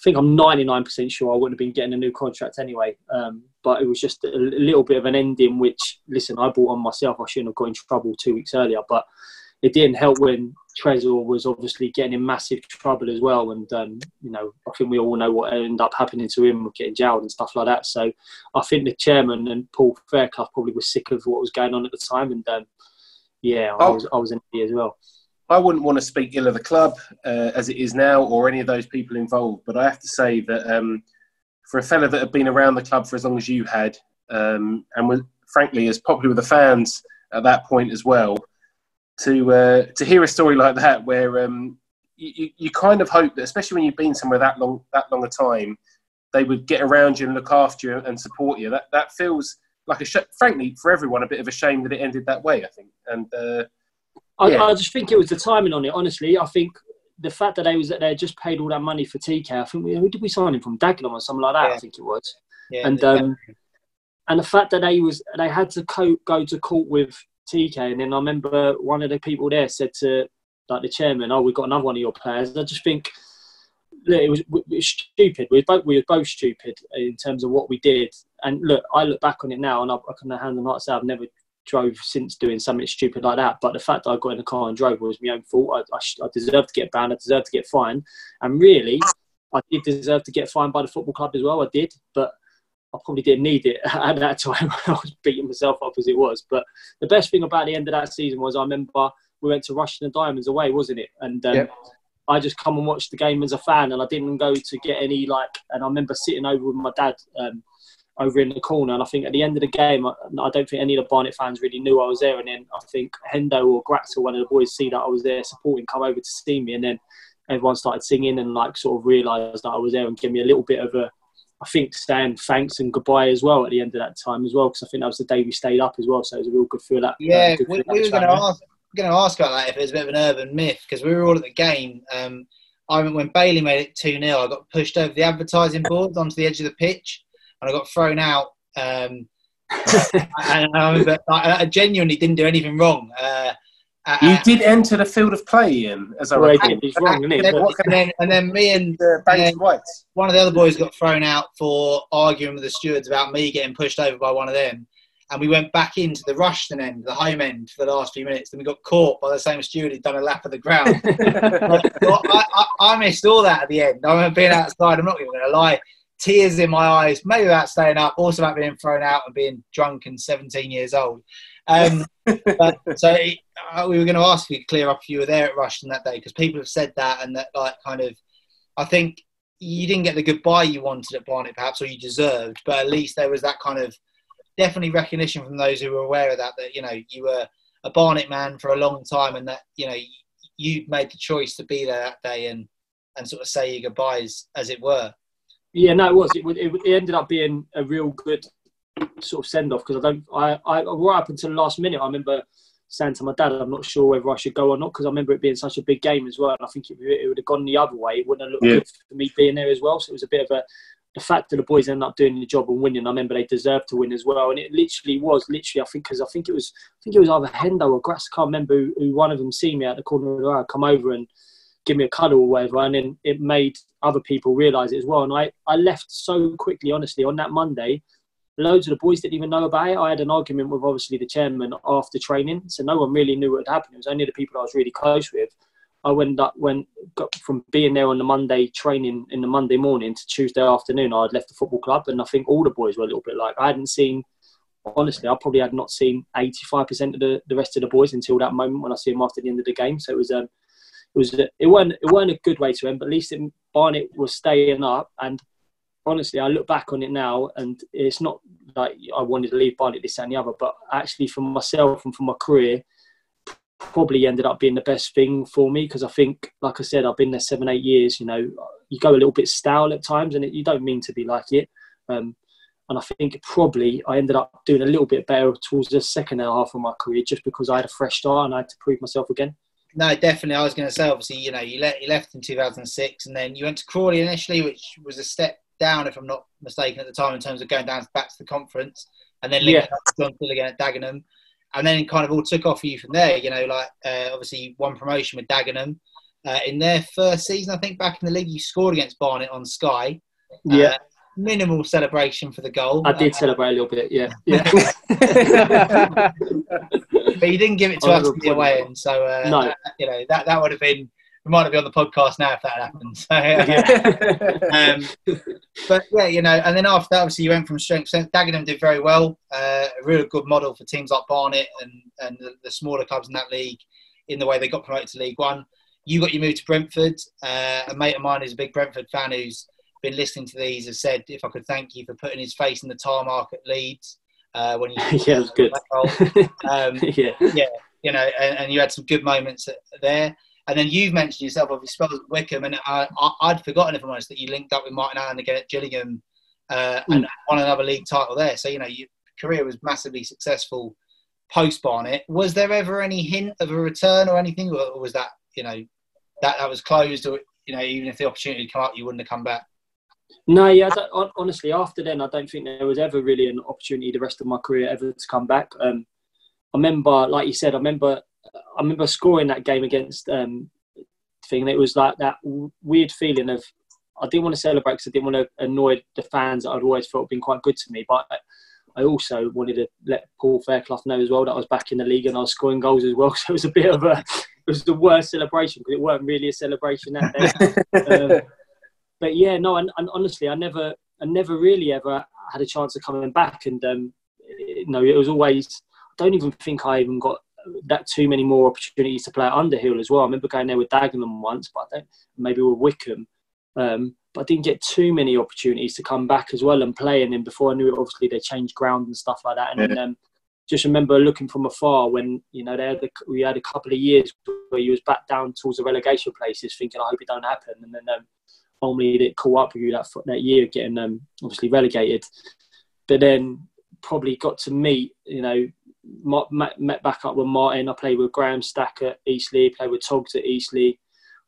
think I'm 99% sure I wouldn't have been getting a new contract anyway. Um, but it was just a little bit of an ending, which listen, I bought on myself. I shouldn't have got in trouble two weeks earlier, but it didn't help when Tresor was obviously getting in massive trouble as well. And, um, you know, I think we all know what ended up happening to him with getting jailed and stuff like that. So I think the chairman and Paul Fairclough probably were sick of what was going on at the time. And, um, yeah, I, oh. was, I was in it as well. I wouldn't want to speak ill of the club uh, as it is now or any of those people involved, but I have to say that um, for a fella that had been around the club for as long as you had um, and was frankly as popular with the fans at that point as well, to uh, to hear a story like that where um, you, you kind of hope that, especially when you've been somewhere that long that long a time, they would get around you and look after you and support you. That that feels like a sh- frankly for everyone a bit of a shame that it ended that way. I think, and uh, yeah. I, I, just think it was the timing on it. Honestly, I think the fact that they was that they just paid all that money for TK. I think who did we sign him from Dagenham or something like that? Yeah. I think it was. Yeah, and um, and the fact that they was they had to co- go to court with TK, and then I remember one of the people there said to like the chairman, "Oh, we've got another one of your players." I just think look, it was, it was stupid. We were both we were both stupid in terms of what we did. And look, I look back on it now, and I, I can hand on heart say I've never drove since doing something stupid like that. But the fact that I got in the car and drove was my own fault. I, I, I deserved to get banned. I deserved to get fined. And really, I did deserve to get fined by the football club as well. I did, but I probably didn't need it at that time I was beating myself up as it was. But the best thing about the end of that season was I remember we went to Rushden and Diamonds away, wasn't it? And um, yep. I just come and watch the game as a fan, and I didn't go to get any like. And I remember sitting over with my dad um, over in the corner, and I think at the end of the game, I, I, don't think any of the Barnet fans really knew I was there. And then I think Hendo or Gratz or one of the boys see that I was there supporting, come over to see me, and then everyone started singing and like sort of realised that I was there and give me a little bit of a. I think saying thanks and goodbye as well at the end of that time as well because I think that was the day we stayed up as well so it was a real good feel that yeah uh, we, we were going to ask going to ask about that if it was a bit of an urban myth because we were all at the game. Um, I remember when Bailey made it 2 0, I got pushed over the advertising board onto the edge of the pitch and I got thrown out. Um, and I, remember, I, genuinely didn't do anything wrong. Uh, uh you did enter the field of play, Ian, as I well, He's wrong, and, then, and, then, and then me and, uh, and one of the other boys got thrown out for arguing with the stewards about me getting pushed over by one of them and we went back into the Rushden end, the home end, for the last few minutes. Then we got caught by the same steward who'd done a lap of the ground. I, I, I, missed all that at the end. I remember being outside. I'm not even going to lie, tears in my eyes, maybe about staying up, also about being thrown out and being drunk and 17 years old. Um, but, so uh, we were going to ask you to clear up if you were there at Rushden that day because people have said that and that like kind of, I think you didn't get the goodbye you wanted at Barnet perhaps or you deserved, but at least there was that kind of definitely recognition from those who were aware of that that you know you were a Barnet man for a long time and that you know you made the choice to be there that day and and sort of say your goodbyes as it were. Yeah, no, it was. It, it ended up being a real good sort of send off because I don't. I, I right up until the last minute, I remember saying to my dad, "I'm not sure whether I should go or not," because I remember it being such a big game as well. And I think it, it would have gone the other way. It wouldn't have looked yeah. good for me being there as well. So it was a bit of a the fact that the boys ended up doing the job and winning, I remember they deserved to win as well. And it literally was, literally, I think, because I think it was, I think it was either Hendo or Grass. I can't remember who, who, one of them see me at the corner of the eye, come over and give me a cuddle or whatever. And then it made other people realise it as well. And I, I left so quickly, honestly, on that Monday. Loads of the boys didn't even know about it. I had an argument with obviously the chairman after training, so no one really knew what had happened. It was only the people I was really close with. I went up went got from being there on the Monday training in the Monday morning to Tuesday afternoon. I'd left the football club, and I think all the boys were a little bit like I hadn't seen. Honestly, I probably had not seen eighty five percent of the, the rest of the boys until that moment when I see them after the end of the game. So it was um, it was it weren't it weren't a good way to end, but at least it, Barnet was staying up. And honestly, I look back on it now, and it's not like I wanted to leave Barnet this and the other, but actually for myself and for my career probably ended up being the best thing for me because I think, like I said, I've been there seven, eight years. You know, you go a little bit stale at times, and it, you don't mean to be like it. Um, and I think probably I ended up doing a little bit better towards the second half of my career just because I had a fresh start and I had to prove myself again. No, definitely. I was going to say, obviously, you know, you, let, you left in 2006 and then you went to Crawley initially, which was a step down, if I'm not mistaken, at the time in terms of going down back to the conference and then linking yeah. up John Still again at Dagenham and then kind of all took off for you from there. You know, like uh, obviously one promotion with Dagenham. Uh, in their first season, I think back in the league, you scored against Barnet on Sky. Yeah. Uh, minimal celebration for the goal. I did celebrate a little bit, yeah. yeah. but you didn't give it to us to be away, and so uh, no. you know that that would have been we might not be on the podcast now if that happened. So, um, but yeah, you know, and then after that, obviously, you went from strength to strength. Dagenham did very well. Uh, a really good model for teams like Barnet and, and the, the, smaller clubs in that league in the way they got promoted to League One. You got your move to Brentford. Uh, a mate of mine who's a big Brentford fan who's been listening to these has said, if I could thank you for putting his face in the tarmac at Leeds. Uh, when you yeah, was good. Um, yeah, yeah, you know, and, and, you had some good moments there. And then you've mentioned yourself, obviously, spelled at Wycombe, and I, would forgotten, if I'm honest, that you linked up with Martin Allen again at Gillingham uh, mm. and won another league title there. So, you know, your career was massively successful post Barnet. Was there ever any hint of a return or anything, or was that, you know, that, that was closed, or, you know, even if the opportunity had come up, you wouldn't have come back? No, yeah, honestly, after then, I don't think there was ever really an opportunity the rest of my career ever to come back. Um, I remember, like you said, I remember I remember scoring that game against um, thing. And it was like that weird feeling of I didn't want to celebrate because I didn't want to annoy the fans that I'd always felt been quite good to me. But I also wanted to let Paul Fairclough know as well that I was back in the league and I was scoring goals as well. So it was a bit of a it was the worst celebration because it weren't really a celebration that day. um, but yeah, no, and, and, honestly, I never I never really ever had a chance of coming back, and um, you know, it was always. I don't even think I even got that too many more opportunities to play at Underhill as well. I remember going there with Dagenham once, but I don't, maybe with Wycombe. Um, but I didn't get too many opportunities to come back as well and play. And then before I knew it, obviously they changed ground and stuff like that. And yeah. then um, just remember looking from afar when you know they had the, we had a couple of years where you was back down towards the relegation places, thinking I hope it don't happen. And then um, only it caught up with you that that year, getting um, obviously relegated. But then probably got to meet you know met, back up with Martin. I played with Graham Stack at Eastleigh, played with Togs at Eastleigh.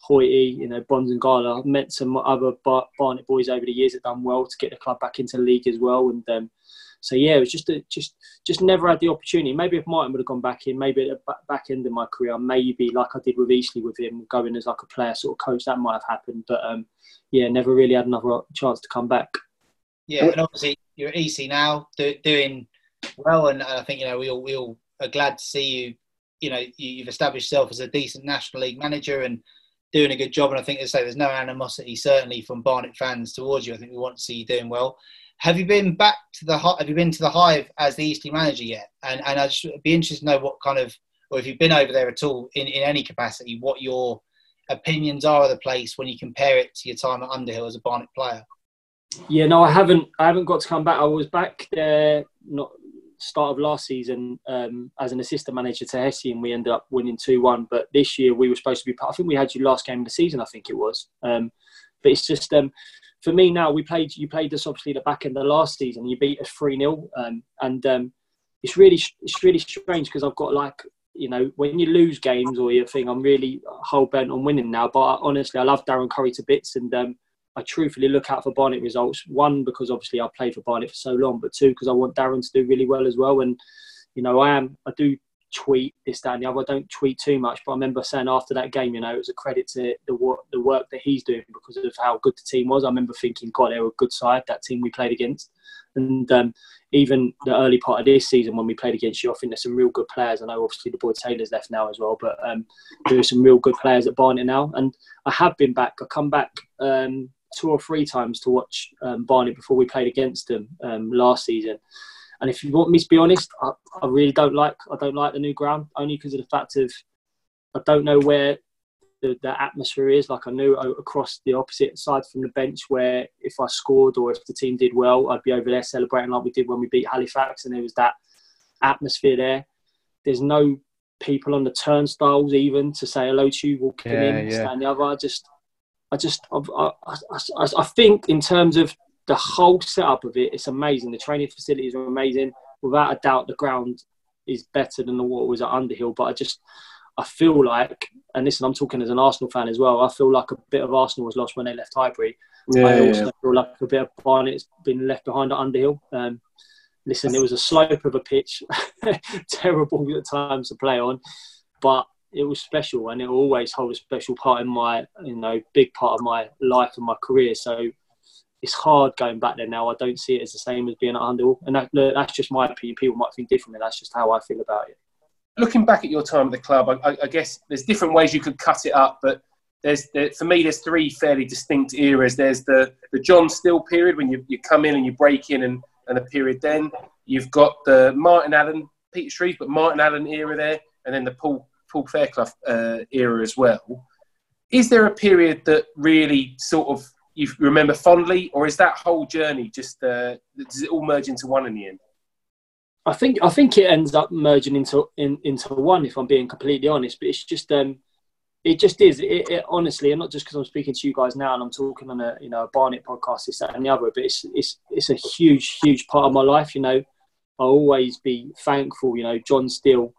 Hoyte, you know, Bonds and Gala. I've met some other Bar- Barnet boys over the years that done well to get the club back into the league as well. And um, so yeah, it was just a, just just never had the opportunity. Maybe if Martin would have gone back in, maybe at the back end of my career, maybe like I did with Eastleigh with him, going as like a player sort of coach, that might have happened. But um, yeah, never really had another chance to come back. Yeah, and obviously you're at EC now, do, doing well, and I think you know we all we all are glad to see you. You know, you've established yourself as a decent National League manager and doing a good job. And I think, as I say, there's no animosity certainly from Barnet fans towards you. I think we want to see you doing well. Have you been back to the have you been to the Hive as the Eastleigh manager yet? And and I'd be interested to know what kind of or if you've been over there at all in, in any capacity, what your opinions are of the place when you compare it to your time at Underhill as a Barnet player. Yeah, no, I haven't. I haven't got to come back. I was back there not start of last season um, as an assistant manager to Hesse, and we ended up winning two one. But this year we were supposed to be. I think we had you last game of the season. I think it was. Um, but it's just um, for me now. We played. You played us obviously the back end of the last season. You beat us three 0 um, and um, it's really it's really strange because I've got like you know when you lose games or you think I'm really whole bent on winning now. But honestly, I love Darren Currie to bits and. I truthfully look out for Barnet results. One because obviously I played for Barnet for so long, but two because I want Darren to do really well as well. And you know, I am I do tweet this, that, and the other. I don't tweet too much, but I remember saying after that game, you know, it was a credit to the work, the work that he's doing because of how good the team was. I remember thinking, God, they were a good side, that team we played against. And um, even the early part of this season when we played against you, I think there's some real good players. I know obviously the boy Taylor's left now as well, but um, there are some real good players at Barnet now. And I have been back. I come back um, two or three times to watch um, Barnet before we played against them um, last season. And if you want me to be honest, I, I really don't like I don't like the new ground only because of the fact of I don't know where the, the atmosphere is. Like I knew across the opposite side from the bench where if I scored or if the team did well, I'd be over there celebrating like we did when we beat Halifax, and there was that atmosphere there. There's no people on the turnstiles even to say hello to you walking yeah, in, yeah. stand the other. I just I just I, I, I, I think in terms of the whole setup of it, it's amazing. The training facilities are amazing. Without a doubt, the ground is better than the what was at Underhill. But I just I feel like, and listen, I'm talking as an Arsenal fan as well. I feel like a bit of Arsenal was lost when they left Highbury. Yeah, I also yeah. feel like a bit of Barnet's been left behind at Underhill. Um, listen, it was a slope of a pitch, terrible at times to play on, but it was special and it always hold a special part in my you know big part of my life and my career. So it's hard going back there now. I don't see it as the same as being at Underhill and that, that's just my opinion. People might think differently. That's just how i feel about it. Looking back at your time at the club I, I guess there's different ways you could cut it up but there's there, for me there's three fairly distinct eras. There's the the john still period when you, you come in and you break in and, and a period then. You've got the martin allen peter Shreeves, but martin allen era there and then the paul Paul Fairclough uh, era as well. Is there a period that really sort of you remember fondly, or is that whole journey just uh, does it all merge into one in the end? I think I think it ends up merging into in, into one. If I'm being completely honest, but it's just um, it just is. It, it, honestly, and not just because I'm speaking to you guys now and I'm talking on a you know a Barnet podcast, this that and the other, but it's it's it's a huge huge part of my life. You know, I'll always be thankful. You know, John Still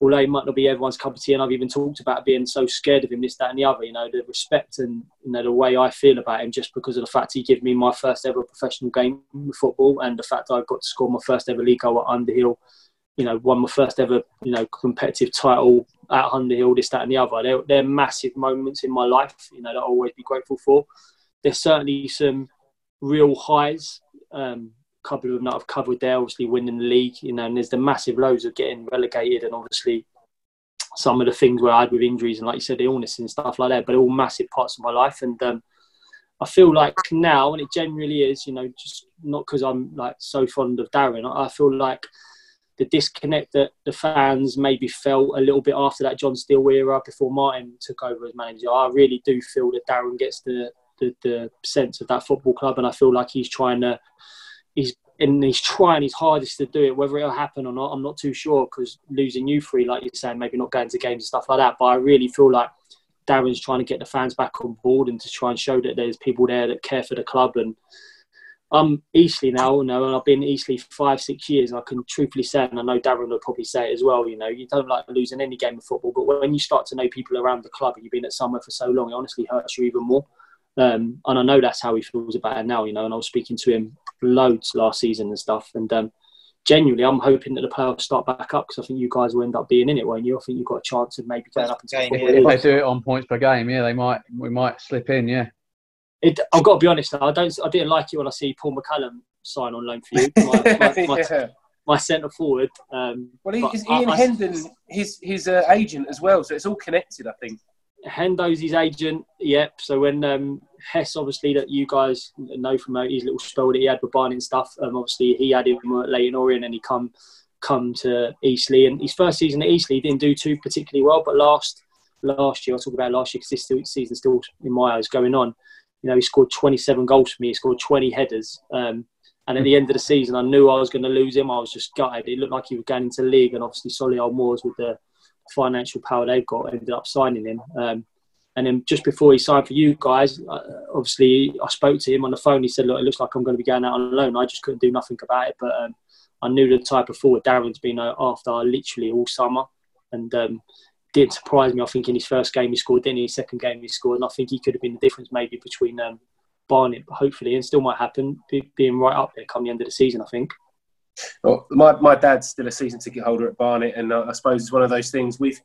although he might not be everyone's cup of tea, and I've even talked about being so scared of him, this, that, and the other. You know, the respect and you know the way I feel about him, just because of the fact he gave me my first ever professional game of football, and the fact I got to score my first ever league goal at Underhill. You know, won my first ever you know competitive title at Underhill, this, that, and the other. They're, they're massive moments in my life. You know, that I'll always be grateful for. There's certainly some real highs. Um, couple of them that I've covered there, obviously winning the league, you know, and there's the massive lows of getting relegated and obviously some of the things where I had with injuries and like you said, illness and stuff like that, but all massive parts of my life. And um, I feel like now, and it generally is, you know, just not because I'm like so fond of Darren, I feel like the disconnect that the fans maybe felt a little bit after that John Still era before Martin took over as manager. I really do feel that Darren gets the, the, the sense of that football club, and I feel like he's trying to he's and he's trying his hardest to do it. Whether it'll happen or not, I'm not too sure because losing you three, like you're saying, maybe not going to games and stuff like that. But I really feel like Darren's trying to get the fans back on board and to try and show that there's people there that care for the club and I'm Eastleigh now, you know, and I've been Eastleigh five, six years. And I can truthfully say, and I know Darren will probably say it as well, you know, you don't like losing any game of football, but when you start to know people around the club and you've been at somewhere for so long, it honestly hurts you even more. Um, and I know that's how he feels about it now, you know, and I was speaking to him loads last season and stuff. And um, genuinely, I'm hoping that the playoffs start back up because I think you guys will end up being in it, won't you? I think you've got a chance of maybe going up into Game, the yeah. If they do it on points per game, yeah, they might. We might slip in. Yeah. It, I've got to be honest. I don't. I didn't like it when I see Paul McCallum sign on loan for you. My, my, my, yeah. my centre forward. Um, Well, he, is Ian I- Hendon, his his uh, agent as well, so it's all connected. I think. Hendo's his agent. Yep. So when um, Hess, obviously, that you guys know from uh, his little spell that he had with Barney and stuff, um, obviously he had him at Leyton Orient and he come come to Eastleigh. And his first season at Eastleigh didn't do too particularly well, but last last year, I'll talk about last year because this season still in my eyes going on. You know, he scored 27 goals for me. He scored 20 headers. Um, and at the end of the season, I knew I was going to lose him. I was just gutted. It looked like he was going into league, and obviously Solihull Moors with the financial power they've got ended up signing him. Um, and then just before he signed for you guys, uh, obviously I spoke to him on the phone. He said, "Look, it looks like I'm going to be going out on loan." I just couldn't do nothing about it, but um, I knew the type of forward Darren's been uh, after literally all summer, and um, didn't surprise me. I think in his first game he scored, then in his second game he scored, and I think he could have been the difference maybe between um, Barnet, hopefully, and still might happen, be, being right up there come the end of the season. I think. Well, my, my dad's still a season ticket holder at Barnet, and uh, I suppose it's one of those things we've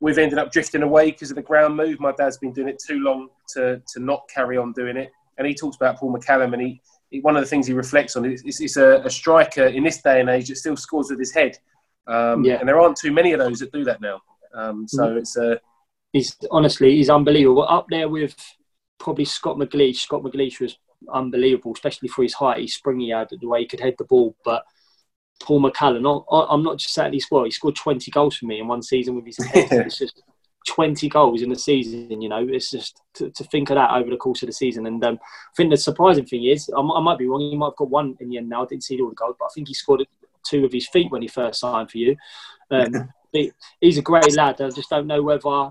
we've ended up drifting away because of the ground move. My dad's been doing it too long to to not carry on doing it, and he talks about Paul McCallum, and he, he one of the things he reflects on is, is a, a striker in this day and age that still scores with his head, um, Yeah. and there aren't too many of those that do that now. Um, so Mm. it's uh, he's honestly he's unbelievable. Up there with probably Scott McGleish. Scott McGleish was unbelievable, especially for his height. He's springy out the way he could head the ball. But Paul McCallum, I- I'm not just saying he scored. He scored 20 goals for me in one season with his head. it's just 20 goals in the season. You know, it's just to, to think of that over the course of the season. And um, I think the surprising thing is, I, m- I might be wrong. He might have got one in the end. Now I didn't see all the goals, but I think he scored two of his feet when he first signed for you. Um, but he's a great lad. I just don't know whether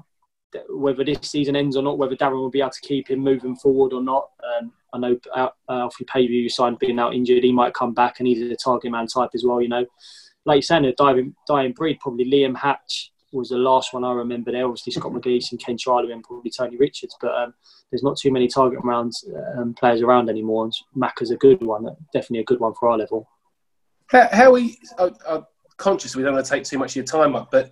whether this season ends or not, whether Darren will be able to keep him moving forward or not. Um, I know uh, Alfie Pavey signed being out injured, he might come back and he's a target man type as well. You know, like you're a dying, dying breed. Probably Liam Hatch was the last one I remember there. Obviously Scott McGleish and Ken Charlery and probably Tony Richards, but um, there's not too many target rounds um, players around anymore. And Macca's a good one, definitely a good one for our level. How, how we are, are conscious we don't want to take too much of your time up, but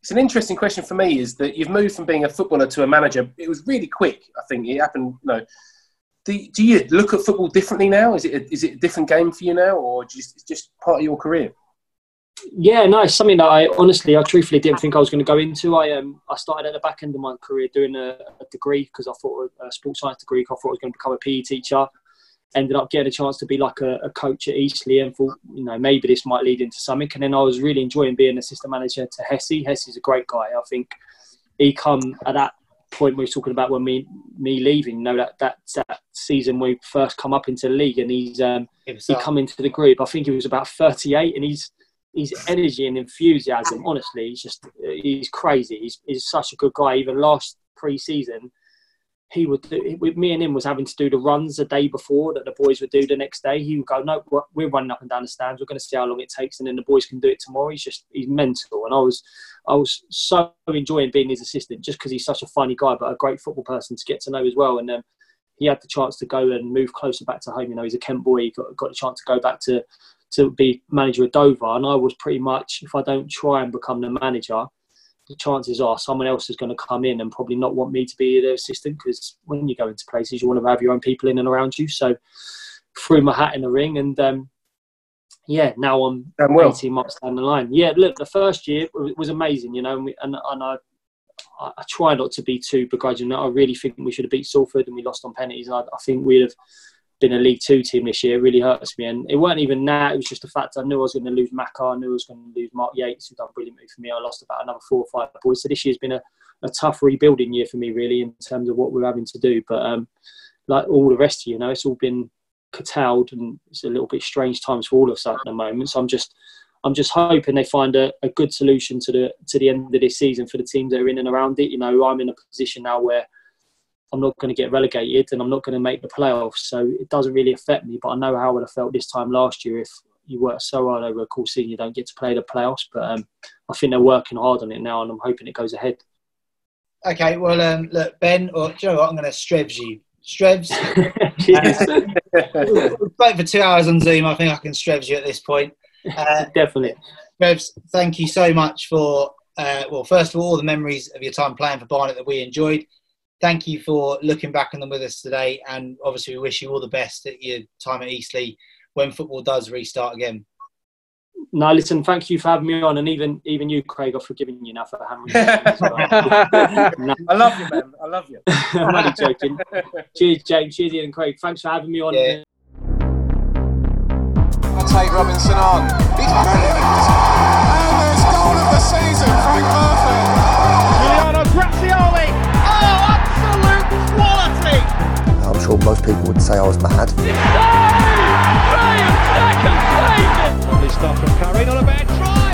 it's an interesting question for me. Is that you've moved from being a footballer to a manager? It was really quick. I think it happened. You know, do, you look at football differently now? Is it a, is it a different game for you now, or just just part of your career? Yeah, no, it's something that I honestly, I truthfully didn't think I was going to go into. I um, I started at the back end of my career doing a, a degree because I thought a sports science degree. I thought I was going to become a PE teacher. Ended up getting a chance to be like a, a coach at Eastleigh, and thought you know maybe this might lead into something. And then I was really enjoying being assistant manager to Hesse. Hesse's a great guy. I think he come at that point we were talking about when me me leaving. You know that that that season we first come up into the league, and he's um, he come into the group. I think he was about 38, and he's his energy and enthusiasm. Honestly, he's just he's crazy. He's, he's such a good guy. Even last pre-season, he would do, with me and him was having to do the runs the day before that the boys would do the next day. He would go, no, we're- running up and down the stands. We're going to see how long it takes, and then the boys can do it tomorrow. He's just he's mental, and I was I was so enjoying being his assistant just because he's such a funny guy, but a great football person to get to know as well. And um, he had the chance to go and move closer back to home. You know, he's a Kent boy. He got, got a chance to go back to to be manager of Dover, and I was pretty much if I don't try and become the manager, the chances are someone else is going to come in and probably not want me to be their assistant because when you go into places, you want to have your own people in and around you. So threw my hat in the ring, and um, yeah, now I'm Done well. 18 months down the line. Yeah, look, the first year was was amazing, you know, and, we, and, and I, I I try not to be too begrudging. I really think we should have beat Salford and we lost on penalties. And I, I think we'd have been a League Two team this year. Really hurts me. And it weren't even that. It was just the fact I knew I was going to lose Macca. I knew I was going to lose Mark Yates, who done brilliantly for me. I lost about another four or five boys. So this year's been a, a tough rebuilding year for me, really, in terms of what we're having to do. But um, like all the rest of you, you know, it's all been curtailed and it's a little bit strange times for all of us at the moment. So I'm just I'm just hoping they find a, a good solution to the to the end of this season for the teams that are in and around it. You know, I'm in a position now where I'm not going to get relegated and I'm not going to make the playoffs, so it doesn't really affect me. But I know how I would have felt this time last year if you work so hard over a course season, you don't get to play the playoffs. But um, I think they're working hard on it now, and I'm hoping it goes ahead. Okay, well, um, look, Ben, or do you know what? I'm going to Strebs you. Strebs. we've spoken for two hours on Zoom. I think I can Strebs you at this point. Uh, Definitely. Strebs, thank you so much for, uh, well, first of all, all the memories of your time playing for Barnet that we enjoyed. Thank you for looking back on them with us today. And obviously, we wish you all the best at your time at Eastleigh when football does restart again. No, listen, thank you for having me on, and even even you, Craig, I've forgiven you now for having me. no, I love you, man. I love you. I'm only joking. Cheers, James. Cheers, Ian and Craig. Thanks for having me on. Yeah. I'll take Robinson on. Brilliant. And there's goal of the season, Frank Murphy. Sure most people would say I was mad. Graham Jackson saved it. Lovely stuff from Carino, a bad try.